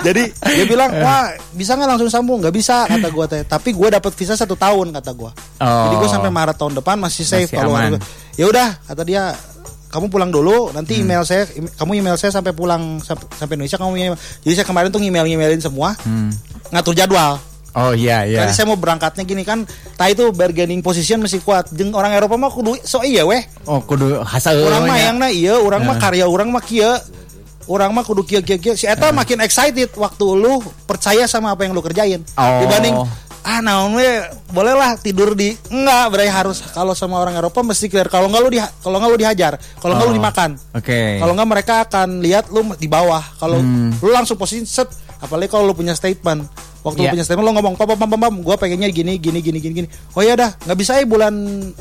Jadi dia bilang wah bisa nggak langsung sambung? Nggak bisa kata gue teh. Tapi gue dapat visa satu tahun kata gue jadi gue Oh. sampai Maret tahun depan masih safe Masih kalau ya udah kata dia kamu pulang dulu nanti email saya kamu email saya sampai pulang sampai, Indonesia kamu email jadi saya kemarin tuh email emailin semua ngatur jadwal Oh iya iya. Tadi saya mau berangkatnya gini kan, tak itu bargaining position masih kuat. Jeng orang Eropa mah kudu so iya weh. Oh kudu hasa Orang mah yang na iya, orang mah karya orang mah kia. Orang mah kudu kia kia kia. Si eta makin excited waktu lu percaya sama apa yang lu kerjain. Oh. Dibanding ah naon we? Boleh lah tidur di enggak berarti harus kalau sama orang Eropa mesti clear. Kalau enggak lu di kalau enggak lu dihajar. Kalau enggak lu Oh. dimakan. Oke. kalau enggak mereka akan lihat lu di bawah. Kalau Hmm. lu langsung posisi set. Apalagi kalau lu punya statement. Waktu Iya. lu punya statement lu ngomong pam pam pam pam gue pengennya gini gini gini gini gini. Oh ya dah. Nggak bisa ya bulan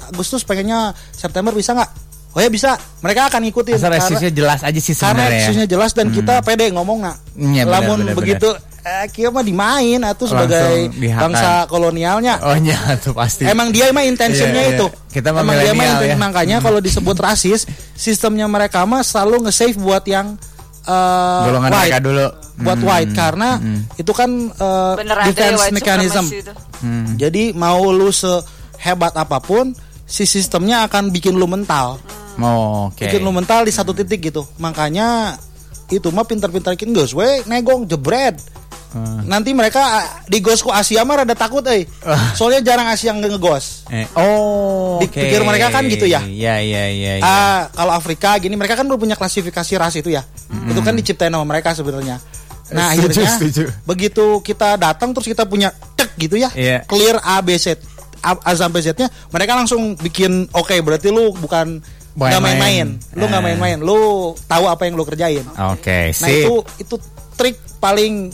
Agustus pengennya September bisa nggak oh ya bisa mereka akan ngikutin Asal karena, resisnya jelas aja sih karena sebenarnya. ya. isusnya jelas dan kita pede ngomong nak benar, lamun benar, begitu eh, kia mah dimain atau sebagai bangsa kolonialnya Oh iya tuh pasti. Emang dia emang intentionnya Iya, iya. itu. Kita mah emang dia inten- ya. makanya kalau disebut rasis, sistemnya mereka mah selalu nge-save buat yang eh, Golongan white. mereka dulu. Buat Hmm. white karena itu kan Bener ya defense white mechanism. itu. Hmm. Jadi mau lu sehebat apa pun, si sistemnya akan bikin lu mental. Oh, Oke. Bikin lu mental di satu titik gitu. Makanya itu mah pintar-pintar bikin gus, we negong jebret. Hmm. Nanti mereka di ghost ku Asia mah rada takut eh. Soalnya jarang Asia yang ngegos. Eh, oh, oke. Dipikir mereka kan gitu ya? Iya, iya, iya. iya. Ah, kalau Afrika gini mereka kan belum punya klasifikasi ras itu ya. Itu kan diciptain sama mereka sebenarnya. Nah, Setuju, akhirnya setuju. begitu kita datang terus kita punya tek gitu ya. Iya. Clear A B Z A, sampai Z-nya mereka langsung bikin oke berarti lu bukan nggak Main-main. Lu nggak Eh. main-main, lu tahu apa yang lu kerjain. Oke, Nah, sip. itu itu trik paling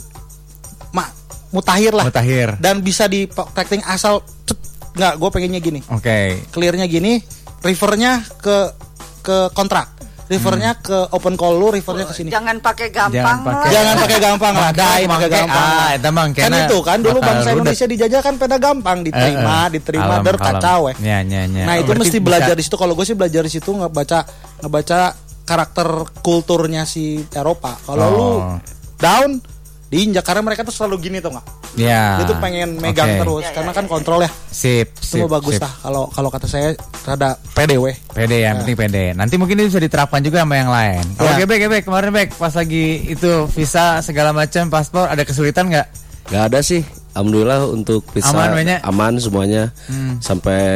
mak mutakhir lah. Mutakhir. Dan bisa dipraktekin asal cet, nggak gue pengennya gini Oke. clearnya gini rivernya ke ke kontrak rivernya ke open call lu rivernya ke sini Jangan pakai gampang Jangan pakai- lah. jangan pakai gampang lah dai pakai gampang ah, eta mah kan itu kan dulu bangsa rudet. Indonesia dijajah kan pada gampang diterima Eh, eh. diterima Alam, der kacau eh Ya, ya, ya. nah itu berarti mesti bisa- belajar di situ kalau gue sih belajar di situ ngebaca ngebaca karakter kulturnya si Eropa kalau lu Oh. down diinjak karena mereka tuh selalu gini tuh nggak Ya. dia tuh pengen megang Oke. terus karena kan kontrol ya Sip, sip. semua bagus sip. lah kalau kalau kata saya rada pede weh Pede ya, yang penting pede. Nanti mungkin itu bisa diterapkan juga sama yang lain. Kalau Ya. gebek gebek kemarin bek pas lagi itu visa segala macam paspor ada kesulitan nggak? Gak ada sih. Alhamdulillah untuk visa Aman, banyak? aman semuanya. Hmm. Sampai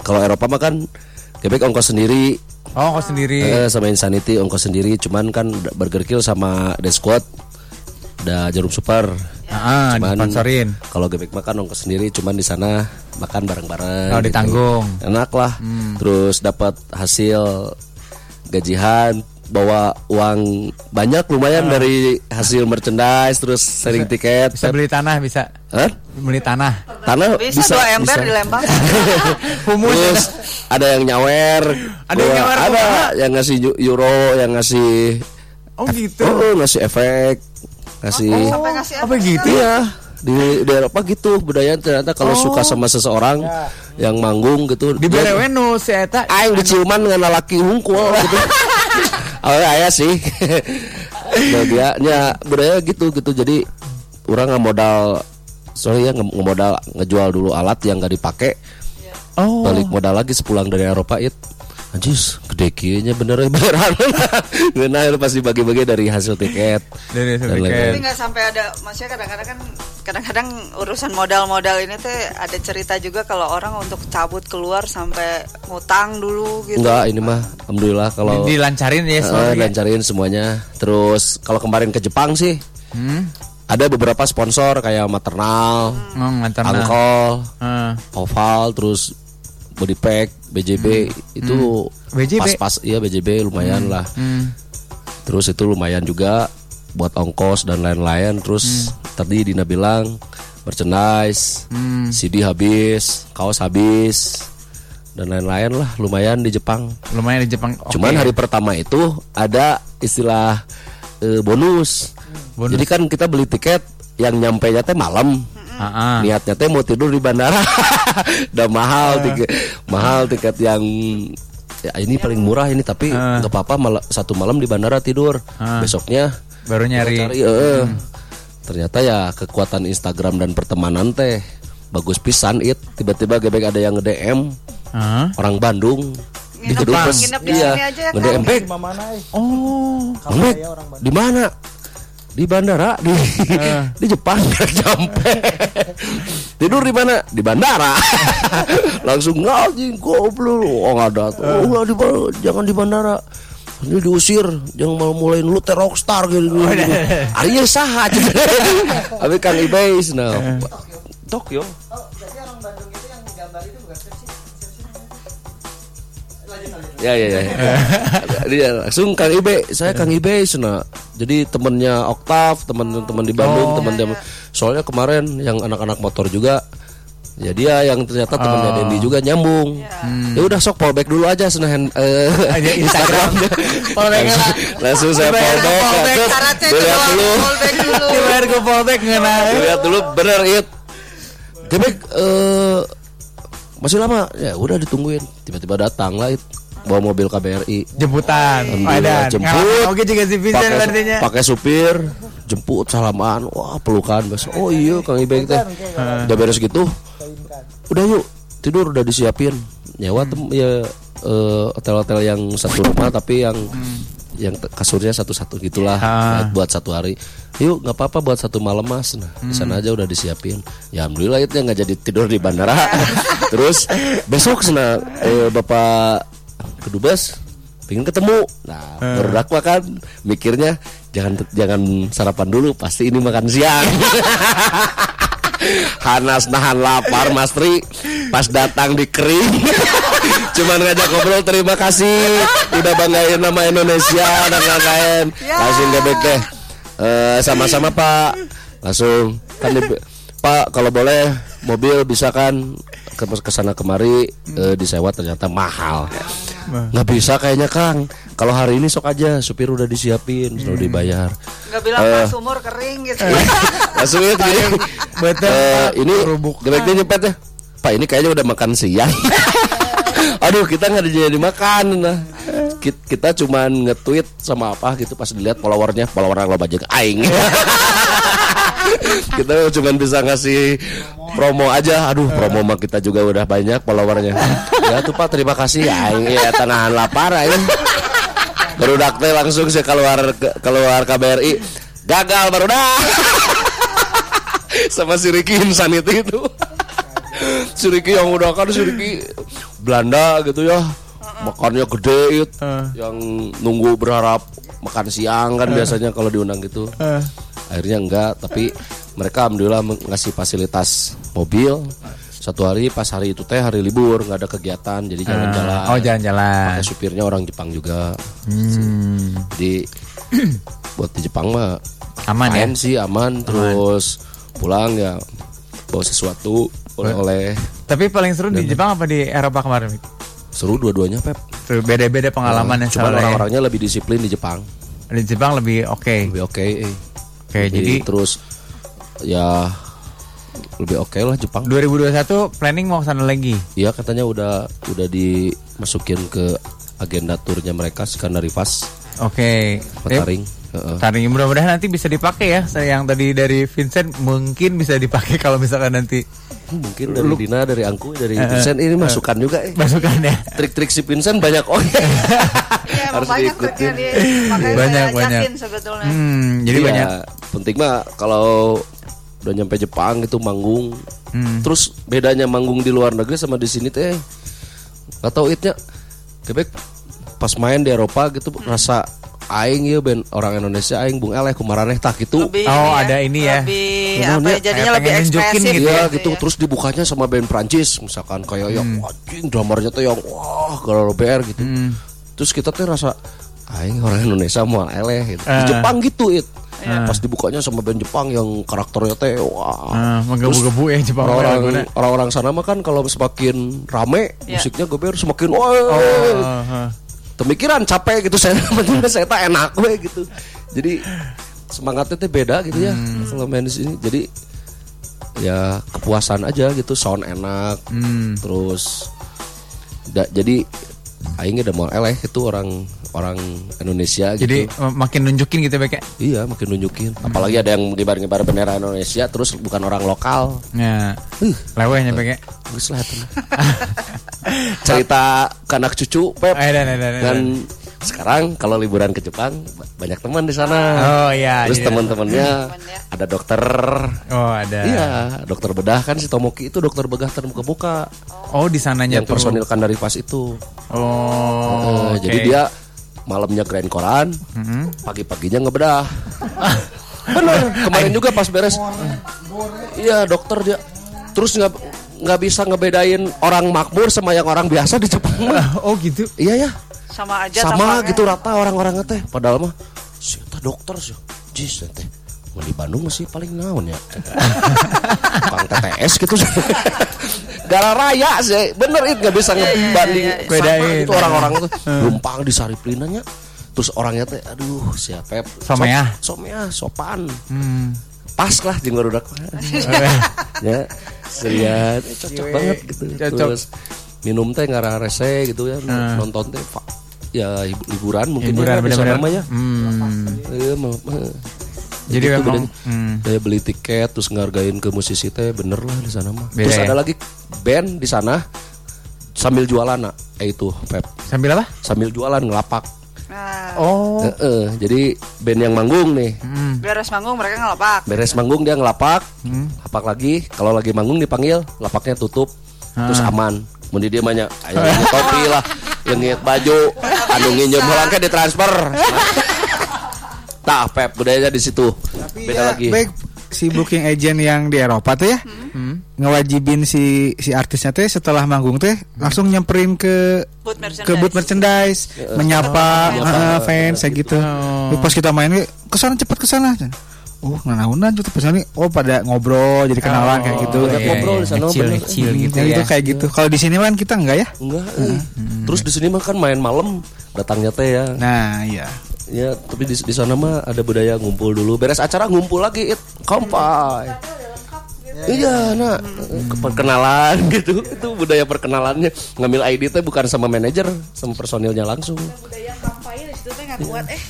kalau Eropa mah kan Quebec ongkos sendiri. Oh, kau sendiri. Eh, sama Insanity ongkos sendiri. Cuman kan Burger Kill sama The Squad ada jarum super. Ah, disponsorin. Kalau Quebec mah kan ongkos sendiri. Cuman di sana makan bareng-bareng. Oh, ditanggung. Enak lah. Terus dapat hasil gajian bawa uang banyak lumayan dari hasil merchandise terus sering tiket Bisa beli tanah bisa. Hah? Beli tanah. Tanah Bisa, bisa, dua ember bisa. di Lembang. Humus. Terus ada yang nyawer, Ada yang nyawer ada yang ngasih eu- euro, yang ngasih Oh gitu. oh, ngasih efek, ngasih Sampai ngasih Apa gitu? Iya, di, di Eropa gitu budaya ternyata kalau suka sama seseorang yang manggung gitu. Di BRW nu si eta aing diciuman dengan lelaki hungkul gitu. Oh ayah sih. nah, dia nya budaya gitu gitu jadi orang nggak modal sorry ya nggak nggak modal ngejual dulu alat yang nggak dipakai Oh. balik modal lagi sepulang dari Eropa it Anjis, gede kieunya bener ya beneran. Ngeunah itu pasti bagi-bagi dari hasil tiket. Dari hasil Dan tiket. Tapi nggak sampai ada, maksudnya kadang-kadang kan kadang-kadang urusan modal-modal ini tuh ada cerita juga kalau orang untuk cabut keluar sampai ngutang dulu gitu. Enggak, ini mah alhamdulillah kalau Dilancarin ya Eh, sorry. lancarin semuanya. Terus kalau kemarin ke Jepang sih Hmm. ada beberapa sponsor kayak maternal, ngantar nah. angkol, Ah. oval, terus body pack, BJB itu BJB? pas-pas iya BJB lumayan lah. Hmm. Terus itu lumayan juga buat ongkos dan lain-lain. Terus tadi Dina bilang merchandise, Hmm. CD habis, kaos habis dan lain-lain lah lumayan di Jepang. Lumayan di Jepang. Oke. Cuman hari pertama itu ada istilah eh, bonus. Bonus. Jadi kan kita beli tiket yang nyampe nya teh malam. Ah, ah. Niatnya teh mau tidur di bandara. Udah mahal tiket mahal tiket yang ya ini paling murah ini tapi Ah. nggak apa-apa mal- satu malam di bandara tidur. Ah. Besoknya baru nyari. cari eh. Ternyata ya kekuatan Instagram dan pertemanan teh bagus pisan it tiba-tiba gebek ada yang nge-DM Ah. orang Bandung di Nginep- gedung pers nginep di iya sini aja ya, nge-DM Kang. "Bek, mana eh Oh. Di mana? Di bandara di di Jepang nyampe. Tidur di mana? Di bandara. Langsung ngajing goblok. Oh nggak ada. Oh nggak di jangan di bandara. Ini diusir, jangan mau mulai lu teh rockstar gitu. Arya saha Tapi Kang Ibais nah Tokyo. Ya ya ya. Dia langsung Kang Ibe, saya Kang Ibe sana. Jadi temennya Oktav, teman-teman di Bandung, teman teman. Soalnya kemarin yang anak-anak motor juga Ya dia yang ternyata temennya Dendi juga nyambung. Ya udah sok fallback dulu aja sana hand, eh, Aja Instagram. Fallback lah. langsung, saya fallback. Fallback. Dilihat dulu. fallback dulu. Dibayar ke fallback ngena. Lihat dulu bener it. Gebek eh masih lama. Ya udah ditungguin. Tiba-tiba datang lah it. Bawa mobil KBRI Jemputan. Wadan. jemput. Oke juga si Vincent pakai artinya. pakai supir jemput salaman. Wah pelukan bos oh iya kang Ibeng teh. Udah beres gitu udah yuk tidur udah disiapin. Nyewa tem ya eh, hotel-hotel yang satu rumah tapi yang yang te- kasurnya satu-satu gitulah Ah. buat satu hari. Yuk nggak apa-apa buat satu malam mas. Nah di sana aja udah disiapin. Ya alhamdulillah itu nggak jadi tidur di bandara. Terus besok sana eh, bapak kedubes pengen ketemu. Nah baru dakwa kan mikirnya jangan jangan sarapan dulu pasti ini makan siang. Hanas nahan lapar Mas Tri. Pas datang di kering Cuman ngajak ngobrol terima kasih Udah banggain nama Indonesia Dan lain-lain. Langsung gebek deh. Eh, Sama-sama Pak. Langsung kan di- Pak kalau boleh Mobil bisa kan? Ke ke sana kemari eh, disewa ternyata mahal nggak bisa kayaknya Kang. Kalau hari ini sok aja supir udah disiapin sudah dibayar. Nggak bilang. Pak sumur kering gitu. Langsung ya. Betul, Eh, Pak. ini gebeknya nyepet ya. Pak ini kayaknya udah makan siang. Aduh kita nggak jadi makan nah. Ki- kita cuman nge-tweet sama apa gitu pas dilihat followernya. Follower yang lo bajak aing. Kita cuman bisa ngasih promo aja. Aduh promo mah kita juga udah banyak followernya ya tuh pak terima kasih. Aing ya tanahan lapar aing. Baru teh langsung saya keluar ke- keluar KBRI. Gagal baru dah. Sama si Ricky Insanity itu. Si Ricky yang udah kan si Ricky Belanda gitu ya. Makannya gede itu yang nunggu berharap makan siang kan biasanya kalau diundang gitu. Akhirnya enggak tapi mereka alhamdulillah ngasih fasilitas mobil satu hari pas hari itu teh hari libur nggak ada kegiatan jadi jalan-jalan Oh jalan-jalan. Pakai supirnya orang Jepang juga Hmm. jadi buat di Jepang mah Aman ya? sih aman terus pulang ya bawa sesuatu oleh-oleh Tapi paling seru di Jepang apa di Eropa kemarin? Seru dua-duanya Pep Beda-beda pengalaman yang cuman ya. orang-orangnya lebih disiplin di Jepang Di Jepang lebih oke. lebih oke eh. Oke, jadi terus ya lebih oke lah Jepang 2021 planning mau ke sana lagi. Iya katanya udah udah dimasukin ke agenda turnya mereka Skandarivas Oke. Mataring Heeh. Taring mudah-mudahan nanti bisa dipakai ya. Saya yang tadi dari Vincent mungkin bisa dipakai kalau misalkan nanti mungkin dari Dina dari Angku dari Vincent ini masukan juga eh. masukan ya. trik-trik si Vincent banyak oke ya emang harus banyak diikutin dia Banyak, banyak. sebetulnya Hmm, jadi Iya, banyak. penting mah kalau udah nyampe Jepang itu manggung Hmm. terus bedanya manggung di luar negeri sama di sini teh nggak tahu itnya Quebec pas main di Eropa gitu rasa aing ya ben orang Indonesia aing bung eleh kumaraneh tak gitu lebih Oh, ini ada ini ya. lebih Benar, apa ya jadinya lebih ekspresif gitu Iya ya, gitu ya. terus dibukanya sama band Prancis misalkan kayak yang Hmm. anjing dramarnya tuh yang wah galau BR gitu. Terus kita tuh rasa aing orang Indonesia mau eleh gitu. Di Ah. Jepang gitu it. Pas dibukanya sama band Jepang yang karakternya teh wah. Ah, menggebu-gebu ya Jepang Orang-orang mana-mana. orang-orang sana mah kan kalau semakin rame Iya. musiknya gober semakin wah. Oh, ah. Pemikiran capek gitu saya penting saya tak enak we gitu. Jadi semangatnya tuh beda gitu ya Hmm. kalau main di sini. Jadi ya kepuasan aja gitu sound enak Hmm. terus da- jadi aing udah mau eleh itu orang orang Indonesia Jadi gitu. makin nunjukin gitu Bek ya. Iya makin nunjukin Apalagi ada yang ngibar-ngibar bendera Indonesia Terus bukan orang lokal Ya. Lewehnya Bek ya. Bagus lah itu. Cerita ke anak cucu Pep Eh, dan, dan, dan, dan. Dan sekarang kalau liburan ke Jepang ba- Banyak teman di sana Oh iya. Terus iya. teman-temannya Ada dokter Oh ada. Iya dokter bedah kan si Tomoki itu dokter bedah terbuka-buka Oh di sananya Yang tuh. personil Kandarivas itu Oh. Eh, oke. Jadi dia malamnya grand koran, pagi-paginya ngebedah. Bener, kemarin juga pas beres. Iya dokter dia. Terus nggak nggak bisa ngebedain orang makmur sama yang orang biasa di Jepang. mah. Oh gitu. iya ya, sama aja sama tampaknya. gitu rata orang-orang teh. Padahal mah, si eta dokter sih, jis teh. Mau di Bandung masih paling naon ya. Tukang TTS gitu. Gara raya sih, bener itu nggak bisa ngebanding iya, iya. sama Bedain. itu orang-orang tuh numpang di Sariplinanya. Terus orangnya teh, aduh siapa Someah. Someah, sopan. Hmm. Pas lah jeung barudak. ya, seriat, eh, cocok banget gitu. Cocok. Terus minum teh ngarah rese gitu ya nonton teh ya hib- liburan mungkin Hiburan ya di sana benar-benar. mah ya Hmm. Jadi Gitu memang bedanya. hmm. Daya beli tiket terus ngargain ke musisi teh bener lah di sana mah. Beda terus ya? ada lagi band di sana sambil jualan nak, eh itu Pep. sambil apa? Sambil jualan ngelapak. Nah, Oh. Eh, eh, jadi band yang manggung nih, Hmm. beres manggung mereka ngelapak. beres manggung dia ngelapak, Hmm. lapak lagi. Kalau lagi manggung dipanggil, lapaknya tutup, terus Ah. aman. Kemudian dia banyak, ayo topi lah, lengit baju, anu nginjem pulang ke ditransfer. Nah, Pep budayanya di situ. Beda Ya, lagi. Baik si booking agent yang di Eropa tuh ya ngewajibin si si artisnya teh setelah manggung teh langsung nyamperin ke merchandise. ke booth merchandise menyapa eh, fans kayak gitu. Terus pas kita main ke sana cepat ke sana oh nanahunan gitu pas ini oh pada ngobrol jadi kenalan kayak gitu. Eh, ngobrol di sana, Kecil, kecil gitu ya, ya. itu kayak gitu. Kalau di sini kan kita enggak ya? Enggak. eh. Terus di sini mah kan main malam datangnya teh ya. nah iya Ya, tapi di, di sana mah ada budaya ngumpul dulu. Beres acara ngumpul lagi, it kompai. Iya, nah, ke- perkenalan gitu. Itu budaya perkenalannya. Ngambil ID teh bukan sama manajer, sama personilnya langsung. Budaya kampanye di situ teh nggak kuat eh.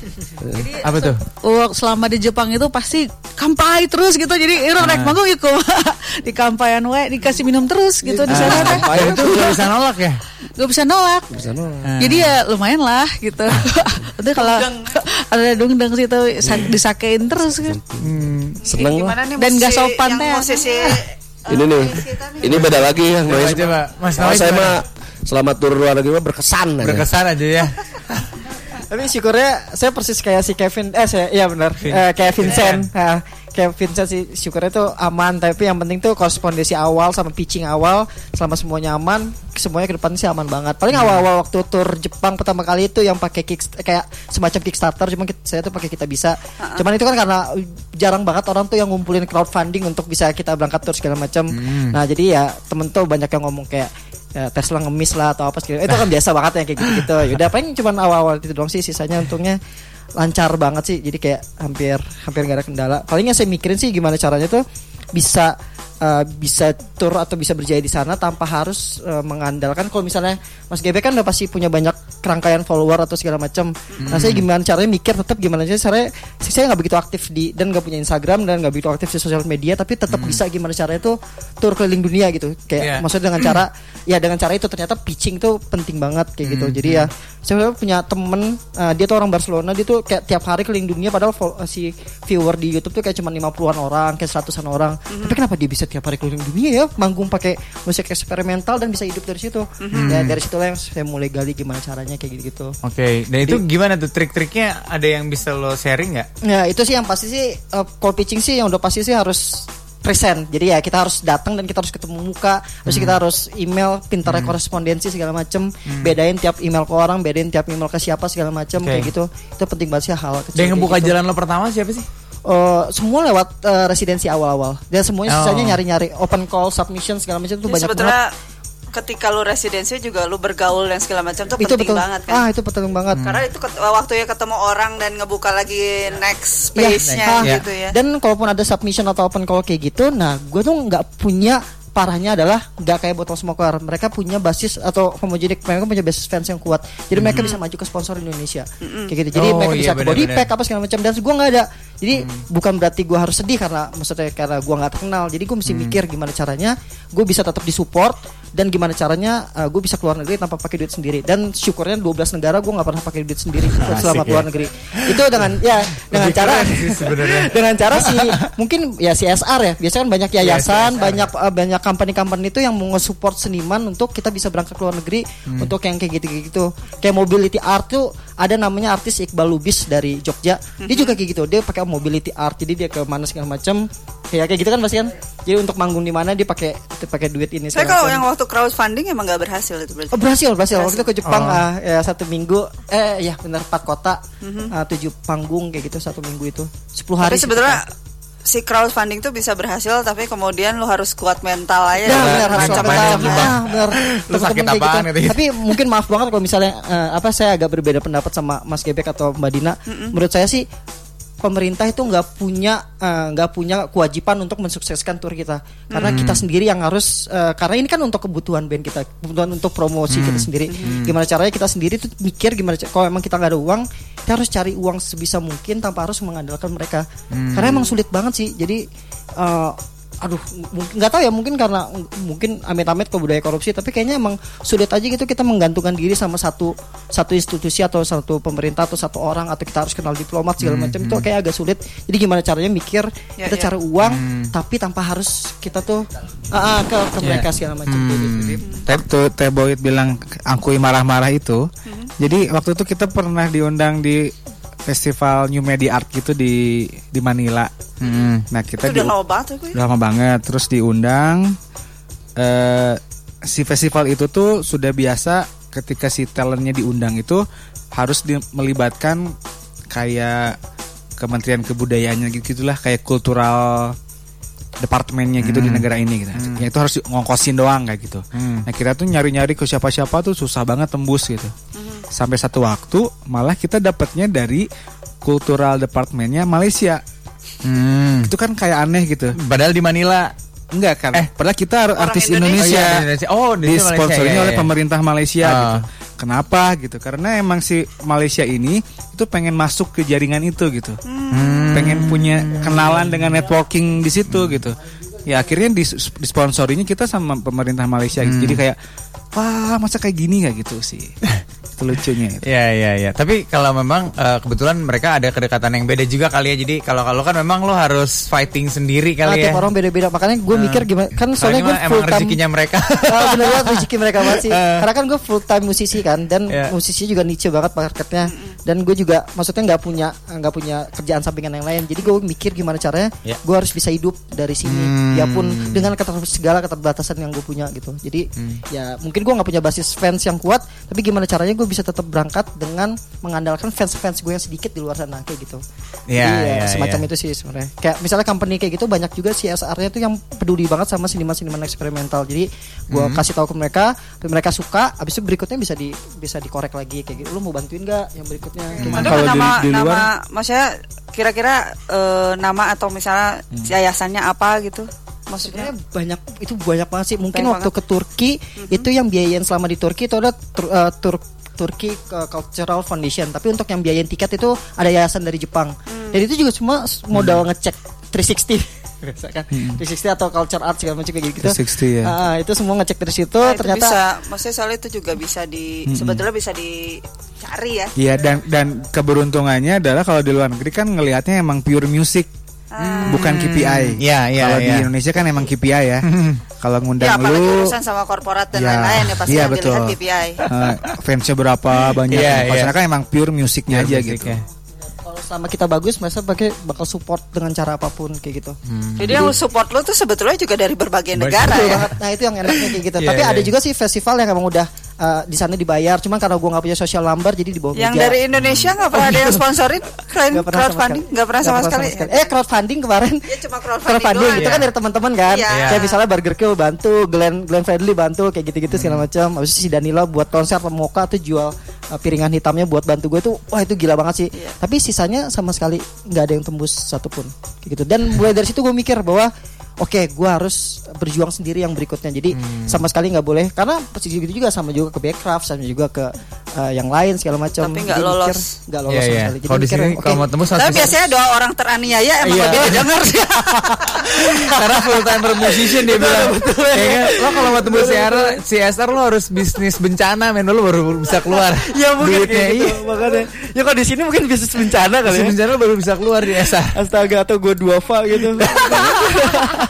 Jadi Apa tuh? Oh, selama di Jepang itu pasti kampai terus gitu. Jadi orang naik manggung ya di kampayan we dikasih minum terus gitu di sana teh. Itu nggak bisa nolak ya? Gak bisa nolak. Di sana. Jadi ya lumayan lah gitu. Nanti kalau ada dungdeng situ sa- disakein terus kan. Seneng lah. Dan musisi sopan teh. musisi Ini nih, ini beda lagi yang coba. Mas Noise saya mah selamat tur luar negeri mah berkesan aja. Berkesan aja ya. Tapi syukurnya saya persis kayak si Kevin eh saya iya benar Eh, kayak Vincent Nah, kayak Vincent sih syukurnya tuh aman. Tapi yang penting tuh korespondensi awal sama pitching awal selama semuanya aman semuanya ke depan sih aman banget. Paling awal-awal waktu tur Jepang pertama kali itu yang pakai kick kayak semacam Kickstarter cuma kita- saya tuh pakai kita bisa. Cuman itu kan karena jarang banget orang tuh yang ngumpulin crowdfunding untuk bisa kita berangkat tur segala macam. Nah jadi ya temen tuh banyak yang ngomong kayak ya, Tesla ngemis lah atau apa segala. Itu kan biasa banget ya kayak gitu-gitu. Yaudah paling cuman awal-awal itu doang sih sisanya untungnya lancar banget sih. Jadi kayak hampir hampir gak ada kendala. Paling yang saya mikirin sih gimana caranya tuh bisa eh, bisa tur atau bisa berjaya di sana tanpa harus eh, mengandalkan. Kalau misalnya Mas GB kan udah pasti punya banyak kerangkaian follower atau segala macam. Nah saya gimana caranya mikir tetap gimana caranya saya nggak begitu aktif di dan nggak punya Instagram dan nggak begitu aktif di sosial media tapi tetap bisa gimana caranya tuh tur keliling dunia gitu. Kayak Iya. maksudnya dengan cara ya dengan cara itu ternyata pitching tuh penting banget kayak gitu. Jadi ya saya punya temen uh, dia tuh orang Barcelona dia tuh kayak tiap hari keliling dunia padahal uh, si viewer di YouTube tuh kayak cuma 50-an orang kayak 100-an orang. Tapi kenapa dia bisa tiap hari keliling dunia ya manggung pakai musik eksperimental dan bisa hidup dari situ ya dari situlah yang saya mulai gali gimana caranya kayak gitu gitu Oke, dan itu gimana tuh trik-triknya? Ada yang bisa lo sharing nggak? Ya itu sih yang pasti sih uh, call pitching sih yang udah pasti sih harus present. Jadi ya kita harus datang dan kita harus ketemu muka. Terus kita harus email, pintarnya korespondensi segala macem. Bedain tiap email ke orang, bedain tiap email ke siapa segala macem Oke. kayak gitu. Itu penting banget sih hal kecil. Dan yang ngebuka gitu. jalan lo pertama siapa sih? Uh, semua lewat uh, residensi awal-awal. Dan semuanya Oh. sisanya nyari-nyari open call, submission segala macam itu banyak sebetulnya banget. ketika lu residensi juga lu bergaul dan segala macam tuh Itu penting betul. banget kan. Ah itu penting banget. Karena itu ket- waktunya ketemu orang dan ngebuka lagi next Iya, space-nya ah, gitu ya. Dan kalaupun ada submission atau open call kayak gitu, nah gue tuh nggak punya parahnya adalah nggak kayak botol smoker. Mereka punya basis atau homogenik, mereka punya basis fans yang kuat. Jadi mereka bisa maju ke sponsor Indonesia. Kayak gitu. Jadi Oh, mereka iya, bisa ke body benar-benar. pack apa segala macam. Dan gue nggak ada. Jadi bukan berarti gue harus sedih karena maksudnya karena gue nggak terkenal. Jadi gue mesti mikir gimana caranya gue bisa tetap disupport dan gimana caranya gue bisa keluar negeri tanpa pakai duit sendiri. Dan syukurnya 12 negara gue nggak pernah pakai duit sendiri selama Asik keluar ya. negeri. Itu dengan ya dengan Lebih cara dengan cara sih mungkin ya CSR ya biasanya kan banyak yayasan CSR. banyak eh, banyak company-company itu yang mau nge-support seniman untuk kita bisa berangkat ke luar negeri Hmm. untuk yang kayak gitu-gitu kayak mobility art tuh ada namanya artis Iqbal Lubis dari Jogja dia juga kayak gitu dia pakai mobility art jadi dia ke mana segala macam kayak kayak gitu kan pasti kan jadi untuk manggung di mana dia pakai pakai duit ini Saya kalau yang waktu crowdfunding emang gak berhasil itu berarti. Oh, berhasil, berhasil. Waktu itu ke Jepang Oh. ah, ya satu minggu, eh ya benar empat kota, Mhm. ah, tujuh panggung kayak gitu satu minggu itu, sepuluh hari. Tapi sebetulnya. Si crowdfunding tuh bisa berhasil tapi kemudian lu harus kuat mental aja Ya, dan benar, harus macam-macam mental. ya. Ah, benar. Lu sakit kayak apaan gitu ya? Tapi mungkin maaf banget kalau misalnya eh, apa saya agak berbeda pendapat sama Mas Gebek atau Mbak Dina. Menurut saya sih pemerintah itu nggak punya eh, nggak punya kewajiban untuk mensukseskan tour kita. Karena kita sendiri yang harus eh, karena ini kan untuk kebutuhan band kita kebutuhan untuk promosi kita sendiri. Gimana caranya kita sendiri tuh mikir gimana kalau emang kita nggak ada uang kita harus cari uang sebisa mungkin tanpa harus mengandalkan mereka. Karena emang sulit banget sih. Jadi eh, aduh mungkin nggak tahu ya mungkin karena mungkin amit-amit ke budaya korupsi tapi kayaknya emang sulit aja gitu kita menggantungkan diri sama satu satu institusi atau satu pemerintah atau satu orang atau kita harus kenal diplomat segala macam itu kayak agak sulit jadi gimana caranya mikir Ya, kita ya. cari uang tapi tanpa harus kita tuh ah, ah, ke, ke mereka segala macam gitu. Teh tuh Teh Boyd bilang angkui marah-marah itu. Jadi waktu itu kita pernah diundang di festival New Media Art gitu di di Manila. Nah kita Itu udah di- lama banget udah lama banget. Terus diundang. eh si festival itu tuh sudah biasa ketika si talentnya diundang itu harus di- melibatkan kayak Kementerian Kebudayaannya gitu gitulah kayak kultural departemennya gitu di negara ini gitu. Ya itu harus ngongkosin doang kayak gitu. Nah kita tuh nyari-nyari ke siapa-siapa tuh susah banget tembus gitu. Sampai satu waktu malah kita dapatnya dari kultural departemennya Malaysia. Hmm. Itu kan kayak aneh gitu. Padahal di Manila. Enggak kan? Eh. padahal kita Orang artis Indonesia. Indonesia. Oh, iya, di Indonesia. Oh, di Indonesia, disponsori Malaysia, iya, oleh iya. pemerintah Malaysia Ah. gitu. Kenapa gitu? Karena emang si Malaysia ini itu pengen masuk ke jaringan itu gitu. Hmm. Pengen punya kenalan dengan networking di situ gitu. Ya akhirnya dis- disponsorinya kita sama pemerintah Malaysia gitu. Hmm. Jadi kayak wah masa kayak gini kayak gitu sih. lucunya itu. Iya iya iya. Tapi kalau memang eh, kebetulan mereka ada kedekatan yang beda juga kali ya. Jadi kalau kalau kan memang lo harus fighting sendiri Nah, kali ya. tiap orang beda-beda makanya gue mikir gimana kan Soalnya gue emang full time rezekinya mereka. Ah, bener banget rezeki mereka banget sih. Eh. Karena kan gue full time musisi kan dan Iya. musisi juga niche banget marketnya. Dan gue juga maksudnya nggak punya nggak punya kerjaan sampingan yang lain. Jadi gue mikir gimana caranya Iya. gue harus bisa hidup dari sini. Hmm. Ya pun dengan keter segala keterbatasan yang gue punya gitu. Jadi Hmm. ya mungkin gue nggak punya basis fans yang kuat, tapi gimana caranya gue bisa tetap berangkat dengan mengandalkan fans-fans gue yang sedikit di luar sana kayak gitu. Iya, Jadi, ya, iya, semacam iya. itu sih sebenarnya. Kayak misalnya company kayak gitu banyak juga CSR-nya tuh yang peduli banget sama seniman-seniman eksperimental. Jadi gua Hmm. kasih tahu ke mereka, mereka suka, habis itu berikutnya bisa di bisa dikorek lagi kayak gitu. Lu mau bantuin nggak yang berikutnya? Gimana? Ada Kalau nggak di- nama di luar- nama maksudnya kira-kira eh, nama atau misalnya Hmm. yayasannya apa gitu? Maksudnya Sebenarnya banyak itu banyak banget sih. Mungkin Banyak waktu ke Turki itu yang biayain selama di Turki itu ada tur, eh, tur Turki eh, Cultural Foundation. Tapi untuk yang biayain tiket itu ada yayasan dari Jepang. Dan itu juga cuma s- modal ngecek 360. Biasa kan? 360 atau culture art segala macam kayak gitu. 360 ya. Ah, itu semua ngecek dari situ Nah, ternyata bisa, maksudnya soalnya itu juga bisa di sebetulnya bisa dicari ya. Iya dan dan keberuntungannya adalah kalau di luar negeri kan ngelihatnya emang pure music. Bukan KPI. Iya, iya, Kalau di iya. Indonesia kan emang KPI ya. Kalau ngundang Ya lu urusan sama korporat dan Ya, lain-lain ya pasti iya, yang betul. dilihat KPI. eh, fansnya berapa banyak. Iya, Kalau iya. sana kan emang pure musiknya aja gitu. Musiknya. kalau sama kita bagus mereka pakai bakal support dengan cara apa pun kayak gitu. Jadi yang support lu tuh sebetulnya juga dari berbagai negara Betul ya. banget. Nah itu yang enaknya kayak gitu. Iya, Tapi iya, ada iya. juga sih festival yang emang udah uh, di sana dibayar. Cuman karena gua nggak punya social number jadi di bawah Yang meja. dari Indonesia nggak pernah ada yang sponsorin klien Nggak pernah sama crowdfunding, sekali. nggak pernah sama sekali. Eh crowdfunding kemarin. Ya cuma crowdfunding, Crowdfunding doang. itu kan Iya. dari teman-teman kan. Iya. Kayak misalnya Burger Kill bantu, Glenn Glenn Fredly bantu kayak gitu-gitu segala macam. Habis itu si Danila buat konser Moka tuh jual uh, piringan hitamnya buat bantu gue tuh wah itu gila banget sih. Iya. Tapi sisanya sama sekali nggak ada yang tembus satupun kayak gitu. Dan mulai dari situ gue mikir bahwa Oke, gue harus berjuang sendiri yang berikutnya. Jadi Hmm. sama sekali nggak boleh karena pasti gitu juga sama juga ke Backcraft, sama juga ke uh, yang lain segala macam. Tapi nggak lolos. mikir, Nggak lolos Iya, sama iya. sekali. Jadi Kalau di mikir, sini oke, kalau mau tembus Tapi bisa- biasanya doa orang teraniaya emang Iya. lebih sih. Karena full timer musician dia bilang Kayaknya lo kalau mau tembus CSR CSR lo harus bisnis bencana men lo baru bisa keluar Ya mungkin Duitnya gitu, iya makanya. Ya kalau di sini mungkin bisnis bencana kali Bisnis ya. bencana baru bisa keluar di SR Astaga atau gue duafa gitu.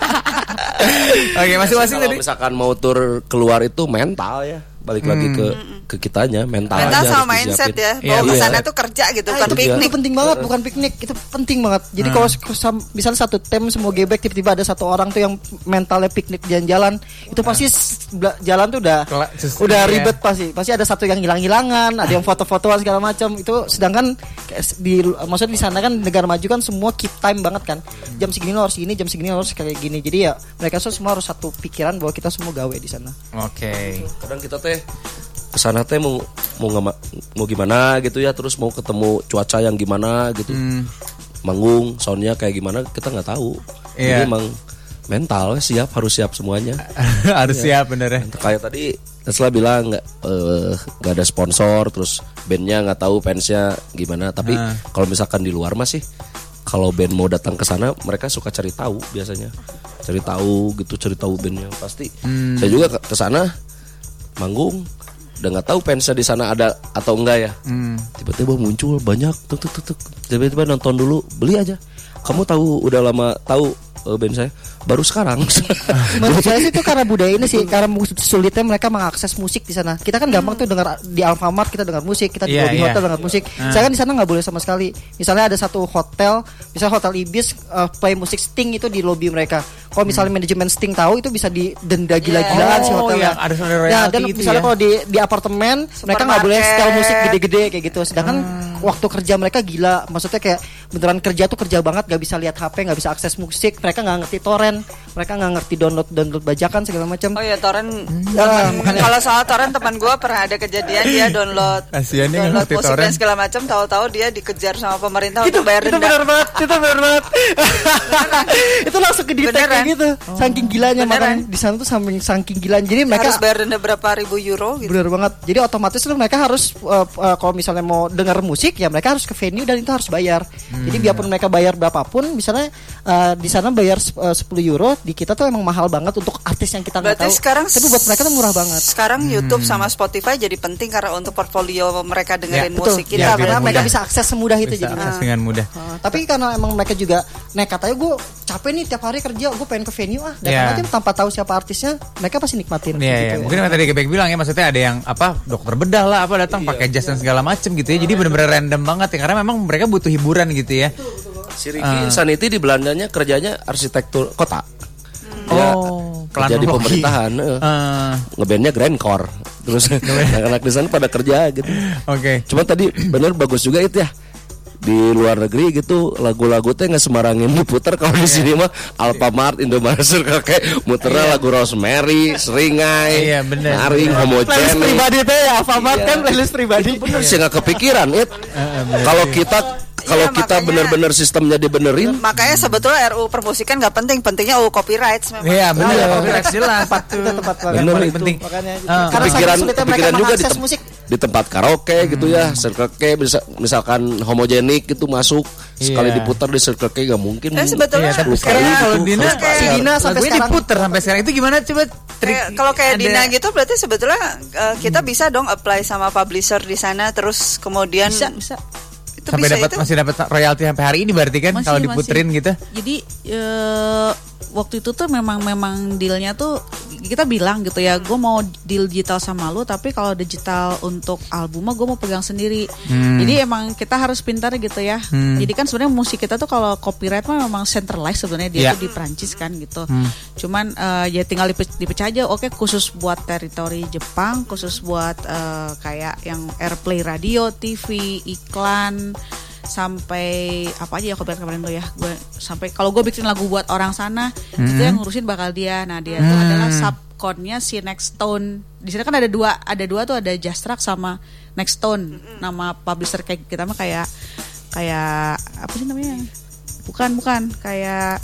Oke masing-masing Kalau tadi misalkan mau tur keluar itu mental ya. Balik lagi ke ke kitanya mental, Mental aja sama mindset disiapin. ya. Iya, Bahwa iya. ke sana tuh kerja gitu, bukan itu dia. piknik. itu penting banget bukan piknik itu penting banget jadi kalau sam- misalnya satu tim semua gebek tiba-tiba ada satu orang tuh yang mentalnya piknik jalan-jalan itu pasti s- bela- jalan tuh udah sus- udah iya. ribet pasti pasti ada satu yang hilang-hilangan ada yang foto-fotoan segala macam itu sedangkan di maksudnya di sana kan negara maju kan semua keep time banget kan jam segini lo harus gini jam segini lo harus kayak gini jadi ya mereka tuh semua harus satu pikiran bahwa kita semua gawe di sana Oke kadang kita teh ke sana teh mau mau ngama- mau gimana gitu ya terus mau ketemu cuaca yang gimana gitu manggung soundnya kayak gimana kita nggak tahu Iya. jadi emang mental siap harus siap semuanya Harus siap bener ya. kayak tadi Tesla bilang nggak nggak ada sponsor terus bandnya nggak tahu fansnya gimana tapi Ah. kalau misalkan di luar masih kalau band mau datang ke sana mereka suka cari tahu biasanya cari tahu gitu cari tahu bandnya pasti Hmm. saya juga ke sana manggung udah nggak tahu fansnya di sana ada atau enggak ya Hmm. tiba-tiba muncul banyak tuk tuk tuk tuk tiba-tiba nonton dulu beli aja kamu tahu udah lama tahu eh, band saya baru sekarang Menurut saya sih itu karena budaya ini sih karena sulitnya mereka mengakses musik di sana. Kita kan gampang tuh dengar di Alfamart kita dengar musik, kita di Iya, lobby iya. hotel dengar musik. Ah. Saya kan di sana nggak boleh sama sekali. Misalnya ada satu hotel, misalnya hotel Ibis uh, play musik Sting itu di lobby mereka. Kalau misalnya manajemen Sting tahu itu bisa didenda gila-gilaan Oh, si hotelnya. yang ada sound Ya, royalty dan itu misalnya ya. kalau di di apartemen mereka nggak boleh setel musik gede-gede kayak gitu. Sedangkan Hmm. waktu kerja mereka gila. Maksudnya kayak beneran kerja tuh kerja banget, nggak bisa lihat HP, nggak bisa akses musik. Mereka nggak ngerti torrent, mereka nggak ngerti download download bajakan segala macam. Oh iya torrent. Ya, Temen- Kalau soal torrent teman gue pernah ada kejadian dia download nggak download ngerti musik dan segala macam tahu-tahu dia dikejar sama pemerintah untuk bayar itu bener banget, itu bener banget. itu langsung ke detect kayak gitu. Saking gilanya makanya di sana tuh saking saking gilanya. Jadi mereka harus bayar denda berapa ribu euro gitu. Bener banget. Jadi otomatis tuh mereka harus uh, uh, kalau misalnya mau dengar musik ya mereka harus ke venue dan itu harus bayar. Jadi biarpun mereka bayar berapapun, misalnya uh, di sana bayar sep- uh, 10 euro, di kita tuh emang mahal banget untuk artis yang kita nggak tahu. sekarang tapi buat mereka tuh murah banget. Sekarang YouTube sama Spotify jadi penting karena untuk portfolio mereka dengerin Ya, Betul. musik Ya, kita. Ya, karena mereka mudah. bisa akses semudah itu Bisa jadi. akses dengan mudah. Uh, tapi karena emang mereka juga nekat aja gue capek nih tiap hari kerja gue pengen ke venue ah datang Iya. aja tanpa tahu siapa artisnya mereka pasti nikmatin Iya, gitu iya. ya. mungkin yang tadi Gebek bilang ya maksudnya ada yang apa dokter bedah lah apa datang pakai jas dan segala macem gitu ya. Jadi bener-bener random banget ya karena memang mereka butuh hiburan gitu ya. Si Ricky Insanity di Belandanya kerjanya arsitektur kota. Oh, kerja di pemerintahan eh. Eh, ngebandnya Grand Core terus anak-anak di sana pada kerja gitu. Oke. cuma tadi bener bagus juga itu ya. Di luar negeri gitu lagu-lagu teh nggak sembarangin diputar. Kalau di sini mah Alfamart Indomaret kakek muternya lagu Rosemary Seringai Iya, bener. Naring playlist Homogenik pribadi tuh ya Alfamart Iya. kan playlist pribadi. Bener sih nggak kepikiran it. Kalau kita kalau Iya, kita bener-bener sistemnya dibenerin Makanya sebetulnya RU permusikan nggak penting, pentingnya UU copyright memang. Iya benar Iya. copyright jelas tuh. itu banget Yang Bener paling itu. penting. makanya Ah. karena saking kepikiran sulitnya mereka kepikiran juga di, tem- musik di tempat karaoke gitu ya Circle K bisa misalkan homogenik gitu masuk sekali Iya. diputar di Circle K gak mungkin Eh, sebetulnya Iya, tapi sekarang itu, kalau Dina si Dina sampai sekarang diputer sampai sekarang itu gimana coba trik Kayak- kalau kayak Dina gitu berarti sebetulnya uh, kita bisa dong apply sama publisher di sana terus kemudian bisa bisa sampai dapat masih dapat royalti sampai hari ini berarti kan Masih, kalau masih. diputerin gitu. Jadi eh, waktu itu tuh memang memang dealnya tuh kita bilang gitu ya, gue mau deal digital sama lu, tapi kalau digital untuk album mah gue mau pegang sendiri. Jadi emang kita harus pintar gitu ya. Jadi kan sebenarnya musik kita tuh kalau copyright mah memang centralized sebenarnya dia Iya. tuh di Prancis kan gitu. Cuman eh, ya tinggal dipe- dipecah aja. Oke khusus buat teritori Jepang, khusus buat eh, kayak yang airplay radio, TV, iklan sampai apa aja ya copyright kemarin tuh ya. Gue sampai kalau gue bikin lagu buat orang sana itu yang ngurusin bakal dia. Nah dia tuh adalah subconnya si Next Tone. Di sana kan ada dua ada dua tuh ada Justrak sama Next Tone. Nama publisher kayak kita mah kayak kayak apa sih namanya? Bukan bukan. Kayak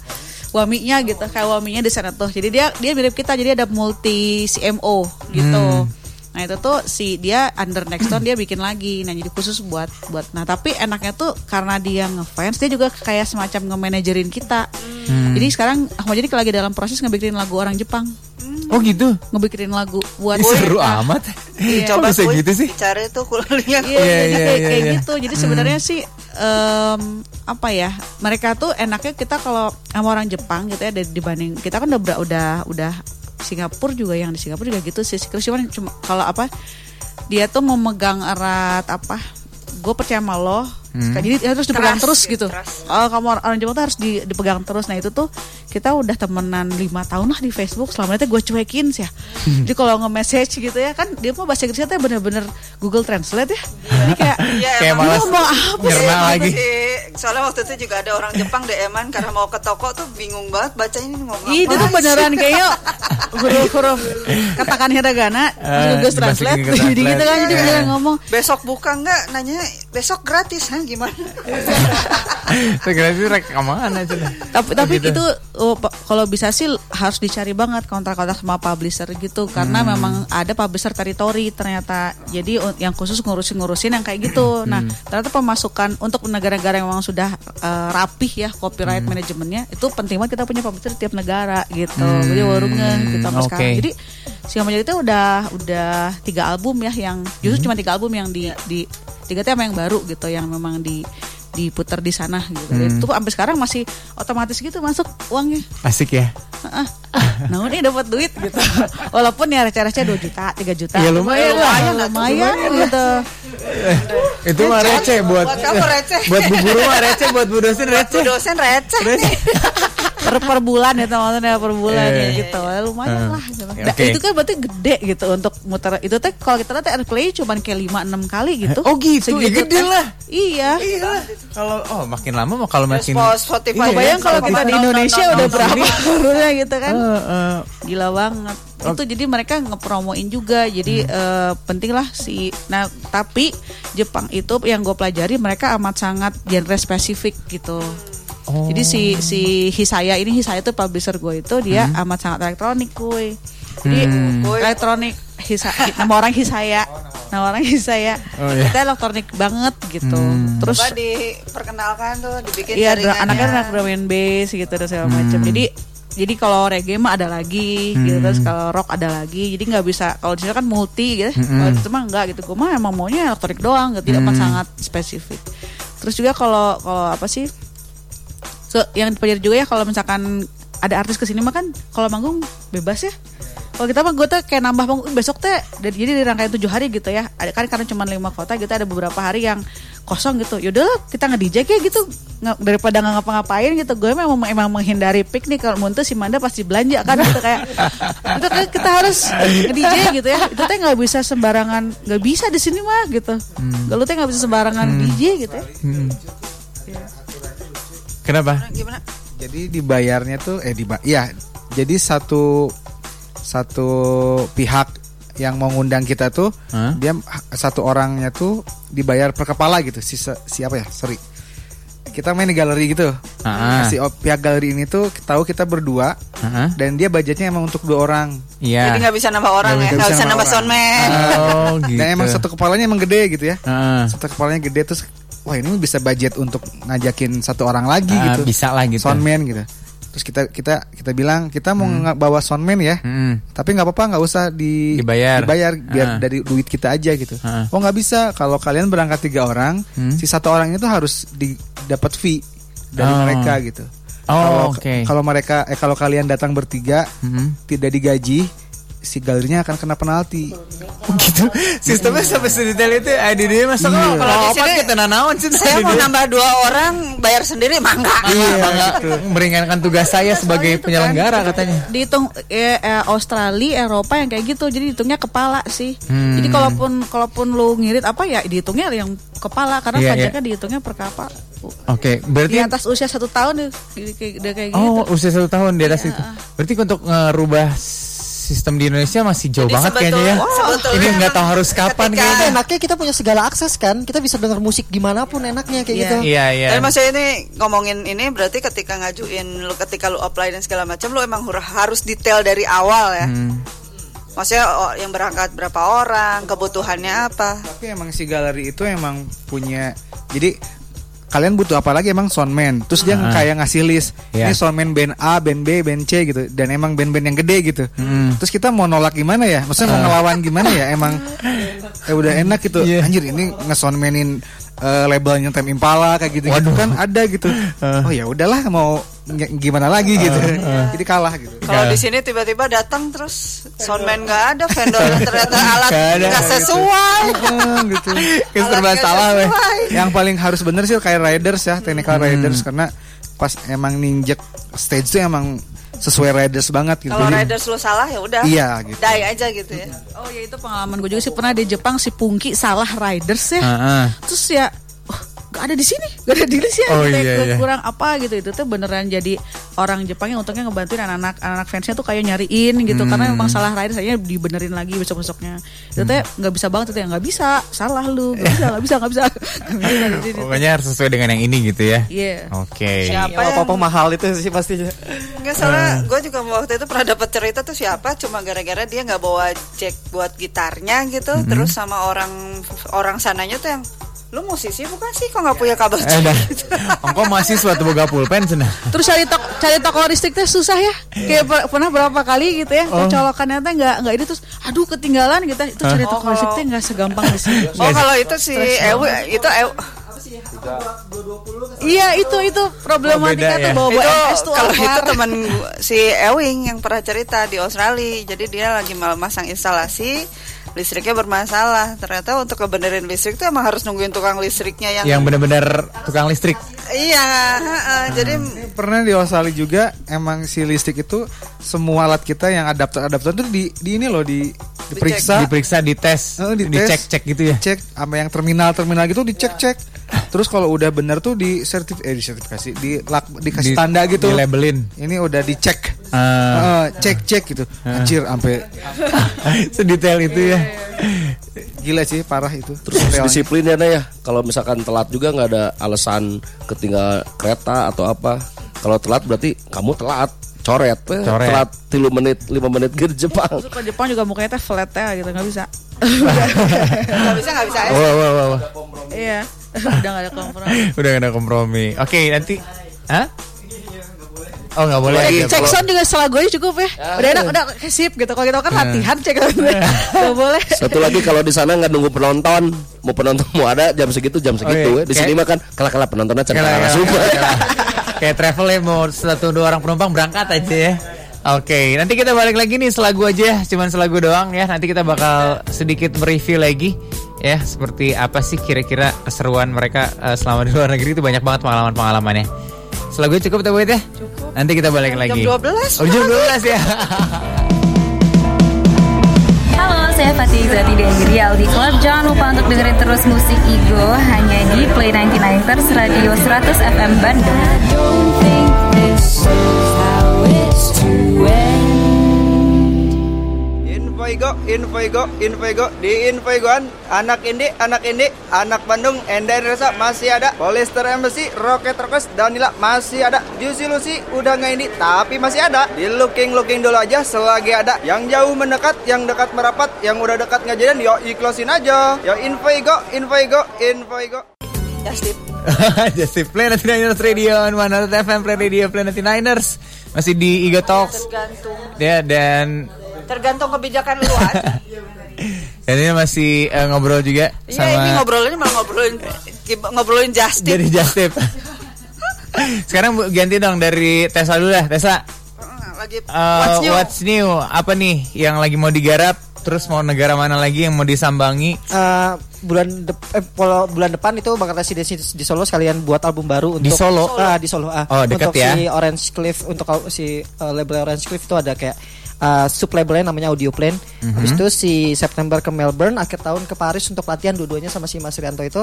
waminya gitu kayak waminya di sana tuh. Jadi dia dia mirip kita jadi ada multi CMO gitu nah itu tuh si dia under Nextdoor dia bikin lagi nah jadi khusus buat buat nah tapi enaknya tuh karena dia ngefans dia juga kayak semacam nge-managerin kita jadi sekarang Ahmad jadi lagi dalam proses ngebikinin lagu orang Jepang Oh gitu. ngebikinin lagu buat Ih, seru Nah, amat. Iya. Kok bisa gitu sih? Cari tuh kuliah. Iya, Iya, iya, kayak, iya, kayak iya. gitu. Jadi sebenarnya sih em, apa ya? Mereka tuh enaknya kita kalau sama orang Jepang gitu ya dibanding kita kan udah udah udah Singapura juga yang di Singapura juga gitu sih. Cuman cuma kalau apa dia tuh memegang erat apa? Gue percaya sama lo. Jadi dia terus dipegang Trust terus gitu, gitu. trust. Oh, kamu orang, orang Jepang tuh harus di- dipegang terus. Nah itu tuh kita udah temenan lima tahun lah di Facebook. Selama itu gue cuekin sih ya. Jadi kalau nge-message gitu ya kan dia mah bahasa Inggrisnya tuh bener-bener Google Translate ya. Jadi kayak Iya, Kayak emang. malas ngomong apa Iya, lagi. sih. Soalnya waktu itu juga ada orang Jepang DM-an karena mau ke toko tuh bingung banget baca ini ngomong Ih, itu tuh beneran kayaknya huruf-huruf katakan hiragana Eh, Google Translate jadi gitu kan jadi beneran ngomong Besok buka nggak? Nanya besok gratis. Hah? Hah, gimana? Segera sih rek ke mana Cen? tapi tapi gitu. itu oh, kalau bisa sih harus dicari banget kontrak-kontrak sama publisher gitu karena Hmm. memang ada publisher teritori ternyata jadi u- yang khusus ngurusin-ngurusin yang kayak gitu nah Hmm. ternyata pemasukan untuk negara-negara yang memang sudah eh, rapih ya copyright Hmm. manajemennya itu penting banget kita punya publisher tiap negara gitu jadi baru nge gitu sampai oke. sekarang jadi si Major itu udah udah tiga album ya yang justru Hmm. cuma tiga album yang di di tiga tema yang baru gitu yang memang di diputar di sana gitu. Hmm. Itu sampai sekarang masih otomatis gitu masuk uangnya. Asik ya. Heeh. Nah, ini dapat duit gitu. Walaupun ya receh-receh 2 juta, 3 juta. Ya, lumayan lah. lumayan, lumayan gitu. Itu mah receh buat Buat kamu receh. buat bu guru mah receh, buat bu dosen Bu receh. dosen receh. Per, per bulan ya maksudnya per bulan Eh. ya gitu. Ya, lumayan lah gitu. Oke. Nah, itu kan berarti gede gitu untuk muter itu teh kalau kita lihat airplay cuma kayak 5 6 kali gitu. Oh gitu, ya Segitu gede teh. lah. Iya. Kalau oh makin lama mau kalau makin Spotify. Kebayang kalau kita di Indonesia udah berapa turunnya gitu kan. Eh, eh, Gila banget. Itu jadi mereka ngepromoin juga. Jadi eh, penting lah si nah tapi Jepang itu yang gue pelajari mereka amat sangat genre spesifik gitu. Oh. Jadi si si Hisaya ini Hisaya itu publisher gue itu dia amat sangat elektronik kuy. Jadi Hmm. elektronik Hisa, nama orang Hisaya. Nama orang Hisaya. Oh, iya. Kita elektronik banget gitu. Hmm. Terus Coba diperkenalkan tuh, dibikin Iya, anaknya anak drum and bass gitu dan segala macam. Hmm. Jadi jadi kalau reggae mah ada lagi gitu Hmm. terus kalau rock ada lagi. Jadi nggak bisa kalau di sini kan multi gitu. Kalau itu mah enggak gitu. Gue mah emang maunya elektronik doang, gitu. tidak Hmm. sangat spesifik. Terus juga kalau kalau apa sih? So, yang dipelajari juga ya kalau misalkan ada artis ke sini mah kan kalau manggung bebas ya. Kalau kita mah gue tuh kayak nambah panggung besok teh dan- jadi di rangkaian tujuh hari gitu ya. Ada kan karena cuma lima kota gitu ada beberapa hari yang kosong gitu. Yaudah lah kita nge DJ kayak gitu Nggak- daripada nggak ngapa-ngapain gitu. Gue memang emang menghindari piknik kalau muntah si Manda pasti belanja kan gitu kayak itu kan kita harus nge DJ gitu ya. Itu teh nggak bisa sembarangan nggak bisa di sini mah gitu. Kalau teh nggak bisa sembarangan DJ gitu ya. Kenapa? Gimana? Jadi dibayarnya tuh eh diba ya. Jadi satu satu pihak yang mau ngundang kita tuh Hah? dia satu orangnya tuh dibayar per kepala gitu. Si siapa ya? Sorry. Kita main di galeri gitu. Ah. Si pihak galeri ini tuh tahu kita berdua Heeh. dan dia budgetnya emang untuk dua orang. Iya. Jadi nggak bisa nambah orang Nggak ya, nggak bisa nambah nambah soundman. Oh, gitu. Dan emang satu kepalanya emang gede gitu ya. Heeh. Satu kepalanya gede terus wah ini bisa budget untuk ngajakin satu orang lagi Ah, gitu. bisa lah gitu. Soundman gitu. Terus kita kita kita bilang kita mau nge- bawa soundman ya. Hmm. Tapi nggak apa-apa nggak usah di Dibayar. biar Ah. dari duit kita aja gitu. Ah. Oh nggak bisa kalau kalian berangkat tiga orang, Hmm. si satu orang itu harus di dapat fee dari Oh. mereka gitu. Oh, Kalau oke. kalau mereka eh kalau kalian datang bertiga Hmm. tidak digaji, si galerinya akan kena penalti. Oh, gitu. Sistemnya sampai sedetail itu eh di dia masa Iya. kalau Kalau di sini, kita nanaon sih Saya mau nambah dua orang, bayar sendiri mah enggak. Iya, meringankan tugas saya sebagai Soalnya itu penyelenggara kan, katanya. dihitung eh, eh, Australia Eropa yang kayak gitu jadi dihitungnya kepala sih Hmm. jadi kalaupun kalaupun lu ngirit apa ya dihitungnya yang kepala karena Iya, pajaknya dihitungnya per kapal Oke, di berarti atas usia satu tahun kayak, udah kayak gitu Oh, usia satu tahun di atas itu. Berarti untuk ngerubah sistem di Indonesia masih jauh Jadi banget sebetul- kayaknya ya. Sebetulnya Ini nggak tahu harus kapan ketika- kayaknya. enaknya kita punya segala akses kan kita bisa dengar musik di mana pun enaknya kayak Iya. gitu Iya, iya. Tapi maksudnya ini ngomongin ini berarti ketika ngajuin lu ketika lu apply dan segala macam lu emang harus detail dari awal ya. Hmm. Maksudnya oh, yang berangkat berapa orang, kebutuhannya apa. Tapi emang si galeri itu emang punya jadi kalian butuh apa lagi emang soundman. Terus dia Ah. kayak ngasih list. Iya. Ini soundman band A, band B, band C gitu. Dan emang band-band yang gede gitu. Hmm. Terus kita mau nolak gimana ya? Maksudnya mau ngelawan gimana ya? Emang ya udah enak gitu. Iya. Anjir ini ngesoundmanin eh, labelnya Tem Impala kayak gitu, gitu Waduh. kan ada gitu. Ah. Oh ya udahlah mau gimana lagi gitu. Jadi kalah gitu. Kalau Nggak. di sini tiba-tiba datang terus soundman nggak ada, vendornya ternyata alat Nggak nggak gitu. sesuai. Gitu. Yang serba salah weh. sesuai. yang paling harus bener sih kayak riders ya technical Hmm. riders karena pas emang ninjek stage tuh emang sesuai riders banget gitu Kalau riders lu salah ya udah. Iya, gitu. Die aja gitu ya. oh ya itu pengalaman gue juga sih pernah di Jepang si Pungki salah riders ya Heeh. terus ya gak ada di sini gak ada di listnya Oh, gitu, iya, iya. kurang apa gitu itu tuh beneran jadi orang Jepang yang untungnya ngebantuin anak-anak anak fansnya tuh kayak nyariin gitu karena Hmm. memang salah rider saya dibenerin lagi besok besoknya itu tuh nggak bisa banget itu ya nggak bisa salah lu nggak bisa nggak bisa nggak bisa Nggak bisa, gitu. Pokoknya harus sesuai dengan yang ini gitu ya. Iya. Oke. Siapa Ya, yang apa-apa mahal itu sih pastinya. Enggak salah, gue juga waktu itu pernah dapat cerita tuh siapa cuma gara-gara dia nggak bawa jack buat gitarnya gitu, terus sama orang orang sananya tuh yang lu musisi bukan sih kok nggak punya kabel Eh dah. Engkau masih suatu boga pulpen cenah. Terus cari tok cari toko listrik teh susah ya. Kayak per- pernah berapa kali gitu ya. Oh. Colokannya teh nggak nggak ini terus aduh ketinggalan gitu. Itu cari Oh, toko listrik teh nggak segampang di sini. Oh kalau itu si Ewi itu Ewi, Iya itu itu problematika Oh, beda tuh ya. bawa bawa itu MS tuh kalau itu teman si Ewing yang pernah cerita di Australia jadi dia lagi masang instalasi listriknya bermasalah ternyata untuk kebenerin listrik tuh emang harus nungguin tukang listriknya yang, Yang benar-benar tukang listrik. iya heeh. jadi Pernah di Australia juga emang si listrik itu semua alat kita yang adapter-adapter itu di, di ini loh di diperiksa, Diperiksa, dites, Oh, dites. dicek-cek gitu ya. cek sama yang terminal-terminal gitu dicek-cek. Terus kalau udah bener tuh di sertif eh di sertifikasi di lak- dikasih Di- tanda gitu. Dilabelin. Ini udah dicek. Ah. Eh, cek-cek gitu. Anjir sampai Sedetail itu ya. gila sih parah itu. Terus disiplin ya Nah ya. Kalau misalkan telat juga nggak ada alasan ketinggal kereta atau apa. Kalau telat berarti kamu telat. Coret, Coret. telat 3 menit 5 menit ke Jepang. Terus kalau Jepang juga mukanya teh flat ya gitu nggak bisa. nggak bisa nggak bisa Wah, wah, wah, wah. Iya. Udah gak ada kompromi. Udah gak ada kompromi. Oke, nanti Hah? Oh nggak boleh. Ya, Cek sound juga setelah gue cukup ya. Udah enak, udah sip gitu. Kalau kita kan latihan cek Gak boleh. Satu lagi kalau di sana nggak nunggu penonton, mau penonton mau ada jam segitu jam segitu. iya. ya. Di sini mah kan kalah-kalah penontonnya Kayak- cenderung kayak- travel ya mau satu dua orang penumpang berangkat aja ya. Oke, nanti kita balik lagi nih selagu aja ya, cuman selagu doang ya. Nanti kita bakal sedikit mereview lagi ya, seperti apa sih kira-kira keseruan mereka eh, selama di luar negeri itu banyak banget pengalaman-pengalamannya. Selagu cukup kita buat ya? Nanti kita balik Jam lagi. 12, Oh, jam 12 ya. Saya Fatih Zati dari Real di Club. Jangan lupa untuk dengerin terus musik Igo hanya di Play 99ers Radio 100 FM Bandung. Info Igo, Info Igo, Info Igo Di Info Igoan Anak Indi, Anak Indi Anak Bandung, Enda Resa masih ada. Polyester Embassy, Rocket Rockers, Danila masih ada. Juicy Lucy udah nggak ini Tapi masih ada. Di looking looking dulu aja selagi ada. Yang jauh mendekat, yang dekat merapat Yang udah dekat nggak jadian, yo ikhlasin aja. Yo Info Igo, Info Igo, Info Igo just tip. Just di Play 99ers Radio on 100 FM Play Radio Play 99ers Masih di Iga Talks. Tergantung. Ya dan tergantung kebijakan lu aja. dan ini masih eh, ngobrol juga Iya sama ini ngobrolinnya malah ngobrolin ngobrolin just tip. jadi just tip. Sekarang Bu, ganti dong dari Tessa dulu lah. Tessa, lagi eh, what's new? what's new? Apa nih yang lagi mau digarap? Terus mau negara mana lagi yang mau disambangi? Eh, bulan dep- eh, polo- bulan depan itu bakal residensi di Solo sekalian buat album baru untuk Di Solo? Ah, di Solo ah. Oh, dekat untuk ya. si Orange Cliff untuk si eh, label Orange Cliff itu ada kayak eh, sub labelnya namanya Audio Plane. Mhm. Habis itu si September ke Melbourne, akhir tahun ke Paris untuk latihan dua-duanya sama si Mas Rianto itu.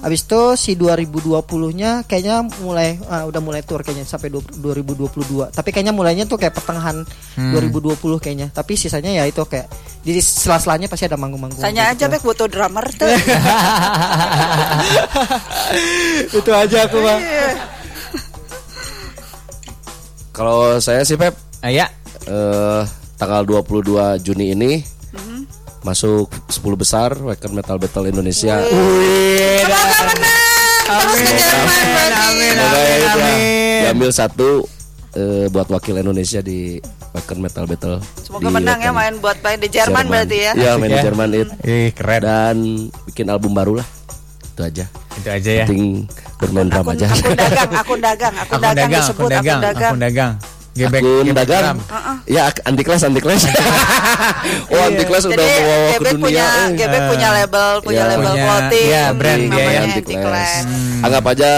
Habis itu si 2020-nya kayaknya mulai ah, udah mulai tour kayaknya sampai du- 2022. Tapi kayaknya mulainya tuh kayak pertengahan Hmm. 2020 kayaknya. Tapi sisanya ya itu kayak di sela-selanya pasti ada manggung-manggung. Tanya aja gitu. Bek butuh drummer tuh. itu aja aku bang. Iya. Kalau saya sih Pep, Ah, ya. Eh, tanggal 22 Juni ini Mhm. masuk 10 besar Wacken Metal Battle Indonesia. Semoga menang. Amin, Semoga ya amin, itu ya, amin. diambil satu eh, buat wakil Indonesia di Wacken Metal Battle. Semoga di menang ya Wacken. main buat main di Jerman berarti ya. Iya main di Ya. Jerman it. Ih, keren. Dan bikin album baru lah. Itu aja. Itu aja ya. Penting bermain drum Akun, aja. akun dagang, akun dagang, Akun dagang, dagang, disebut akun dagang, akun dagang. akun dagang. Gebek, Akun gebek dagang. drum. Ya ak- anti kelas anti kelas. oh anti kelas udah bawa ke Gebek dunia. punya, eh. Gebek punya label, punya Ya. label Punya, clothing, ya, brand dia namanya ya. Anti Class. Class. Anggap aja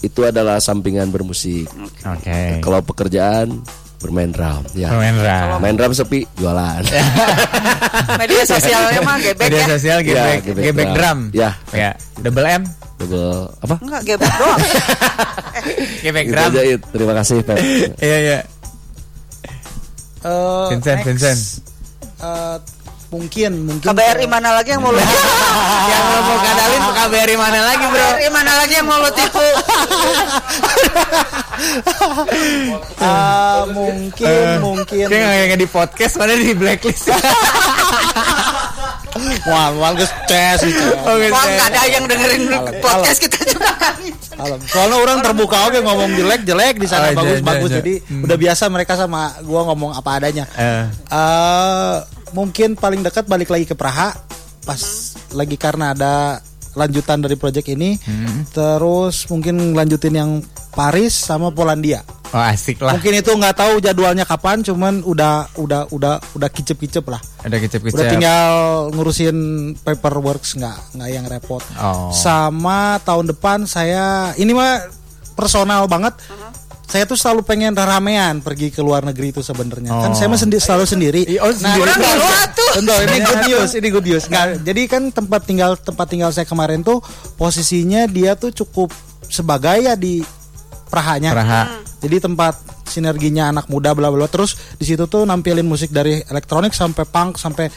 itu adalah sampingan bermusik. Oke. Kalau pekerjaan bermain drum. Ya. Pemain drum. Main drum sepi jualan. Media sosialnya mah Gebek Media ya. sosial gebek, Ya, gebek, gebek drum. drum. Ya. Ya. Double M. Double apa? Enggak, geblek doang. Gebek drum. aja. Terima kasih Pep. Iya iya. Eh, Vincent, next, Vincent. eh, mungkin mungkin KBRI mana lagi yang mau lo Yang lo mau kadalin KBRI mana lagi bro? KBRI mana lagi yang mau lo tipu? Ah, mungkin mungkin Kayak nggak kayak di podcast mana di blacklist. wah wah geus tes gitu. Gitu. Wah, nggak ada yang dengerin podcast kita juga kan. Alam. Soalnya orang terbuka oke ngomong jelek jelek di sana Oh, iya, bagus iya, bagus iya. jadi Hmm. udah biasa mereka sama gua ngomong apa adanya. Eh, Eh, mungkin paling dekat balik lagi ke Praha pas lagi karena ada lanjutan dari project ini. Hmm. Terus mungkin lanjutin yang Paris sama Polandia. oh asik lah. Mungkin itu nggak tahu jadwalnya kapan, cuman udah udah udah udah kicep-kicep lah. Ada kecep-kecep. Udah tinggal ngurusin paperwork nggak nggak yang repot. Oh. Sama tahun depan saya ini mah personal banget. Saya tuh selalu pengen ramean pergi ke luar negeri itu sebenarnya. Kan Oh. saya mah sendi- selalu sendiri. Oh, sendiri. ini- Orang luar tuh. Bentar, ini good news, ini good news. Nggak, jadi kan tempat tinggal tempat tinggal saya kemarin tuh posisinya dia tuh cukup sebagai ya di Prahanya. Praha. Jadi tempat sinerginya anak muda bla bla. Terus di situ tuh nampilin musik dari elektronik sampai punk sampai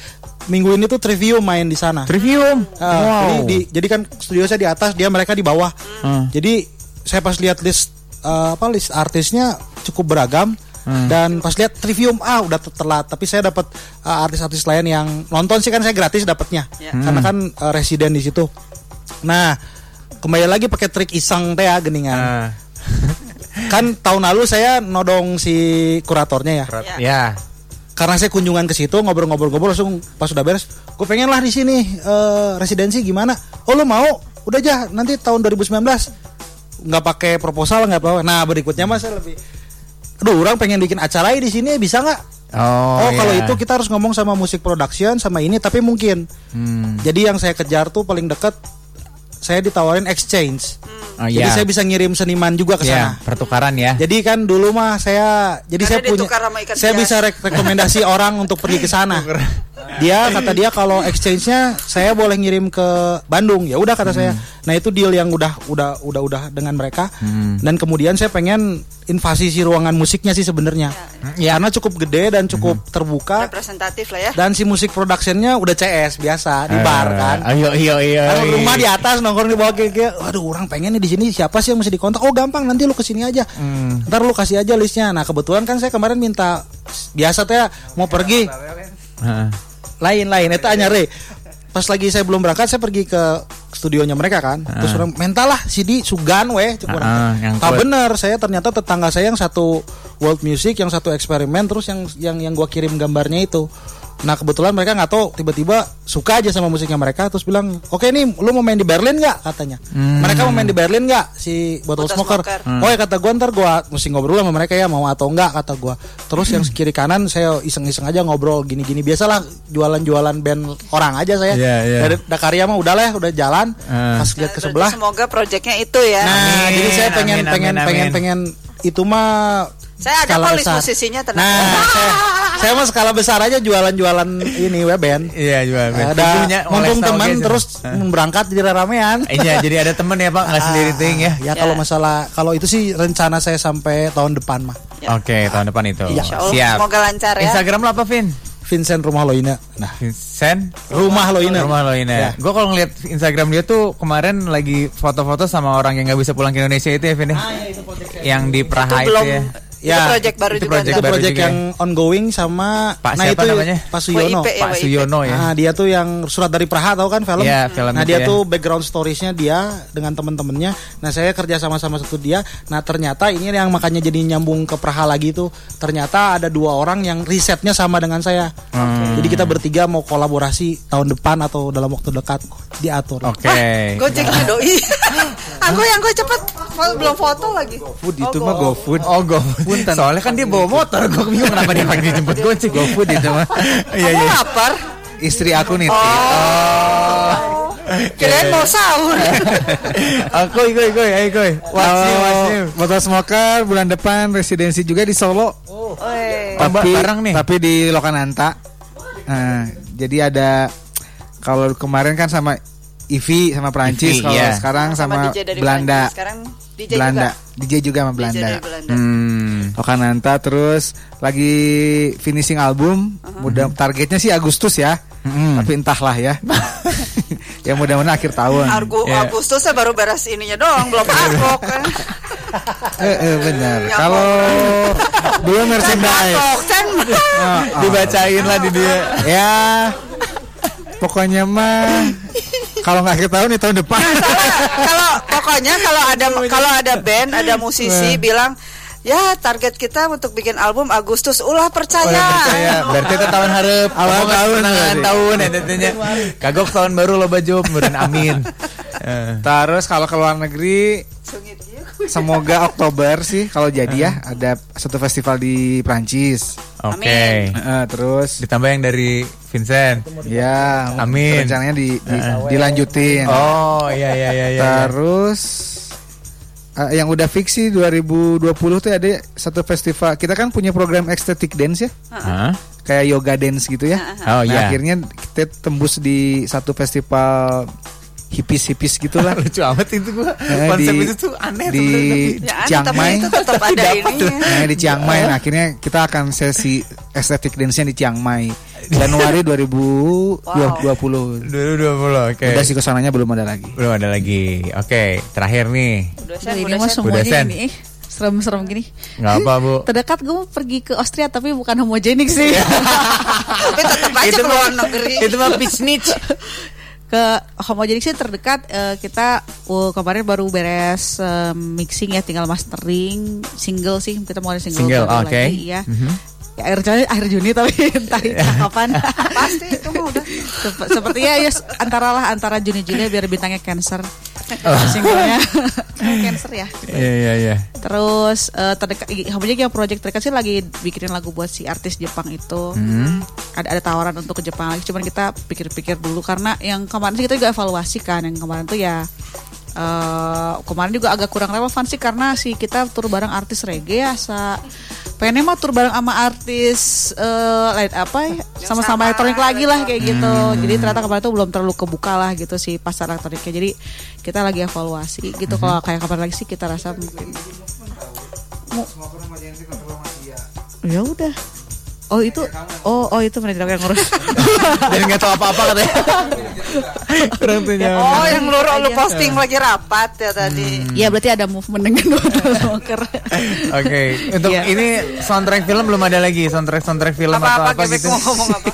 minggu ini tuh Trivium main di sana. Trivium. Ah, jadi, di- jadi kan studio saya di atas, dia mereka di bawah. Hmm. Jadi saya pas lihat list eh, apa list artisnya cukup beragam Hmm. dan pas lihat Trivium ah udah telat. Tapi saya dapat eh, artis-artis lain yang nonton sih kan saya gratis dapatnya Ya. karena kan eh, residen di situ. Nah kembali lagi pakai trik iseng teh ya geningan. Ah, Kan tahun lalu saya nodong si kuratornya ya. ya. Karena saya kunjungan ke situ ngobrol-ngobrol-ngobrol langsung pas sudah beres, gue pengen lah di sini eh, residensi gimana? Oh lu mau? Udah aja nanti tahun 2019 nggak pakai proposal nggak apa. Nah berikutnya mas saya lebih, aduh orang pengen bikin acara di sini bisa nggak? Oh, Oh, kalau iya. itu kita harus ngomong sama musik production sama ini tapi mungkin. Hmm. Jadi yang saya kejar tuh paling deket saya ditawarin exchange. Oh, Jadi iya. saya bisa ngirim seniman juga ke Ya, sana. pertukaran ya. Jadi kan dulu mah saya jadi Karena saya punya ditukar sama ikan saya hias. bisa rek- rekomendasi orang untuk pergi ke sana. Dia kata dia kalau exchange-nya saya boleh ngirim ke Bandung. Ya udah kata saya. Nah, itu deal yang udah udah udah udah dengan mereka. Dan kemudian saya pengen invasi si ruangan musiknya sih sebenarnya. Karena cukup gede dan cukup terbuka Representatif lah ya. dan si musik productionnya udah CS biasa di bar kan. Ayo iyo iyo. Kan rumah di atas nongkrong di bawah kayak kayak, waduh orang pengen nih di sini siapa sih yang mesti dikontak? Oh gampang nanti lu ke sini aja. Ntar lu kasih aja listnya. Nah kebetulan kan saya kemarin minta biasa teh mau pergi Heeh. Lain lain itu hanya re. Pas lagi saya belum berangkat saya pergi ke studionya mereka kan. Terus orang mental lah CD Sugan weh yang Ah, kuat. bener saya ternyata tetangga saya yang satu world music yang satu eksperimen terus yang yang yang gua kirim gambarnya itu. Nah kebetulan mereka nggak tahu tiba-tiba suka aja sama musiknya mereka terus bilang oke nih lu mau main di Berlin nggak katanya mereka mau main di Berlin nggak si Bottle, Bottle Smoker, Smoker. oh ya kata gua ntar gua mesti ngobrol sama mereka ya mau atau enggak kata gua terus yang kiri kanan saya iseng-iseng aja ngobrol gini-gini biasalah jualan-jualan band orang aja saya Iya, iya. dari Dakarya mah udah lah udah jalan Ah. pas lihat ke Berarti sebelah Semoga proyeknya itu ya. Nah, Amin, jadi saya pengen amin, pengen amin, pengen amin. pengen itu mah Saya ada kok list besar. musisinya tenang. Nah, saya, saya mah skala besar aja jualan-jualan ini web band. Iya jual. Ada mumpung teman terus berangkat jadi ramean. Iya jadi ada temen ya pak nggak sendiri ting ya. Ya kalau masalah kalau itu sih rencana saya sampai tahun depan mah. Oke tahun depan itu. Iya. Siap. semoga lancar ya. Instagram lo apa Vin? Vincent Rumah Loina. Nah, Vincent Rumah Loina. Rumah lo ini. Ya. Gue kalau ngeliat Instagram dia tuh kemarin lagi foto-foto sama orang yang nggak bisa pulang ke Indonesia itu ya Vin ya? Yang di Praha Itu itu, belum ya. Itu Ya, project baru itu juga. project itu baru project juga yang ongoing sama Pak nah siapa itu namanya? Pak Suyono. WIP ya, Pak WIP. Suyono ya. Nah, dia tuh yang surat dari Praha tahu kan film? Iya, film nah, itu dia ya. tuh background storiesnya dia dengan teman-temannya. Nah, saya kerja sama-sama satu dia. Nah, ternyata ini yang makanya jadi nyambung ke Praha lagi tuh. Ternyata ada dua orang yang risetnya sama dengan saya. Hmm. Jadi kita bertiga mau kolaborasi tahun depan atau dalam waktu dekat diatur. Oke. Gojeknya doi. Aku yang gue cepet belum foto lagi. Food itu mah GoFood. Oh GoFood. Soalnya kan dia bawa motor. Gue bingung kenapa dia pakai dijemput gojek. GoFood itu mah. Iya iya. lapar? Istri aku nitip. Oh. Kirain mau sahur. Aku new, what's new? Kalau Botol Smoker bulan depan residensi juga di Solo. Oi. Tambah barang nih. Tapi di Lokananta. Nah, jadi ada kalau kemarin kan sama Ivi sama Prancis kalau iya. sekarang sama, DJ dari Belanda. Prancis. Sekarang DJ Belanda. juga. DJ juga sama DJ Belanda. dari Belanda. Hmm. Okananta terus lagi finishing album. Mudah targetnya sih Agustus ya. Tapi entahlah ya. ya mudah-mudahan akhir tahun. Argu Iya. Agustusnya baru beres ininya doang, belum argok kan. Eh, eh, benar. Ya Kalau belum merchandise. Kan. Oh, oh. Dibacain lah di dia. Ya. Pokoknya mah kalau nggak akhir tahun ya tahun depan. kalau pokoknya kalau ada kalau ada band, ada musisi bilang Ya target kita untuk bikin album Agustus ulah percaya. Udah percaya. Berarti itu tahun harap Awal tahun tahun ya tentunya. Kagok tahun baru lo baju kemudian amin. Eh, Terus kalau ke luar negeri Sungit. Semoga Oktober sih kalau jadi ya ada satu festival di Prancis. Oke. Eh, terus Ditambah yang dari Vincent. ya Amin. rencananya di, di- dilanjutin. Oh iya iya iya iya. Terus eh, yang udah fix sih 2020 tuh ada satu festival. Kita kan punya program ecstatic dance ya, Hah? kayak yoga dance gitu ya. Oh Nah, iya. akhirnya kita tembus di satu festival hipis-hipis gitulah. Lucu amat itu gua. Eh, Konsep di- itu tuh aneh di. Ya, aneh, Chiang Mai. itu tetap ada ini. Nah, di Chiang Mai nah, akhirnya kita akan sesi estetik dance-nya di Chiang Mai Januari 2020. 2020 oke. Udah sih ke sananya belum ada lagi. Belum ada lagi. Oke, terakhir nih. Udah Aduh, sen, ini udah mah semuanya eh, serem-serem gini. Nggak apa, Bu. Terdekat gue mau pergi ke Austria tapi bukan homogenik sih. Tapi tetap aja ke luar negeri. Itu mah bisnis. Ke homogenik sih terdekat eh, kita oh, kemarin baru beres eh, mixing ya tinggal mastering single sih kita mau ada single, Single, oke. lagi ya. Ya, akhir Juni, akhir Juni tapi entah itu kapan. Pasti itu mah udah. Sep- Sepertinya ya antara lah antara Juni Juli biar bintangnya Cancer. Oh. Singlenya Cancer ya. Iya iya iya. Terus eh, terdekat homogenik yang project terdekat sih lagi bikinin lagu buat si artis Jepang itu. Hmm. Ada ada tawaran untuk ke Jepang lagi cuman kita pikir-pikir dulu karena yang kemarin sih kita juga evaluasi kan yang kemarin tuh ya eh kemarin juga agak kurang relevan sih karena si kita tur bareng artis reggae ya sa pengennya mah tur bareng sama artis eh lain apa ya? Sama-sama sama, elektronik lagi lah kayak gitu. Hmm. jadi ternyata kemarin tuh belum terlalu kebuka lah gitu si pasar elektroniknya. Jadi kita lagi evaluasi Hmm. gitu kalau kayak kapan lagi sih kita rasa mungkin Mu- ya udah oh itu oh oh itu manajer aku yang ngurus Dan nggak tahu apa-apa katanya. Tuh nyaman. Oh, yang lu lu posting lagi rapat ya tadi. Iya berarti ada movement dengan Walker. Oke, untuk Iya. ini soundtrack film belum ada lagi, soundtrack soundtrack film Apa-apa atau apa gitu. mau ngomong apa?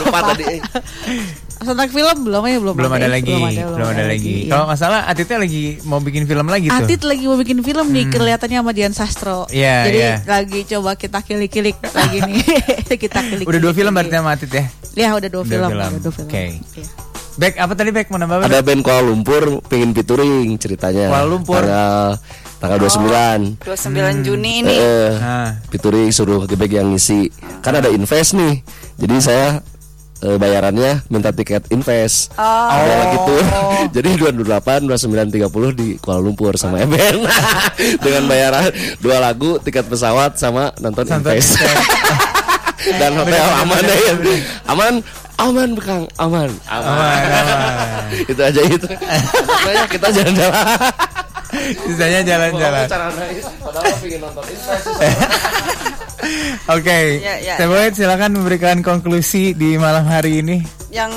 Lupa tadi. eh. Soundtrack film belum ya belum, Belum ada lagi, belum ada lagi. iya. Kalau nggak salah Atitnya lagi mau bikin film lagi tuh. Atit lagi mau bikin film nih kelihatannya sama Dian Sastro. Iya, Jadi iya. lagi coba kita kilik-kilik lagi nih. kita kilik. Udah dua film berarti sama Atit ya? Ya udah dua Udah film. film. Udah dua film. Oke. Iya. Back apa tadi back mau nambah apa? Ada band Kuala Lumpur pengen featuring ceritanya. Kuala Lumpur. Tanggal tanggal 29. 29 Juni ini. Eh, Nah, featuring suruh gebek yang ngisi. Kan ada invest nih. Jadi saya eh, bayarannya minta tiket invest. Oh. Ada lagi tuh. Jadi 228, 29, 30 di Kuala Lumpur sama Eben. Dengan bayaran dua lagu, tiket pesawat sama nonton Nonton invest. Dan hotel aman deh. Aman, aman Kang, aman. Aman. itu aja itu. Pokoknya kita jalan-jalan. sisanya jalan-jalan. Cara naik, padahal pengen nonton invest. Oke, Ya, ya, Teh Boyd, silakan memberikan konklusi di malam hari ini. Yang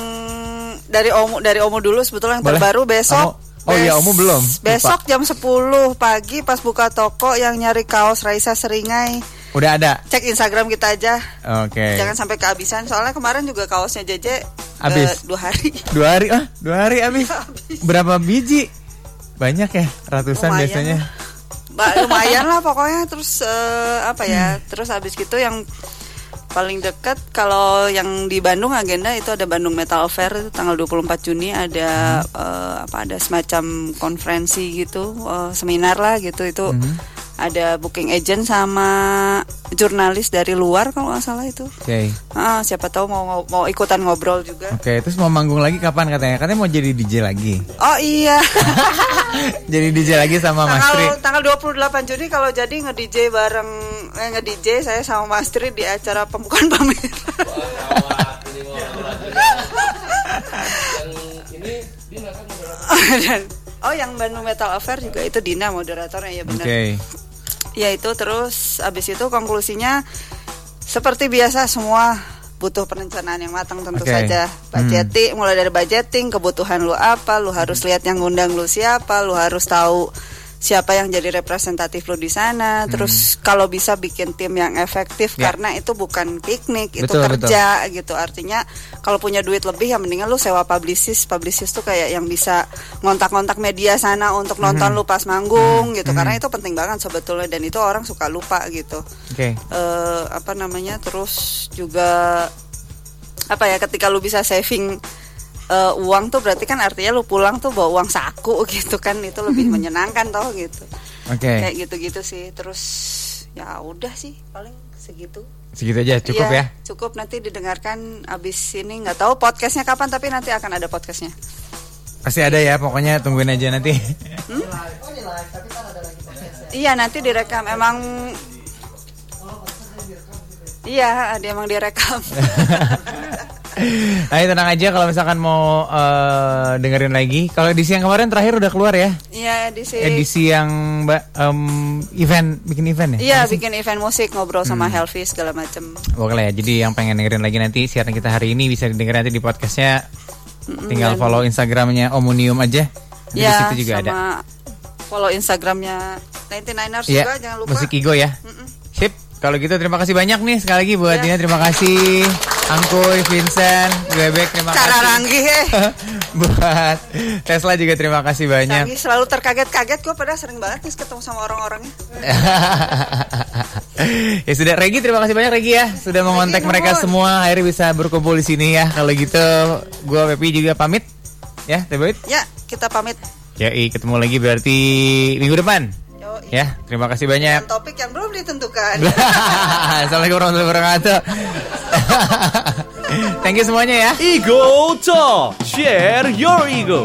dari Omu dari Omu dulu sebetulnya yang Boleh. terbaru besok. Omu. Oh iya, Omu belum. Besok jam 10 pagi pas buka toko yang nyari kaos Raisa Seringai. Udah ada. Cek Instagram kita aja. Oke. Jangan sampai kehabisan soalnya kemarin juga kaosnya JJ Habis. eh, dua hari. Dua hari ah, dua hari habis. Berapa biji? Banyak ya, ratusan Lumayan biasanya. Lumayan lah pokoknya. Terus eh, apa ya terus habis gitu yang paling dekat kalau yang di Bandung agenda itu ada Bandung Metal Fair itu tanggal 24 Juni ada eh, apa ada semacam konferensi gitu eh, seminar lah gitu. Itu ada booking agent sama jurnalis dari luar kalau nggak salah itu Oke. ah siapa tahu mau mau ikutan ngobrol juga Oke, terus mau manggung lagi kapan katanya? Katanya mau jadi DJ lagi. oh iya jadi DJ lagi sama Mas Tri. tanggal tanggal 28 Juni kalau jadi nge DJ bareng eh, nge DJ saya sama Mas Tri di acara pembukaan pameran. oh yang Bandung Metal Affair juga itu Dina moderatornya ya benar. Oke. Ya itu terus abis itu konklusinya seperti biasa semua butuh perencanaan yang matang tentu Oke. saja. Hmm. Budgeting mulai dari budgeting, kebutuhan lu apa, lu harus lihat yang ngundang lu siapa, lu harus tahu siapa yang jadi representatif lu di sana. Terus kalau bisa bikin tim yang efektif Hmm. Ya. karena itu bukan piknik, itu Betul, kerja gitu. Artinya kalau punya duit lebih ya mendingan lu sewa publicist. Publicist tuh kayak yang bisa ngontak-ngontak media sana untuk nonton Hmm. lu pas manggung gitu. Karena itu penting banget sebetulnya dan itu orang suka lupa gitu. Oke. eh apa namanya? Terus juga apa ya ketika lu bisa saving eh, uang tuh berarti kan artinya lu pulang tuh bawa uang saku gitu kan itu lebih menyenangkan tau gitu. Oke. Kayak gitu-gitu sih. Terus ya udah sih paling segitu. Segitu aja cukup Iya, ya. Cukup nanti didengarkan abis ini nggak tahu podcastnya kapan tapi nanti akan ada podcastnya. Pasti ada ya, pokoknya tungguin aja nanti. Iya nanti direkam emang. Iya, dia emang direkam. Nah, tenang aja kalau misalkan mau eh, dengerin lagi. Kalau edisi yang kemarin terakhir udah keluar ya. Iya di sini. Edisi yang Mbak em, event bikin event ya? Iya bikin event musik ngobrol sama Helvi segala macem. Oke lah ya. Jadi yang pengen dengerin lagi nanti siaran kita hari ini bisa didengerin nanti di podcastnya. Tinggal follow Instagramnya Omunium aja. Nanti di Ya situ juga ada. sama follow Instagramnya 99ers Iya, juga jangan lupa. musik Igo ya. Sip. Kalau gitu terima kasih banyak nih sekali lagi buat Dina terima kasih Angkuy, Vincent, Bebek terima Cara kasih. Ranggi eh. buat Tesla juga terima kasih banyak. Ranggi selalu terkaget-kaget gue pada sering banget nih ketemu sama orang-orangnya. ya sudah Regi terima kasih banyak Regi ya sudah mengontak mereka semua akhirnya bisa berkumpul di sini ya. Kalau gitu gua Pepi juga pamit ya, Boyd. Ya kita pamit. Ya, ketemu lagi berarti minggu depan. Yoi. Ya, terima kasih banyak. Dan topik yang belum ditentukan. Assalamualaikum warahmatullahi wabarakatuh. Thank you semuanya ya. Ego Talk, share your ego.